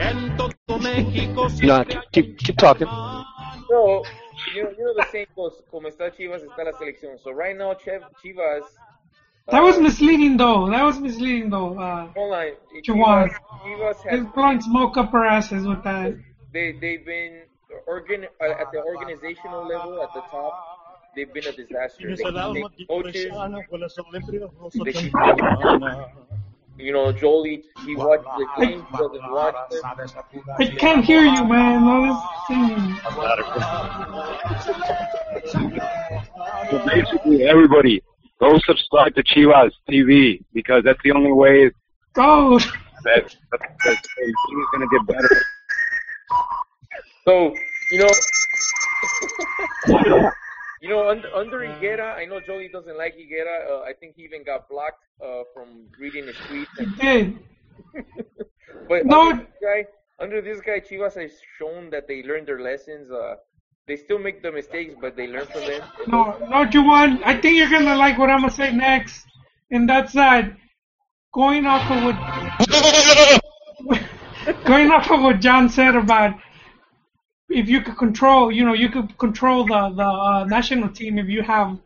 En todo México No, siempre keep, keep, keep talking. So, you know, you know the saying goes, como está Chivas, está la selección. So right now, Chivas. That was misleading though. That was misleading though. Uh, Hold on. Juwan. Chivas, Chivas They're blowing smoke up our asses with that. they they've been organ uh, at the organizational level at the top. They've been a disaster. They, they coaches, they you know, Jolie. He watched the games, doesn't watch them. I can't hear you, man. All this singing. So basically, everybody go subscribe to Chivas TV because that's the only way Go. that that, that thing is going to get better. So you know, you know, under, under Higuera, I know Jolie doesn't like Higuera. Uh, I think he even got blocked uh, from reading his tweets. He did. But No. under this guy, under this guy, Chivas has shown that they learned their lessons. Uh, they still make the mistakes, but they learn from them. No, no, Juwan. I think you're gonna like what I'm gonna say next, and that's that. Going off of what, going off of what John said about if you could control, you know, you could control the the uh, national team if you have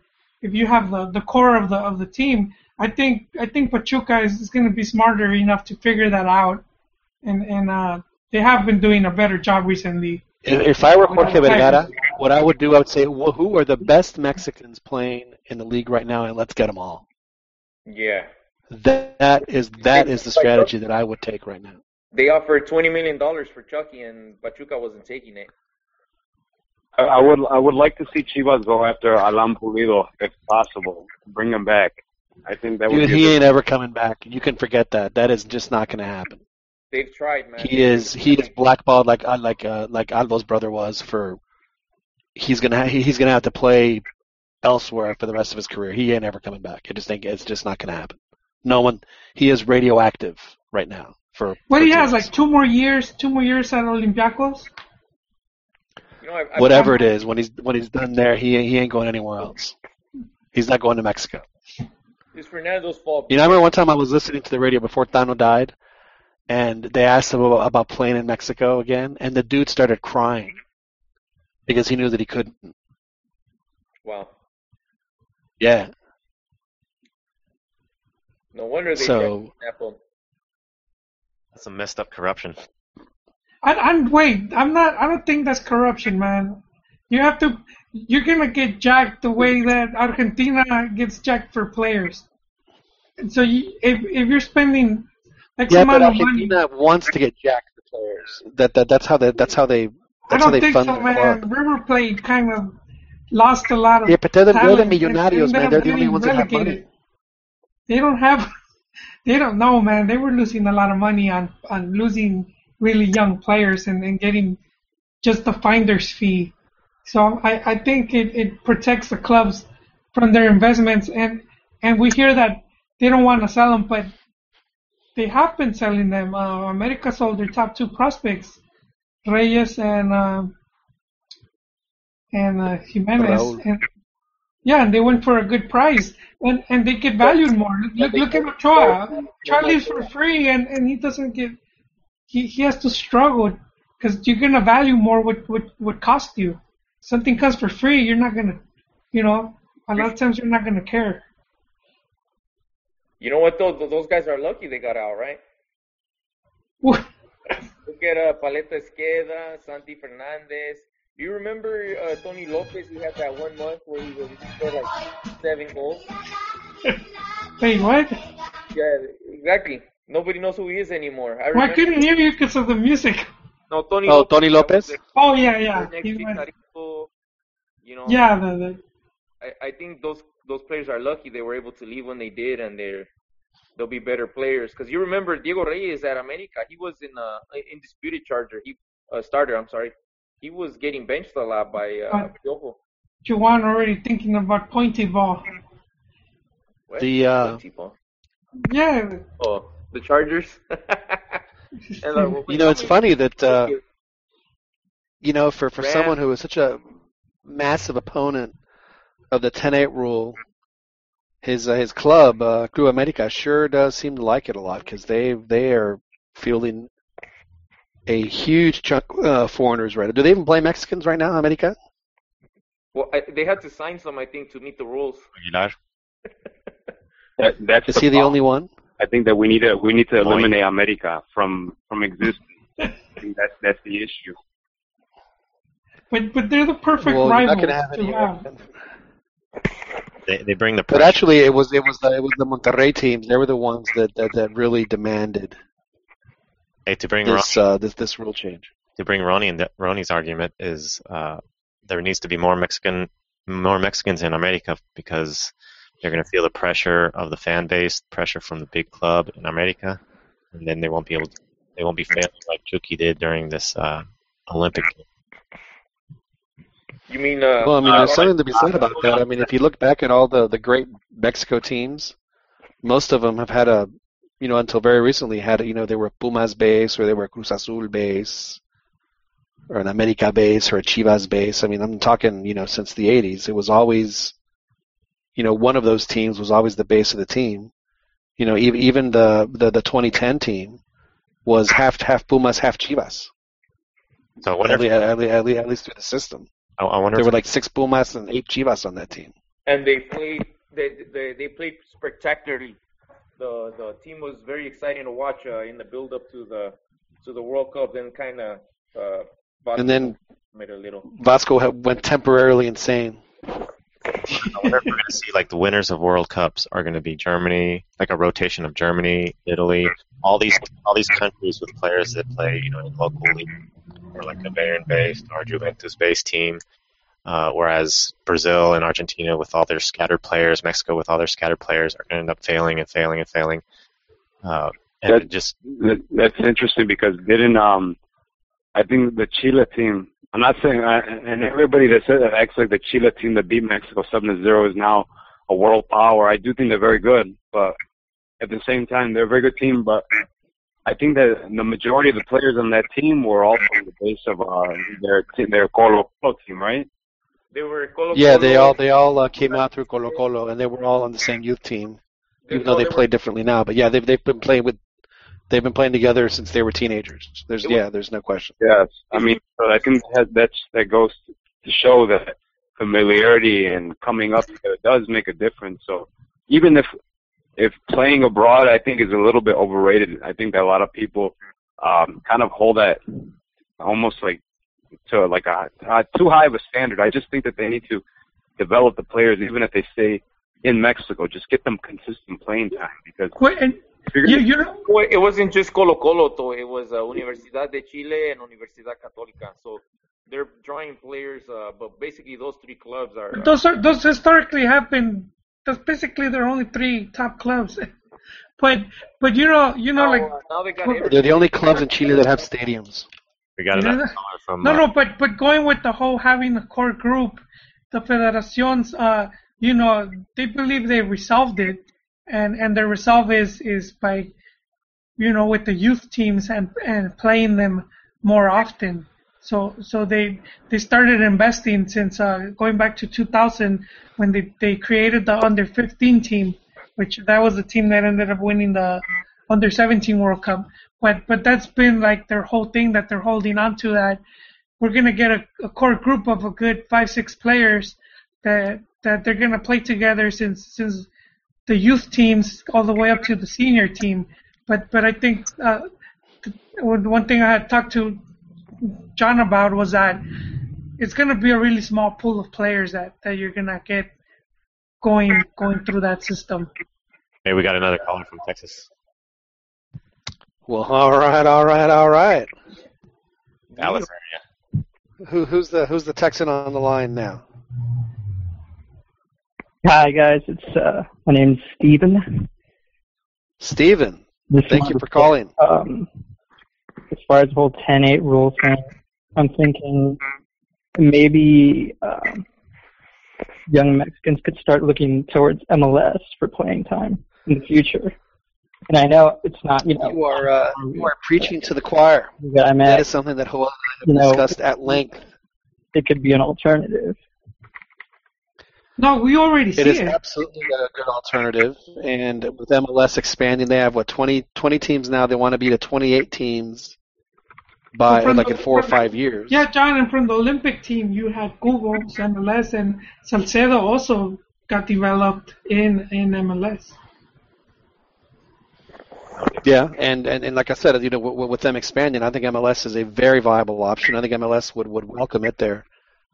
if you have the, the core of the of the team. I think I think Pachuca is, is going to be smarter enough to figure that out, and and uh, they have been doing a better job recently. If, if I were Jorge Vergara, what I would do, I would say, well, who are the best Mexicans playing in the league right now, and let's get them all. Yeah. That, that is that is the strategy that I would take right now. They offered twenty million dollars for Chucky, and Pachuca wasn't taking it. I, I would I would like to see Chivas go after Alan Pulido if possible. Bring him back. I think that would Dude, be he ain't ever coming back. You can forget that. That is just not going to happen. They've tried, man. He is he is blackballed like uh, like uh, like Alvo's brother was for. He's gonna ha- he's gonna have to play elsewhere for the rest of his career. He ain't ever coming back. I just think it's just not gonna happen. No one. He is radioactive right now. For What for he has teams. like two more years, two more years at Olympiacos. You know, I, I, whatever it is when he's when he's done there, he he ain't going anywhere else. He's not going to Mexico. It's Fernando's fault. You know, I remember one time I was listening to the radio before Tano died, and they asked him about, about playing in Mexico again, and the dude started crying because he knew that he couldn't. Wow. Yeah. No wonder they So- tried to snap him. That's some messed up corruption. I, I'm wait. I'm not. I don't think that's corruption, man. You have to. You're gonna get jacked the way that Argentina gets jacked for players. And so you, if if you're spending X Yeah, but of money, wants to get jacked the players. That, that that's how they that's how they that's how don't they think fund so, man. club. River Plate kind of lost a lot of. Yeah, but they're the, they're the talent and millonarios, man. They're the only ones that have money. relegated. They don't have. They don't know, man. They were losing a lot of money on on losing really young players and, and getting just the finder's fee. So I, I think it, it protects the clubs from their investments and and we hear that they don't want to sell them, but they have been selling them. Uh, America sold their top two prospects, Reyes and uh, and uh, Jimenez, and yeah, and they went for a good price, and and they get valued more. Look, look at Ochoa. Charlie's for free, and and he doesn't get. He he has to struggle because you're gonna value more what what what cost you. Something comes for free, you're not gonna, you know, a lot of times you're not gonna care. You know what? Those those guys are lucky they got out, right? What? Look at uh, Paleta Esqueda, Santi Fernandez. Do you remember uh, Tony Lopez? Who had that one month where he was scored like seven goals. Wait, what? Yeah, exactly. Nobody knows who he is anymore. I Well, I remember. couldn't hear you because of the music. No, Tony. Oh, Lopez, Tony Lopez? Oh yeah, yeah. the He went- Chicharito, you know. yeah, the, the, I, I think those those players are lucky they were able to leave when they did, and they're they'll be better players. Because you remember Diego Reyes at America, he was in uh undisputed charger, he uh, starter. I'm sorry, he was getting benched a lot by uh, Piojo. Juwan already thinking about pointy ball. What? The, uh, Tipo? Yeah. Oh, the Chargers. And, uh, You know, it's funny that uh, you know for for Rams. someone who is such a massive opponent of the 10-8 rule, his uh, his club uh, Club America sure does seem to like it a lot because they they are fielding a huge chunk uh, foreigners right. Do they even play Mexicans right now, America? Well, I, they had to sign some, I think, to meet the rules. Aguilar. That, that's Is he the only one? I think that we need to we need to eliminate America from from existence. I think that's that's the issue. But but they're the perfect Well, you're not rivals gonna have to have. They, they bring the Pressure. But actually, it was it was the, it was the Monterrey teams. They were the ones that that, that really demanded hey, to bring Ron, this uh, this this rule change. to bring Ronnie and Ronnie's argument is uh, there needs to be more Mexican more Mexicans in America because they're going to feel the pressure of the fan base, pressure from the big club in America, and then they won't be able to, they won't be failing like Chucky did during this uh, Olympic. You mean? Uh, Well, I mean, uh, there's something to be said about that. I mean, if you look back at all the the great Mexico teams, most of them have had a, you know, until very recently had a, you know, they were Pumas base or they were Cruz Azul base, or an America base or a Chivas base. I mean, I'm talking, you know, since the '80s, it was always, you know, one of those teams was always the base of the team. You know, even even the the, the 2010 team was half half Pumas, half Chivas. So I wonder At, if, le- at, le- at, le- at least through the system, I, I wonder there were like six Pumas and eight Chivas on that team. and they played they, they they played spectacularly. The the team was very exciting to watch uh, in the build up to the to the World Cup. Then kind of uh, And then made a little. Vasco ha- went temporarily insane. I wonder if we're going to see like the winners of World Cups are going to be Germany, like a rotation of Germany, Italy, all these all these countries with players that play, you know, in local league or like a Bayern-based or Juventus-based team. Uh, whereas Brazil and Argentina, with all their scattered players, Mexico with all their scattered players, are going to end up failing and failing and failing. Uh, and That- just That, that's interesting because didn't um, I think the Chile team. I'm not saying, I, and everybody that said that acts like the Chile team that beat Mexico seven to zero is now a world power. I do think they're very good, but at the same time, they're a very good team. But I think that the majority of the players on that team were all from the base of uh, their team, their Colo Colo team, right? They were Colo Colo Yeah, they all they all uh, came out through Colo Colo, and they were all on the same youth team, even though they play differently now. But yeah, they've they've been playing with they've been playing together since they were teenagers. There's yeah, there's no question. Yes, I mean, so I think that that's that goes to show that familiarity and coming up together does make a difference. So even if if playing abroad, I think is a little bit overrated. I think that a lot of people um, kind of hold that almost like to like a, a too high of a standard. I just think that they need to develop the players, even if they stay in Mexico. Just get them consistent playing time because you, you know, it wasn't just Colo Colo, though. It was uh, Universidad de Chile and Universidad Católica. So they're drawing players, uh, but basically those three clubs are. uh, those are those historically have been. That's basically their only three top clubs. But but you know you know like now they got They're the only clubs in Chile that have stadiums. We got You another from No, uh, no, but but going with the whole having a core group, the federations, uh, you know, they believe they resolved it, and and their resolve is is by, you know, with the youth teams and and playing them more often. So so they they started investing since uh, going back to 2000 when they they created the under 15 team, which that was the team that ended up winning the under 17 World Cup. But but that's been like their whole thing that they're holding on to that we're gonna get a, a core group of a good five six players that that they're gonna play together since since the youth teams all the way up to the senior team. But but I think uh, th- one one thing I had talked to John about was that it's gonna be a really small pool of players that that you're gonna get going going through that system. hey, we got another caller from Texas. Well, all right, all right, all right. Dallas Who who's the who's the Texan on the line now? Hi guys, it's uh, my name's Steven. Steven. This Thank you for calling. Um, as far as the whole 10-8 rule thing, I'm thinking maybe um, young Mexicans could start looking towards MLS for playing time in the future. And I know it's not, you know, You are uh, you are preaching to the choir. I mean, that is something that and you know, discussed at length. it could be an alternative. No, we already It see is it. absolutely a good alternative, and with MLS expanding, they have what 20, 20 teams now. They want to be to twenty eight teams by like the- in four or five years. Yeah, John, and from the Olympic team, you had Google, MLS, and Salcedo also got developed in in MLS. Yeah, and, and, and like I said, you know, with, with them expanding, I think MLS is a very viable option. I think MLS would, would welcome it. They're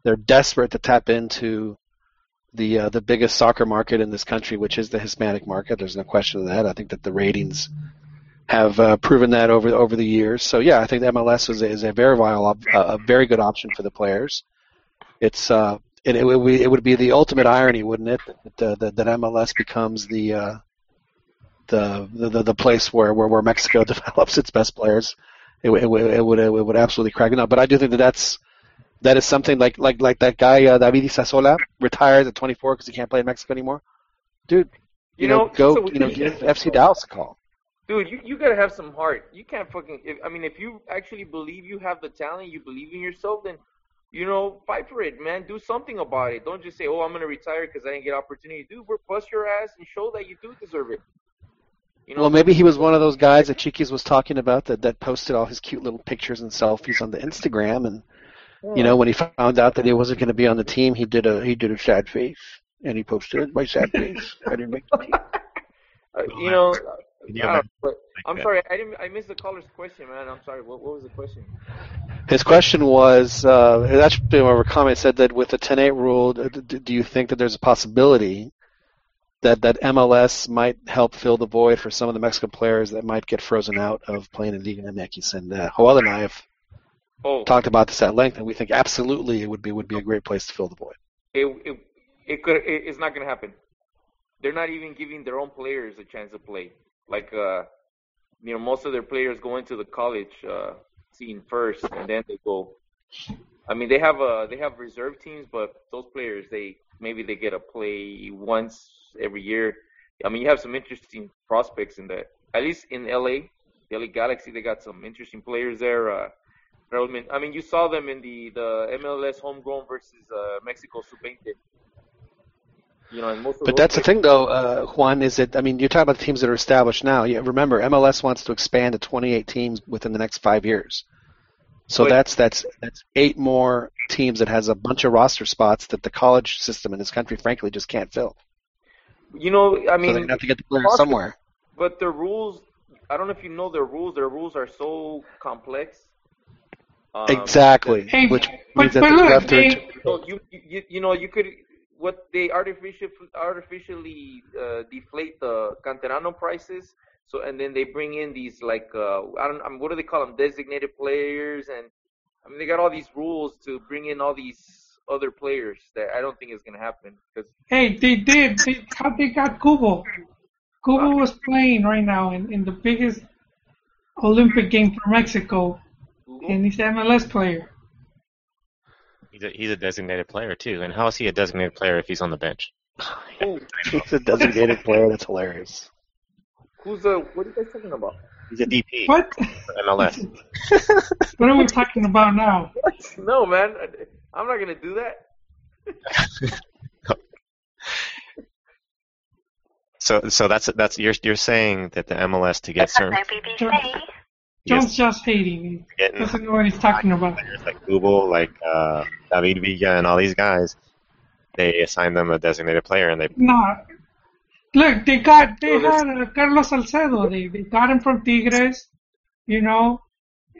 they're desperate to tap into the uh, the biggest soccer market in this country, which is the Hispanic market. There's no question of that. I think that the ratings have uh, proven that over over the years. So yeah, I think MLS is a, is a very viable, op- a very good option for the players. It's uh, it, it would be, it would be the ultimate irony, wouldn't it, that uh, that, that MLS becomes the uh, the, the the place where, where, where Mexico develops its best players. It, it, it would it would absolutely crack it up. But I do think that that's that is something like like like that guy uh, David Sasola retires at 24 because he can't play in Mexico anymore. Dude, you, You know, know, go so- you know give FC Dallas a call. Dude, you, you gotta have some heart. You can't fucking. If, I mean, if you actually believe you have the talent, you believe in yourself, then you know, fight for it, man. Do something about it. Don't just say, "Oh, I'm gonna retire because I didn't get opportunity." Dude, bust your ass and show that you do deserve it. You know, well, maybe he was one of those guys that Chiquis was talking about that that posted all his cute little pictures and selfies on the Instagram, and you know when he found out that he wasn't going to be on the team, he did a he did a sad face and he posted my sad face. I didn't make the team. uh, you know. you I don't have know, but I'm that? sorry, I didn't. I missed the caller's question, man. I'm sorry. What, what was the question? His question was, uh, it actually more of a comment said that with the 10-8 rule, uh, do you think that there's a possibility that that MLS might help fill the void for some of the Mexican players that might get frozen out of playing in Liga MX? And uh, Joel and I have Oh, talked about this at length, and we think absolutely it would be would be a great place to fill the void. it it it could it, it's not gonna happen. They're not even giving their own players a chance to play. Like uh, you know, most of their players go into the college uh, scene first, and then they go. I mean, they have uh they have reserve teams, but those players they maybe they get a play once every year. I mean, you have some interesting prospects in that. At least in LA, the LA Galaxy, they got some interesting players there. Uh, I mean, you saw them in the the MLS homegrown versus uh, Mexico Sub-20. You know, and most of But that's the thing, though, uh, Juan. Is that I mean, you're talking about the teams that are established now. Yeah, remember, MLS wants to expand to 28 teams within the next five years. So But- that's that's that's eight more teams that has a bunch of roster spots that the college system in this country, frankly, just can't fill. You know, I so mean, they're gonna have to get the players somewhere. But the rules, I don't know if you know their rules. Their rules are so complex. Um, exactly. Hey, which but- means that but they look, have to. they- So you, you you know you could what they artificial artificially uh, deflate the canterano prices. So and then they bring in these like uh, I don't I mean, what do they call them designated players and I mean they got all these rules to bring in all these other players that I don't think is gonna happen because Hey, they did. They, how they got Cubo. Cubo was playing right now in, in the biggest Olympic game for Mexico, and he's an MLS player. He's a, he's a designated player too. And how is he a designated player if he's on the bench? Oh, he's a designated player. That's hilarious. who's the what are you guys talking about? He's a DP What? MLS. What are we talking about now? No man, I- I'm not gonna do that. So so that's that's you're you're saying that the MLS to get certain John's just hating. He getting doesn't know what he's talking about. like Google, like uh, David Villa, and all these guys, they assign them a designated player, and they No. Look, they got they had uh, Carlos Salcedo. They they got him from Tigres, you know,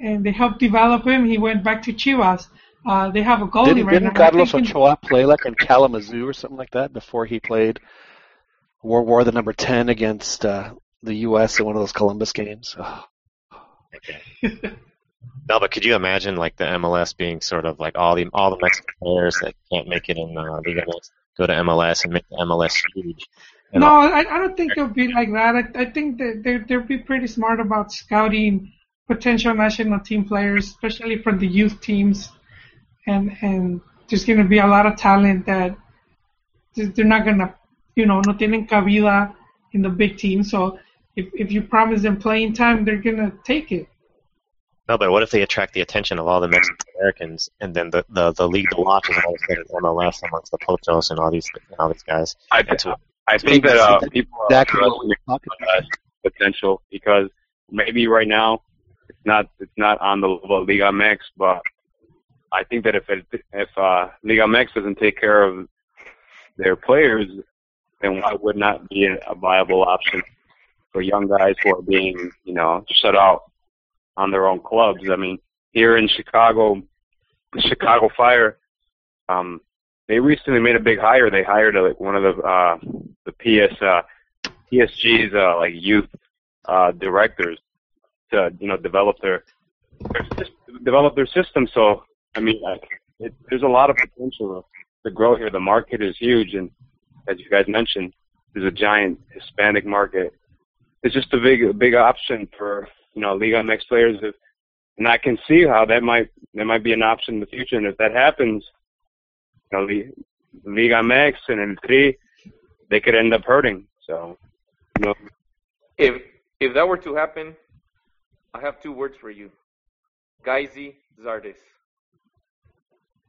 and they helped develop him. He went back to Chivas. Uh, they have a goalie Didn't, right didn't now. I Carlos think he- Ochoa play like in Kalamazoo or something like that before he played World War the number ten against uh, the U.S. in one of those Columbus games? Oh. No, but could you imagine like the MLS being sort of like all the all the Mexican players that can't make it in uh, Liga MX go to MLS and make the MLS huge? No, I, I don't think it'll be like that. I, I think that they they'll be pretty smart about scouting potential national team players, especially from the youth teams, and and there's going to be a lot of talent that they're not going to, you know, no tienen cabida in the big team. So if if you promise them playing time, they're going to take it. No, but what if they attract the attention of all the Mexican Americans, and then the, the, the league to watch is all of a sudden MLS amongst the Pochos and all these and all these guys. I, That's what- I think that uh, people are Exactly what uh, potential because maybe right now it's not it's not on the level of Liga MX, but I think that if it, if uh, Liga MX doesn't take care of their players, then why would not be a viable option for young guys who are being you know shut out on their own clubs? I mean, here in Chicago, the Chicago Fire. Um, they recently made a big hire. They hired uh, like one of the uh, the PS uh, PSG's uh, like youth uh, directors to you know develop their, their develop their system. So I mean, like, it, there's a lot of potential to grow here. The market is huge, and as you guys mentioned, there's a giant Hispanic market. It's just a big big option for you know Liga MX players. If, and I can see how that might that might be an option in the future. And if that happens, you know, Liga MX and El Tri, they could end up hurting. So, you know, If if that were to happen, I have two words for you: Gyasi Zardes.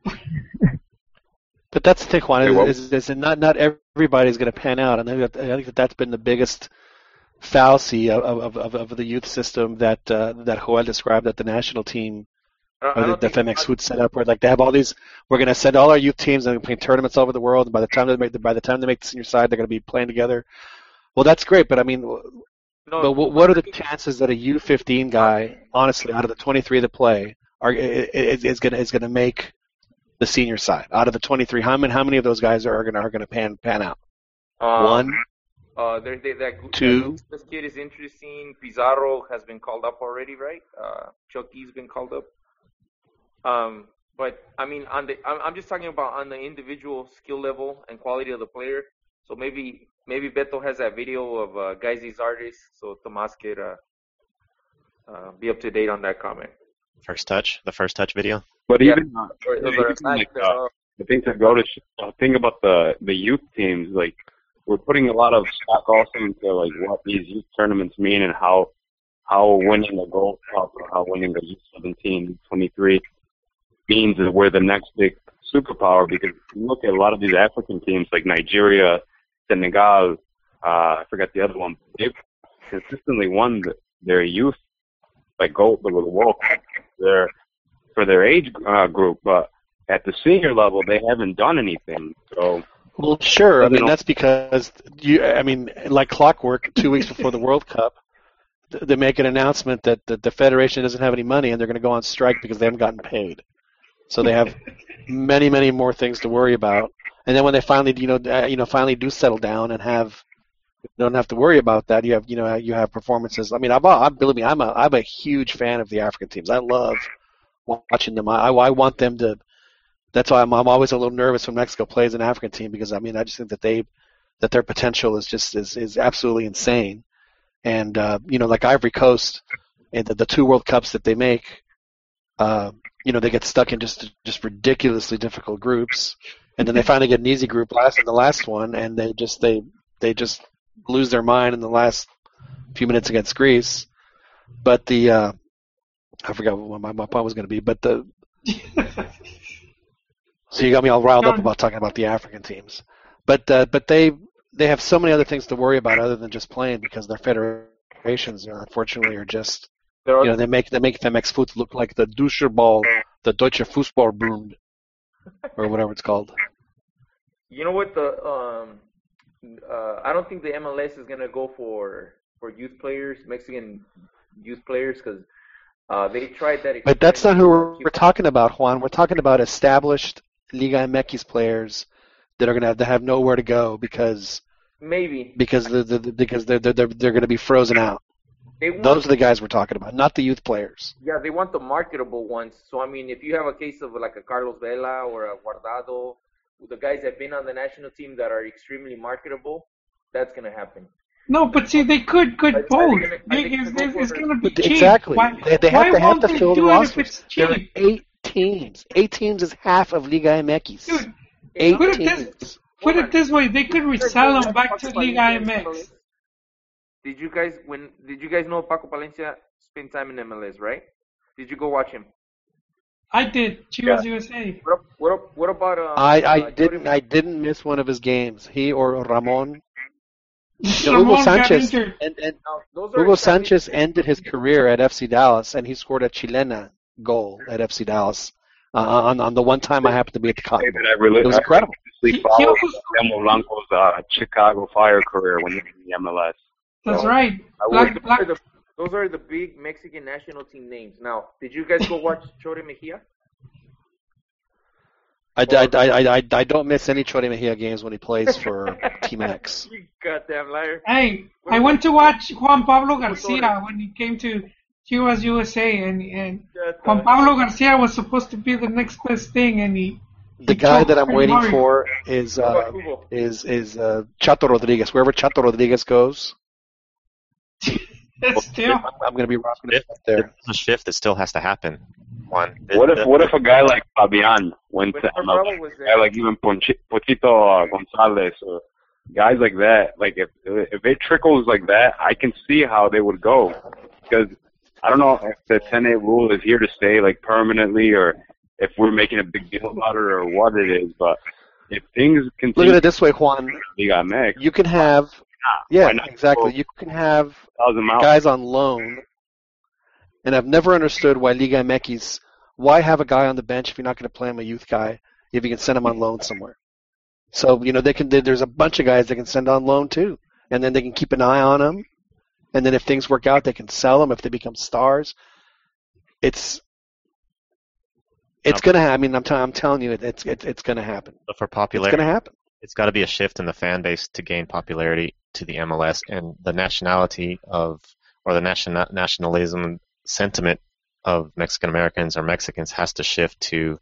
But that's the thing, Juan. Hey, Is, what- is, is that not not everybody's going to pan out, and I think, that, I think that that's been the biggest fallacy of of, of, of the youth system that uh, that Joel described that the national team I or the, the FMX would set up, where like they have all these. We're going to send all our youth teams and play tournaments all over the world, and by the time they make the, by the time they make the senior side, they're going to be playing together. Well, that's great, but I mean, no, but what, what are the chances that a U15 guy, honestly, out of the 23 that play, are is, is going is going to make the senior side out of the 23? How many how many of those guys are going to are going to pan pan out? Um, One. Uh, there, there, that, Two. that- This kid is interesting. Pizarro has been called up already, right? Uh, Chucky's been called up. Um, but I mean, on the, I'm, I'm just talking about on the individual skill level and quality of the player. So maybe, maybe Beto has that video of uh, guys these artists, so Tomas could uh, uh, be up to date on that comment. First touch, the first touch video. But Yeah. even uh, Or- or even the- like uh, the thing to go to sh- uh, think about the the youth teams. Like we're putting a lot of stock also into like what these youth tournaments mean and how how winning the Gold Cup or how winning the youth 17, 23 means that we're the next big superpower. Because if you look at a lot of these African teams like Nigeria, Senegal, uh, I forgot the other one. They've consistently won the, their youth like gold the World Cup. Their for their age uh, group, but at the senior level, they haven't done anything. So Well, sure. I mean, that's because you. I mean, like clockwork. Two weeks before the World Cup, they make an announcement that the, the federation doesn't have any money and they're going to go on strike because they haven't gotten paid. So they have many, many more things to worry about. And then when they finally, you know, uh, you know, finally do settle down and have don't have to worry about that. You have, you know, you have performances. I mean, I'm, I'm believe me, I'm a, I'm a huge fan of the African teams. I love watching them. I, I want them to. That's why I'm, I'm always a little nervous when Mexico plays an African team because I mean, I just think that they, that their potential is just is, is absolutely insane. And uh, you know, like Ivory Coast, and the, the two World Cups that they make, uh, you know, they get stuck in just just ridiculously difficult groups, and then they finally get an easy group last in the last one, and they just they they just lose their mind in the last few minutes against Greece. But the uh, I forgot what my, my point was going to be, but the so you got me all riled up about talking about the African teams, but uh, but they they have so many other things to worry about other than just playing because their federations, you know, unfortunately, are just you know they make they make MX Foot look like the Deutsche Ball, the Deutsche Fußballbund, or whatever it's called. You know what the um uh I don't think the MLS is gonna go for for youth players, Mexican youth players, because uh they tried that. But that's not who we're, we're talking about, Juan. We're talking about established Liga MX players that are going to have to have nowhere to go because Maybe because the, the, the because they're they're they're, they're going to be frozen out. they want, Those are the guys we're talking about, not the youth players. yeah they want the marketable ones. So I mean, if you have a case of like a Carlos Vela or a Guardado, the guys that have been on the national team that are extremely marketable, that's gonna happen. No, but see, they could could Are- are both. gonna- are They- they It's, gonna go it's, it's gonna be cheap. exactly, Why, they, they why have to have to fill the do rosters. it's There are eight teams. Eight teams is half of Liga MX. Dude, Eight put it teams. this put it this way: they could resell them back to Liga Palencia MX. Did you guys when did you guys know Paco Palencia spent time in MLS, right? Did you go watch him? I did. Chivas USA. What, what, what about uh, I, I uh, didn't Jordi- I didn't miss one of his games. He or Ramon. Hugo Ramon got Sanchez injured. and, and Now, Hugo Sanchez ended his career at FC Dallas, and he scored a Chilena goal at FC Dallas uh, on on the one time I happened to be at the Cotton Bowl. that I really It was incredible. I He- he followed also- Temo Blanco's uh, Chicago Fire career when he was in the MLS. That's So, right. Black, would- Those are, black, the, those are the big Mexican national team names. Now, did you guys go watch Chore Mejia? I, I, I, I, I don't miss any Chore Mejia games when he plays for Team X. You goddamn liar. Hey, I went to watch Juan Pablo Garcia when he came to Chivas USA, and and Juan Pablo Garcia was supposed to be the next best thing, and he The guy that I'm waiting hard. for is uh, is is uh, Chato Rodriguez. Wherever Chato Rodriguez goes, still. I'm going to be rocking it up There. there. There's a shift that still has to happen. One. What if what if a guy like Fabian went to When MLS? Bravo was A guy like even Ponchi- Pochito uh, Gonzalez or guys like that. Like if if it trickles like that, I can see how they would go. Because I don't know if the 10-8 rule is here to stay like permanently, or if we're making a big deal about it, or what it is. But if things continue, Look at it this way, Juan. Liga MX, You can have yeah, exactly. You can have thousand them out. guys on loan, and I've never understood why Liga MX. Why have a guy on the bench if you're not going to play him a youth guy if you can send him on loan somewhere? So you know they can. There's a bunch of guys they can send on loan too, and then they can keep an eye on them. And then if things work out, they can sell them if they become stars. It's It's gonna. happen. I mean, I'm, t- I'm telling you, it, it's it's it's gonna happen. But for popularity, It's gonna happen. it's got to be a shift in the fan base to gain popularity to the MLS and the nationality of or the nation nationalism sentiment of Mexican Americans or Mexicans has to shift to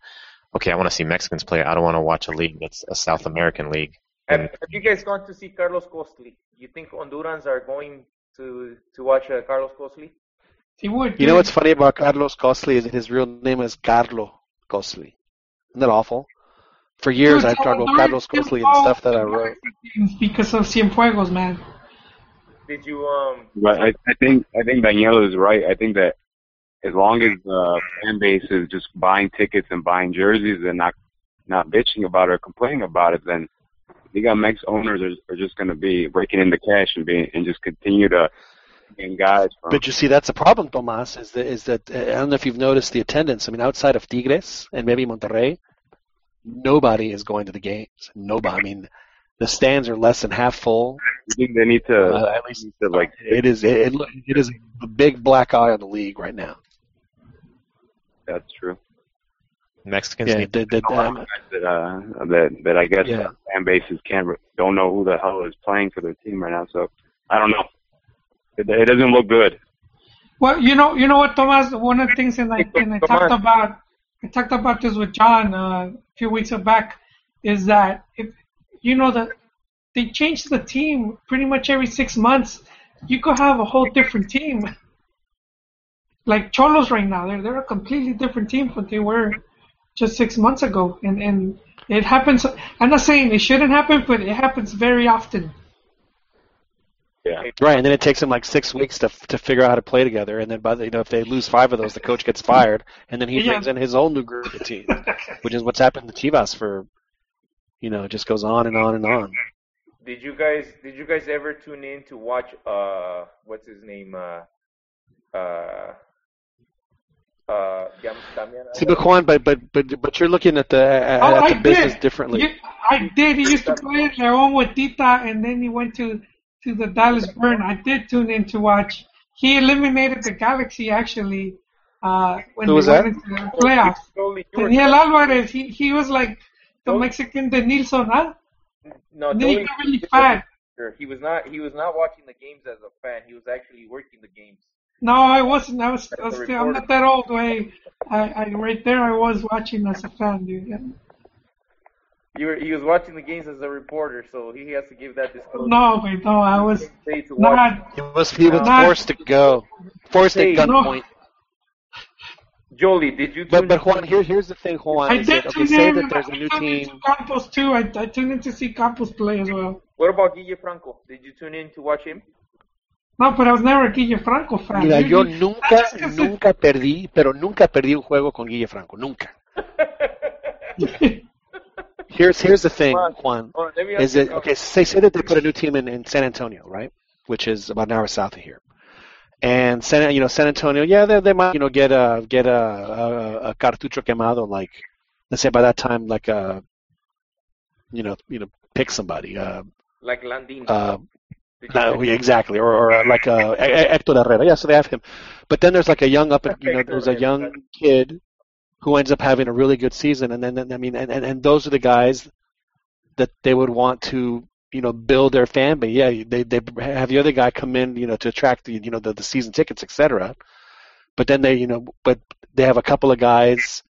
okay, I want to see Mexicans play. I don't want to watch a league that's a South American league. Have, have you guys gone to see Carlos Costly? You think Hondurans are going to to watch uh, Carlos Costly? He would. You know what's funny about Carlos Costly is that his real name is Carlo Costly. Isn't that awful? For years, Dude, I've talked about Carlos still Costly and stuff that I wrote. Because of Cienfuegos, man. Did you um? But I, I think I think Daniela is right. I think that as long as the fan base is just buying tickets and buying jerseys and not not bitching about it or complaining about it, then you got Mex owners are, are just going to be breaking in the cash and being and just continue to gain guys from. But you see, that's the problem, Tomas. Is that is that uh, I don't know if you've noticed the attendance. I mean, outside of Tigres and maybe Monterrey, nobody is going to the games. Nobody. I mean, the stands are less than half full. I think they need to Uh, at least to like it is. It, it, it is a big black eye on the league right now. that's true. Mexicans Yeah, need the, the, um, That uh, that that I guess Yeah. fan bases can't don't know who the hell is playing for their team right now. So I don't know. It, it doesn't look good. Well, you know, you know what, Thomas. One of the things, and I and I talked about, I talked about this with John uh, a few weeks back, is that if you know that they change the team pretty much every six months, you could have a whole different team. Like Xolos right now, they're they're a completely different team from they were just six months ago, and and it happens. I'm not saying it shouldn't happen, but it happens very often. Yeah. Right, and then it takes them like six weeks to to figure out how to play together, and then by the, you know if they lose five of those, the coach gets fired, and then he Yeah. brings in his own new group of team, which is what's happened to Chivas for, you know, it just goes on and on and on. Did you guys did you guys ever tune in to watch uh what's his name uh uh uh Dam- Damian See, but Juan, but but but but you're looking at the at, Oh, at I the business did. differently. You- I did. He used to play at León with Tita, and then he went to to the Dallas Burn. I did tune in to watch. He eliminated the Galaxy actually uh, when Who they was went that? into the playoffs. Totally, you were- Daniel Alvarez. He he was like the Mexican De Nilsson, huh? no, And then he got really fat. He was not he was not watching the games as a fan. He was actually working the games. No, I wasn't. I was. I was still, I'm not that old. Way. I, I right there. I was watching as a fan, dude. Yeah. You were, he was watching the games as a reporter, so he has to give that disclosure. No, wait, no. I was Say to watch. not. He was he was Not- forced to go, forced at Hey, gunpoint. Jolie, did you? But tune but in- Juan, here here's the thing, Juan. I did that, okay, tune say in. that there's a new I tuned team. into Campos too. I, I tuned in to see Campos play as well. What about Guille Franco? Did you tune in to watch him? No, but I was never a Guille Franco fan. Mira, yo Usually- nunca, nunca perdí, pero nunca perdí un juego con Guille Franco, nunca. Here's here's the thing, Juan. Let me ask Is it okay? Say say that they put a new team in, in San Antonio, right? Which is about an hour south of here. And San you know San Antonio, yeah, they they might you know get a get a a, a cartucho quemado like let's say by that time like a you know you know pick somebody uh Like Landin. uh Did you no, yeah, exactly, or, or uh, like uh, Hector Herrera. Yeah, so they have him. But then there's like a young up, and you know, there's a young kid who ends up having a really good season, and then then, I mean, and, and and those are the guys that they would want to you know build their fan base. Yeah, they they have the other guy come in, you know, to attract the you know the, the season tickets, etc. But then they you know, but they have a couple of guys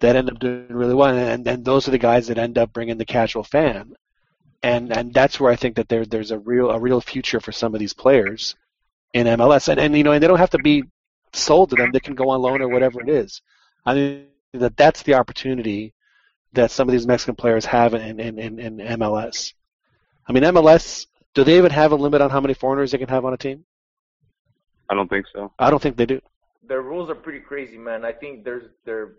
that end up doing really well, and and those are the guys that end up bringing the casual fan and and that's where I think that there there's a real a real future for some of these players in MLS, and and you know, and they don't have to be sold to them; they can go on loan or whatever it is. I think that that's the opportunity that some of these Mexican players have in in, in, in MLS. I mean, MLS. Do they even have a limit on how many foreigners they can have on a team? I don't think so. I don't think they do. their rules are pretty crazy, man. I think there's their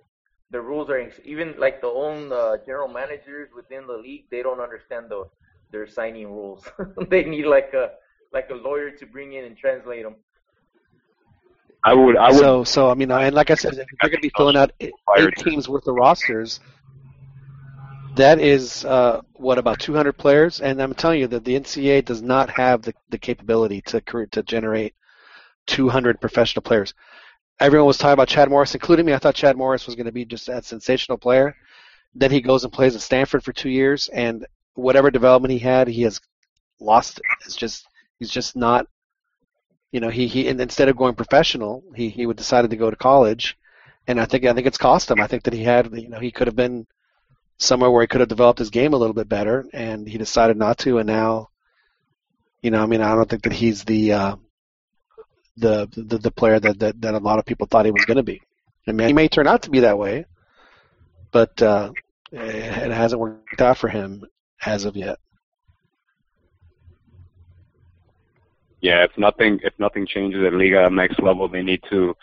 the rules are even like the own uh, general managers within the league. They don't understand the their signing rules. they need like a like a lawyer to bring in and translate them. I would. I would. So, so I mean, and like I said, if they're going to be filling out eight, eight teams worth of rosters, that is uh, what about 200 players? And I'm telling you that the NCAA does not have the, the capability to cre- to generate 200 professional players. Everyone was talking about Chad Morris, including me. I thought Chad Morris was going to be just a sensational player. Then he goes and plays at Stanford for two years, and whatever development he had, he has lost it. It's just he's just not. You know, he he instead of going professional, he he would decided to go to college, and I think I think it's cost him. I think that he had you know he could have been somewhere where he could have developed his game a little bit better, and he decided not to, and now, you know, I mean, I don't think that he's the uh, the, the the player that, that that a lot of people thought he was going to be. I mean, he may turn out to be that way, but uh, it, it hasn't worked out for him as of yet. Yeah, if nothing if nothing changes at Liga next level, they need to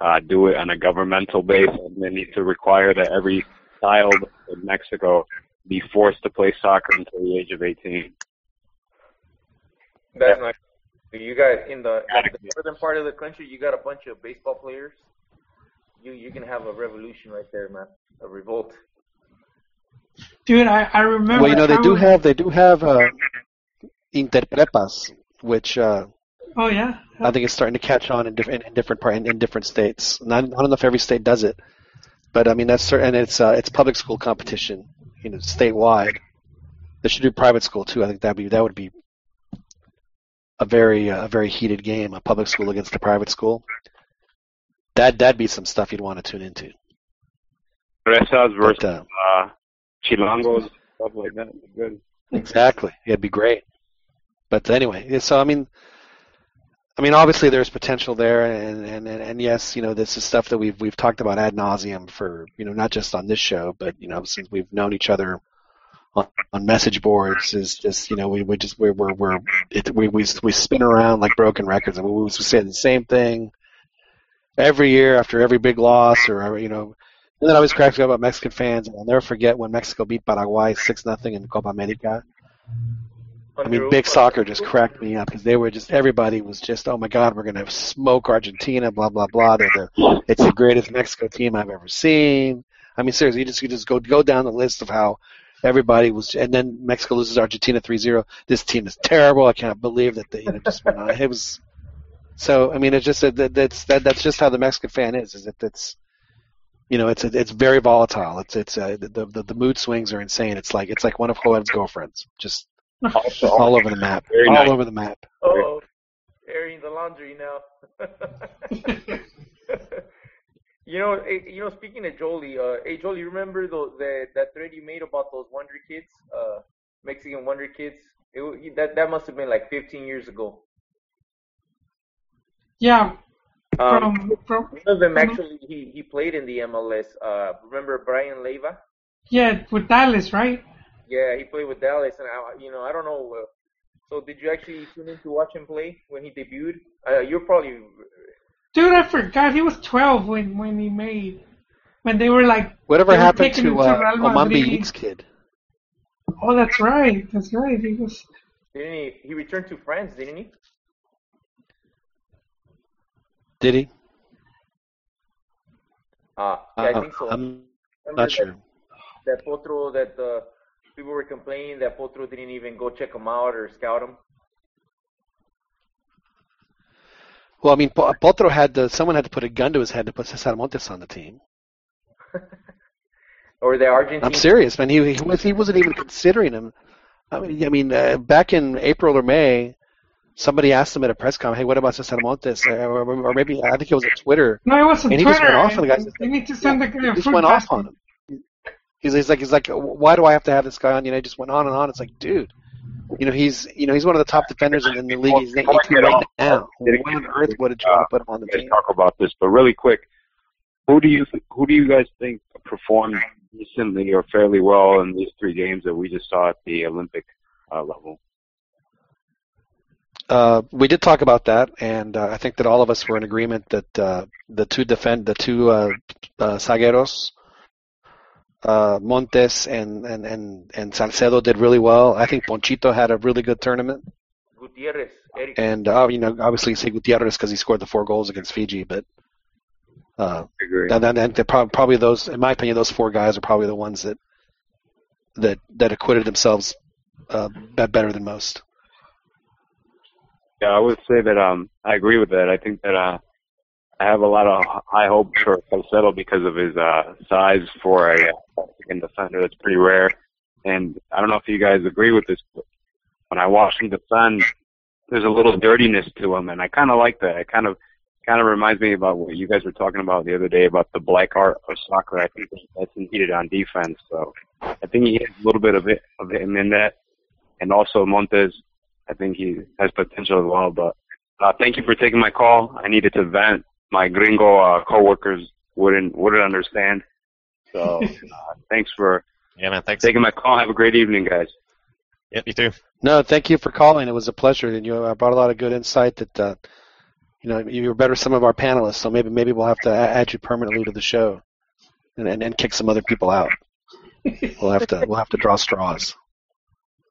uh, do it on a governmental basis, and they need to require that every child in Mexico be forced to play soccer until the age of 18. That's not. You guys in the, in the northern part of the country, you got a bunch of baseball players. You you can have a revolution right there, man. A revolt. Dude, I, I remember. Well, you know, they I do was- have they do have uh, interprepas, which uh, Oh yeah. I think it's starting to catch on in, different in, in different part in, in different states. Not, I don't know if every state does it, but I mean that's cer- and it's uh, it's public school competition, you know, statewide. They should do private school too. I think that be that would be a very uh, a very heated game, a public school against a private school. That that'd be some stuff you'd want to tune into. Fresas versus But, uh, uh, Chilangos, stuff like that. Good. Exactly. It'd be great. But anyway, so I mean, I mean, obviously there's potential there, and, and, and, and yes, you know, this is stuff that we've we've talked about ad nauseum for you know not just on this show, but you know since we've known each other on, on message boards. Is just you know we we just we're we're, we're it, we we we spin around like broken records, and we, we say the same thing every year after every big loss, or you know. And then I always cracks up about Mexican fans, and I'll never forget when Mexico beat Paraguay six nothing in Copa America. I mean, big soccer just cracked me up because they were just everybody was just, oh my God, we're gonna smoke Argentina, blah blah blah. They're the, it's the greatest Mexico team I've ever seen. I mean, seriously, you just you just go go down the list of how everybody was, and then Mexico loses Argentina 3-0. This team is terrible. I can't believe that they you know, just went on. It was so. I mean, it's just that that's that that's just how the Mexican fan is. Is that it's you know it's it's very volatile. It's it's uh, the, the the mood swings are insane. It's like it's like one of Joel's girlfriends, just all over the map, Very all nice. over the map. Oh, airing the laundry now. you know, eh, you know. Speaking of Jolie, uh, hey Jolie, remember the, the that thread you made about those Wonder Kids, uh, Mexican Wonder Kids? It, that that must have been like 15 years ago. Yeah. Um, From from one of them actually he he played in the MLS. Uh, remember Brian Leyva? yeah with Dallas, right? Yeah, he played with Dallas, and I, you know, I don't know. Uh, so did you actually tune in to watch him play when he debuted? Uh, you're probably Dude, I forgot he was 12 when when he made when they were like Whatever were happened to uh, Real Omambi kid? Oh, that's right. That's right. He was. didn't he? He returned to France, didn't he? Did he? Uh, yeah, I Uh, think so. I'm Remember not that- sure. That Potro, that uh, people were complaining that Potro didn't even go check him out or scout him. Well, I mean, Potro had to, someone had to put a gun to his head to put Cesar Montes on the team. Or the Argentine. I'm serious, man. He he was he wasn't even considering him. I mean, I mean, uh, back in April or May, somebody asked him at a press conference, "Hey, what about Cesar Montes?" Or, or maybe I think it was on Twitter. No, it wasn't. and he Twitter. just went off on the guy. You need to send the guy He just fruit went off on him. He's, he's like he's like, why do I have to have this guy on? You know, he just went on and on. It's like, dude, you know, he's you know he's one of the top defenders in, the league. He's 18 right now. Why on earth would you want to put him on the team? talk about this, but really quick, who do you who do you guys think performed decently or fairly well in these three games that we just saw at the Olympic uh, level? Uh, we did talk about that, and uh, I think that all of us were in agreement that uh, the two defend the two uh, uh, zagueros, uh, Montes and, and, and, and Salcedo did really well. I think Ponchito had a really good tournament, Gutierrez, Eric. and uh, you know obviously say Gutierrez because he scored the four goals against Fiji, but uh, agree. and, and, and they're prob- probably those, in my opinion, those four guys are probably the ones that that that acquitted themselves uh, better than most. Yeah, I would say that um I agree with that. I think that uh I have a lot of high hopes for Salcedo because of his uh, size for a uh, Mexican defender. That's pretty rare. And I don't know if you guys agree with this, but when I watch him defend, there's a little dirtiness to him, and I kind of like that. It kind of kind of reminds me about what you guys were talking about the other day about the black art of soccer. I think that's needed on defense. So I think he has a little bit of it of him in that, and also Montes. I think he has potential as well. But uh, thank you for taking my call. I needed to vent. My gringo uh, coworkers wouldn't wouldn't understand. So uh, thanks for yeah, man. Thanks. taking my call. Have a great evening, guys. Yep, you too. No, thank you for calling. It was a pleasure, and you uh, brought a lot of good insight. That uh, you know, you were better than some of our panelists. So maybe maybe we'll have to add you permanently to the show, and and, and kick some other people out. We'll have to we'll have to draw straws.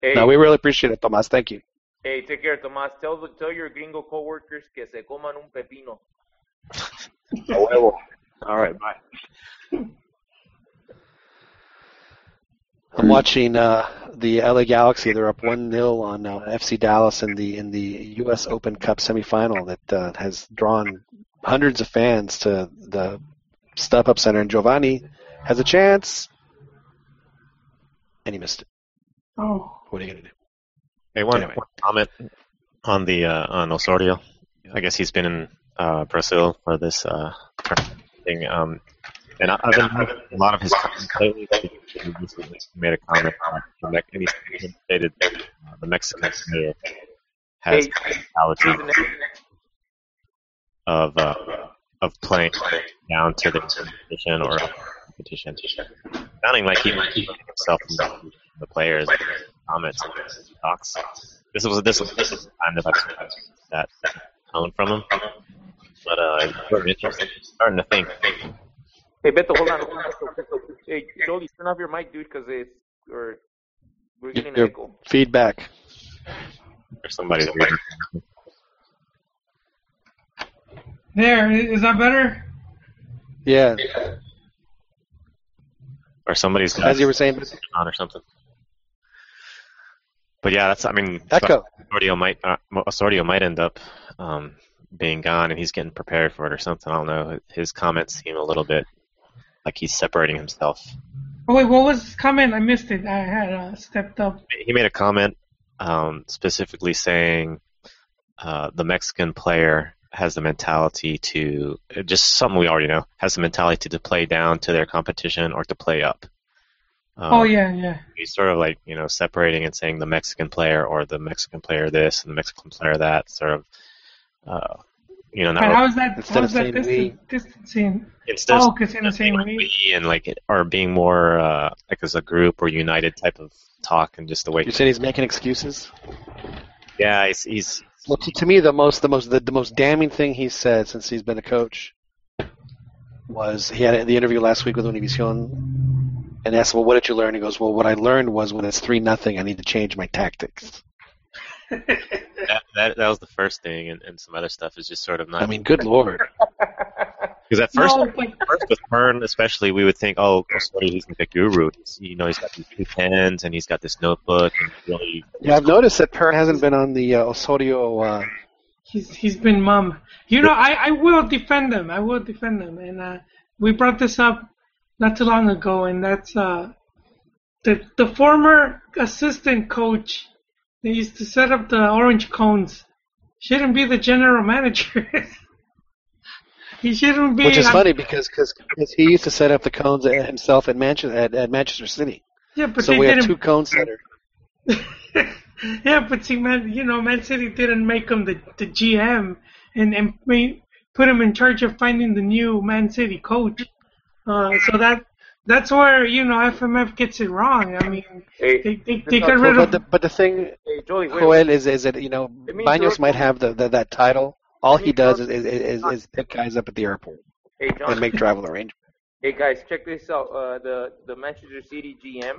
Hey, No, we really appreciate it, Tomas. Thank you. hey, take care, Tomás. Tell the, tell your gringo coworkers que se coman un pepino. A huevo. All right, bye. I'm watching uh, the LA Galaxy. They're up one 0 on uh, FC Dallas in the in the U.S. Open Cup semifinal that uh, has drawn hundreds of fans to the StubHub Center. And Giovanni has a chance, and he missed it. Oh. What are you gonna do? Hey, one, Anyway. one comment on the uh, on Osorio. I guess he's been in uh, Brazil for this uh, thing. Um, and I, I've been having a lot of his comments lately. He recently made a comment on the he stated uh, the Mexican player has mentality of uh, of playing down to the competition or competition, sounding like he might keep himself from the, players comments and talks. This was this was this was the time that I've seen that tone from him. But uh, it's sort. Starting to think. Hey, Beto, hold on. hold on, Beto, Beto. Hey, Jolie, turn off your mic, dude, because it's or we're getting Your echo. feedback. Or somebody's weird. There, i- that better? Yeah, Or somebody's as you were saying. on or something. But yeah, that's I mean, Echo. Osorio might uh, Osorio might end up um, being gone, and he's getting prepared for it or something. I don't know. His comments seem a little bit like he's separating himself. Oh wait, what was his comment? I missed it. I had uh, stepped up. He made a comment um, specifically saying uh, the Mexican player has the mentality to just something we already know has the mentality to play down to their competition or to play up. Um, oh yeah, yeah. he's sort of like you know separating and saying the Mexican player or the Mexican player this and the Mexican player that sort of uh, you know not But how is that? instead How of is that saying distan- distancing? instead of oh, because in the same way. we and like it, or being more uh, like as a group or united type of talk and just the way You said he's making excuses. yeah he's, he's Well, to, to me, the most the most the, the most damning thing he said since he's been a coach was he had the interview last week with Univision, and asked, "Well, what did you learn?" He goes, "Well, what I learned was when it's three nothing, I need to change my tactics." that, that that was the first thing and, and some other stuff is just sort of not I mean, good lord. Because at first, No, but- first with Hearn especially, we would think, oh, Osorio, he's like a guru. He's, you know, he's got these two pens and he's got this notebook and really. Yeah, I've noticed that Pern hasn't been on the uh, Osorio. Uh, He's he's been mum. You know, I I will defend him. I will defend him. And uh, we brought this up not too long ago, and that's uh, the the former assistant coach that used to set up the orange cones shouldn't be the general manager. he shouldn't be. which is funny because because he used to set up the cones himself at Manchester at, at Manchester City. Yeah, but so they we have didn't- two cone setters. yeah, but see, man, you know, Man City didn't make him the the GM and and put him in charge of finding the new Man City coach. Uh, so that that's where you know FMF gets it wrong. I mean, Hey, they they, let's they got talk rid But of the, but the thing, Hey, Joey, Joel, is is that you know Let Banos might have the, the that title. All he does is, is, is, is pick guys up at the airport Hey, John. and make travel arrangements. Hey guys, check this out. Uh, the the Manchester City GM,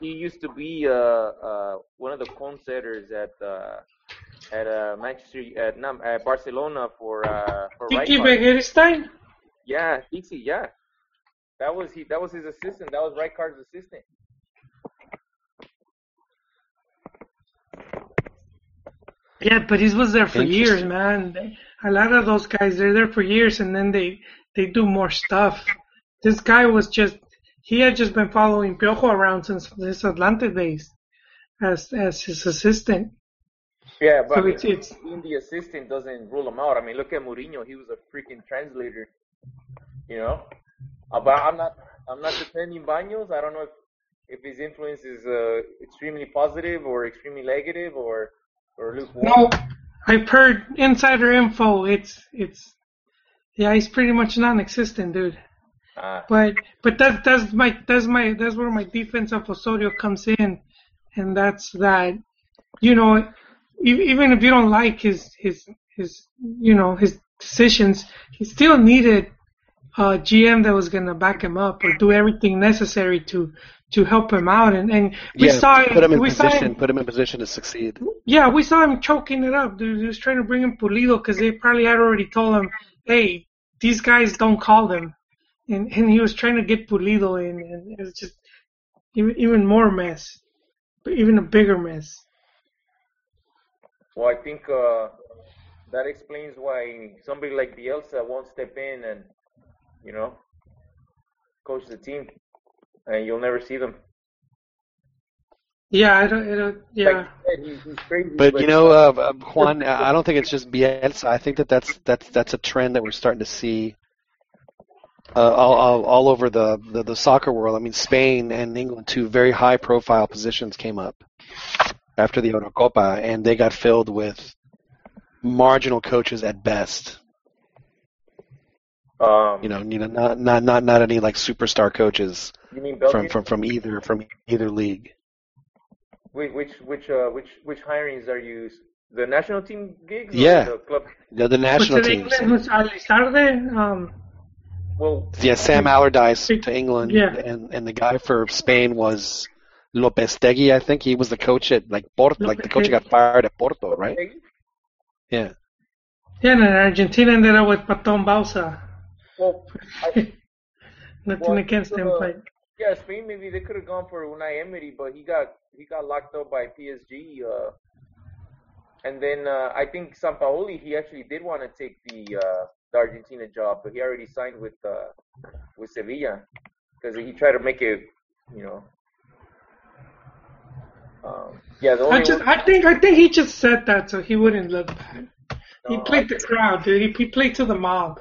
he used to be uh, uh, one of the cone setters at uh, at uh, Manchester at, no, at Barcelona for uh, for Tiki Rijkaard. Yeah, Dixie. Yeah, that was he. That was his assistant. That was Rijkaard's assistant. Yeah, but he was there for years, man. a lot of those guys they're there for years and then they they do more stuff. This guy was just he had just been following Piojo around since his Atlanta days as as his assistant. Yeah, but So it's- it's- being the assistant doesn't rule him out. I mean, look at Mourinho; he was a freaking translator. You know, but I'm not I'm not defending Baños. I don't know if if his influence is uh, extremely positive or extremely negative or or lukewarm. No, I've heard insider info. It's it's yeah, he's pretty much non-existent, dude. Ah. But but that's that's my that's my that's where my defense of Osorio comes in, and that's that, you know, even if you don't like his his his you know his decisions, he still needed a GM that was gonna back him up or do everything necessary to to help him out, and and we yeah, saw put him in we saw position. him Put him in position to succeed. yeah, we saw him choking it up. Dude, he was trying to bring in Pulido because they probably had already told him, "Hey, these guys don't call them," and and he was trying to get Pulido in, and it was just even even more mess, but even a bigger mess. Well, I think uh, that explains why somebody like Bielsa won't step in and, you know, coach the team, and you'll never see them. Yeah, I don't, I don't yeah. Like said, he's, he's crazy. But you know, uh, uh, Juan, I don't think it's just Bielsa. I think that that's that's that's a trend that we're starting to see uh, all, all all over the, the the soccer world. I mean, Spain and England, two very high profile positions came up after the Eurocopa, and they got filled with marginal coaches at best. Um, You know, you know, not not not not any like superstar coaches You mean from from from either from either league. Which which which uh which which hirings are you? The national team gigs? or Yeah. The club. The, the national Was it teams. England was Alizarde? Um, Well, Yeah, Sam Allardyce to England, Yeah. and and the guy for Spain was Lopetegui. I think he was the coach at like Porto. Like the coach got fired at Porto, right? Yeah. yeah, and Argentina ended up with Paton Bauza. Well, I, Nothing well, against him, but yeah, Spain maybe they could have gone for Unai Emery, but he got he got locked up by PSG. Uh, and then uh, I think Sampaoli he actually did want to take the uh, the Argentina job, but he already signed with uh, with Sevilla because he tried to make it, you know. Um, yeah, the only I just one- I think I think he just said that so he wouldn't look bad. He No, played the crowd, dude. He, he played to the mob.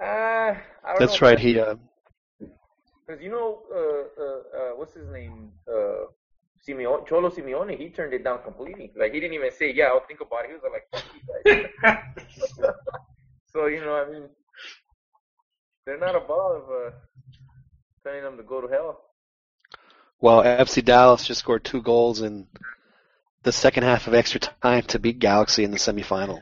Uh, I That's right. He uh, Because you know, uh, uh, uh, what's his name? Uh, Simeone, Cholo Simeone. He turned it down completely. Like he didn't even say, "Yeah, I'll think about it." He was like, "Fuck you guys." so you know, I mean, they're not above uh, telling them to go to hell. well, FC Dallas just scored two goals in the second half of extra time to beat Galaxy in the semifinal.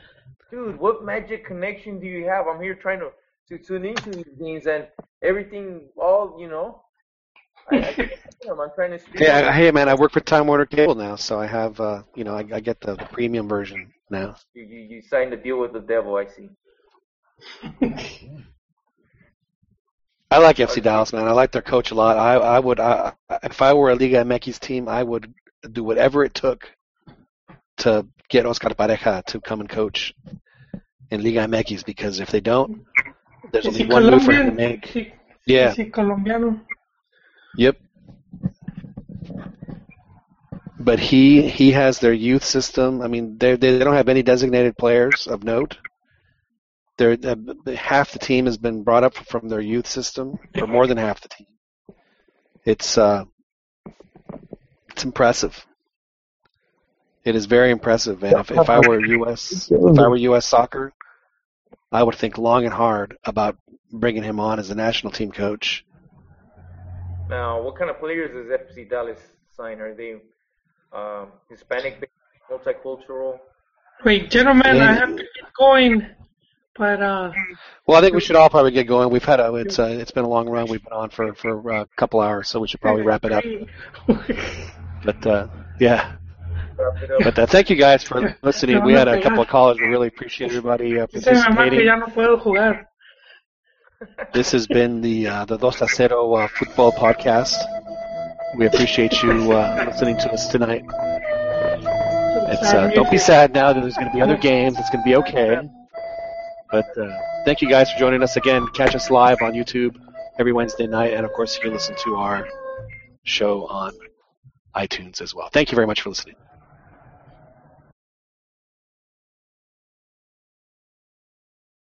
Dude, what magic connection do you have? I'm here trying to to tune into these games and everything. All you know, I, I can't see 'em. I'm trying to them. hey, man, I work for Time Warner Cable now, so I have uh, you know, I, I get the, the premium version now. You, you you signed a deal with the devil. I see. I like FC Dallas, man. I like their coach a lot. I I would I, if I were a Liga MX team, I would do whatever it took to get Oscar Pareja to come and coach in Liga MX because if they don't, there's Is only one move for him to Colombian? make. He- Yeah. Is he Colombiano? Yep. But he he has their youth system. I mean, they they don't have any designated players of note. They're, uh, half the team has been brought up from their youth system, or more than half the team. It's uh, it's impressive. It is very impressive, and if, if I were U.S. if I were U.S. soccer, I would think long and hard about bringing him on as a national team coach. Now, what kind of players does FC Dallas sign? Are they um, Hispanic, multicultural? Wait, gentlemen, I have to get going, but uh, Well, I think we should all probably get going. We've had a it's uh, it's been a long run. We've been on for for uh, a couple hours, so we should probably wrap it up. But uh, yeah, but uh, thank you guys for listening. We had a couple of callers. We really appreciate everybody uh, dice mi mamá que participating. ya no puedo jugar. This has been the uh, the Dos a Zero uh, football podcast. We appreciate you uh, listening to us tonight. It's uh, don't be sad now. That there's going to be other games. It's going to be okay. But uh, thank you guys for joining us again. Catch us live on YouTube every Wednesday night, and of course, you can listen to our show on iTunes as well. Thank you very much for listening.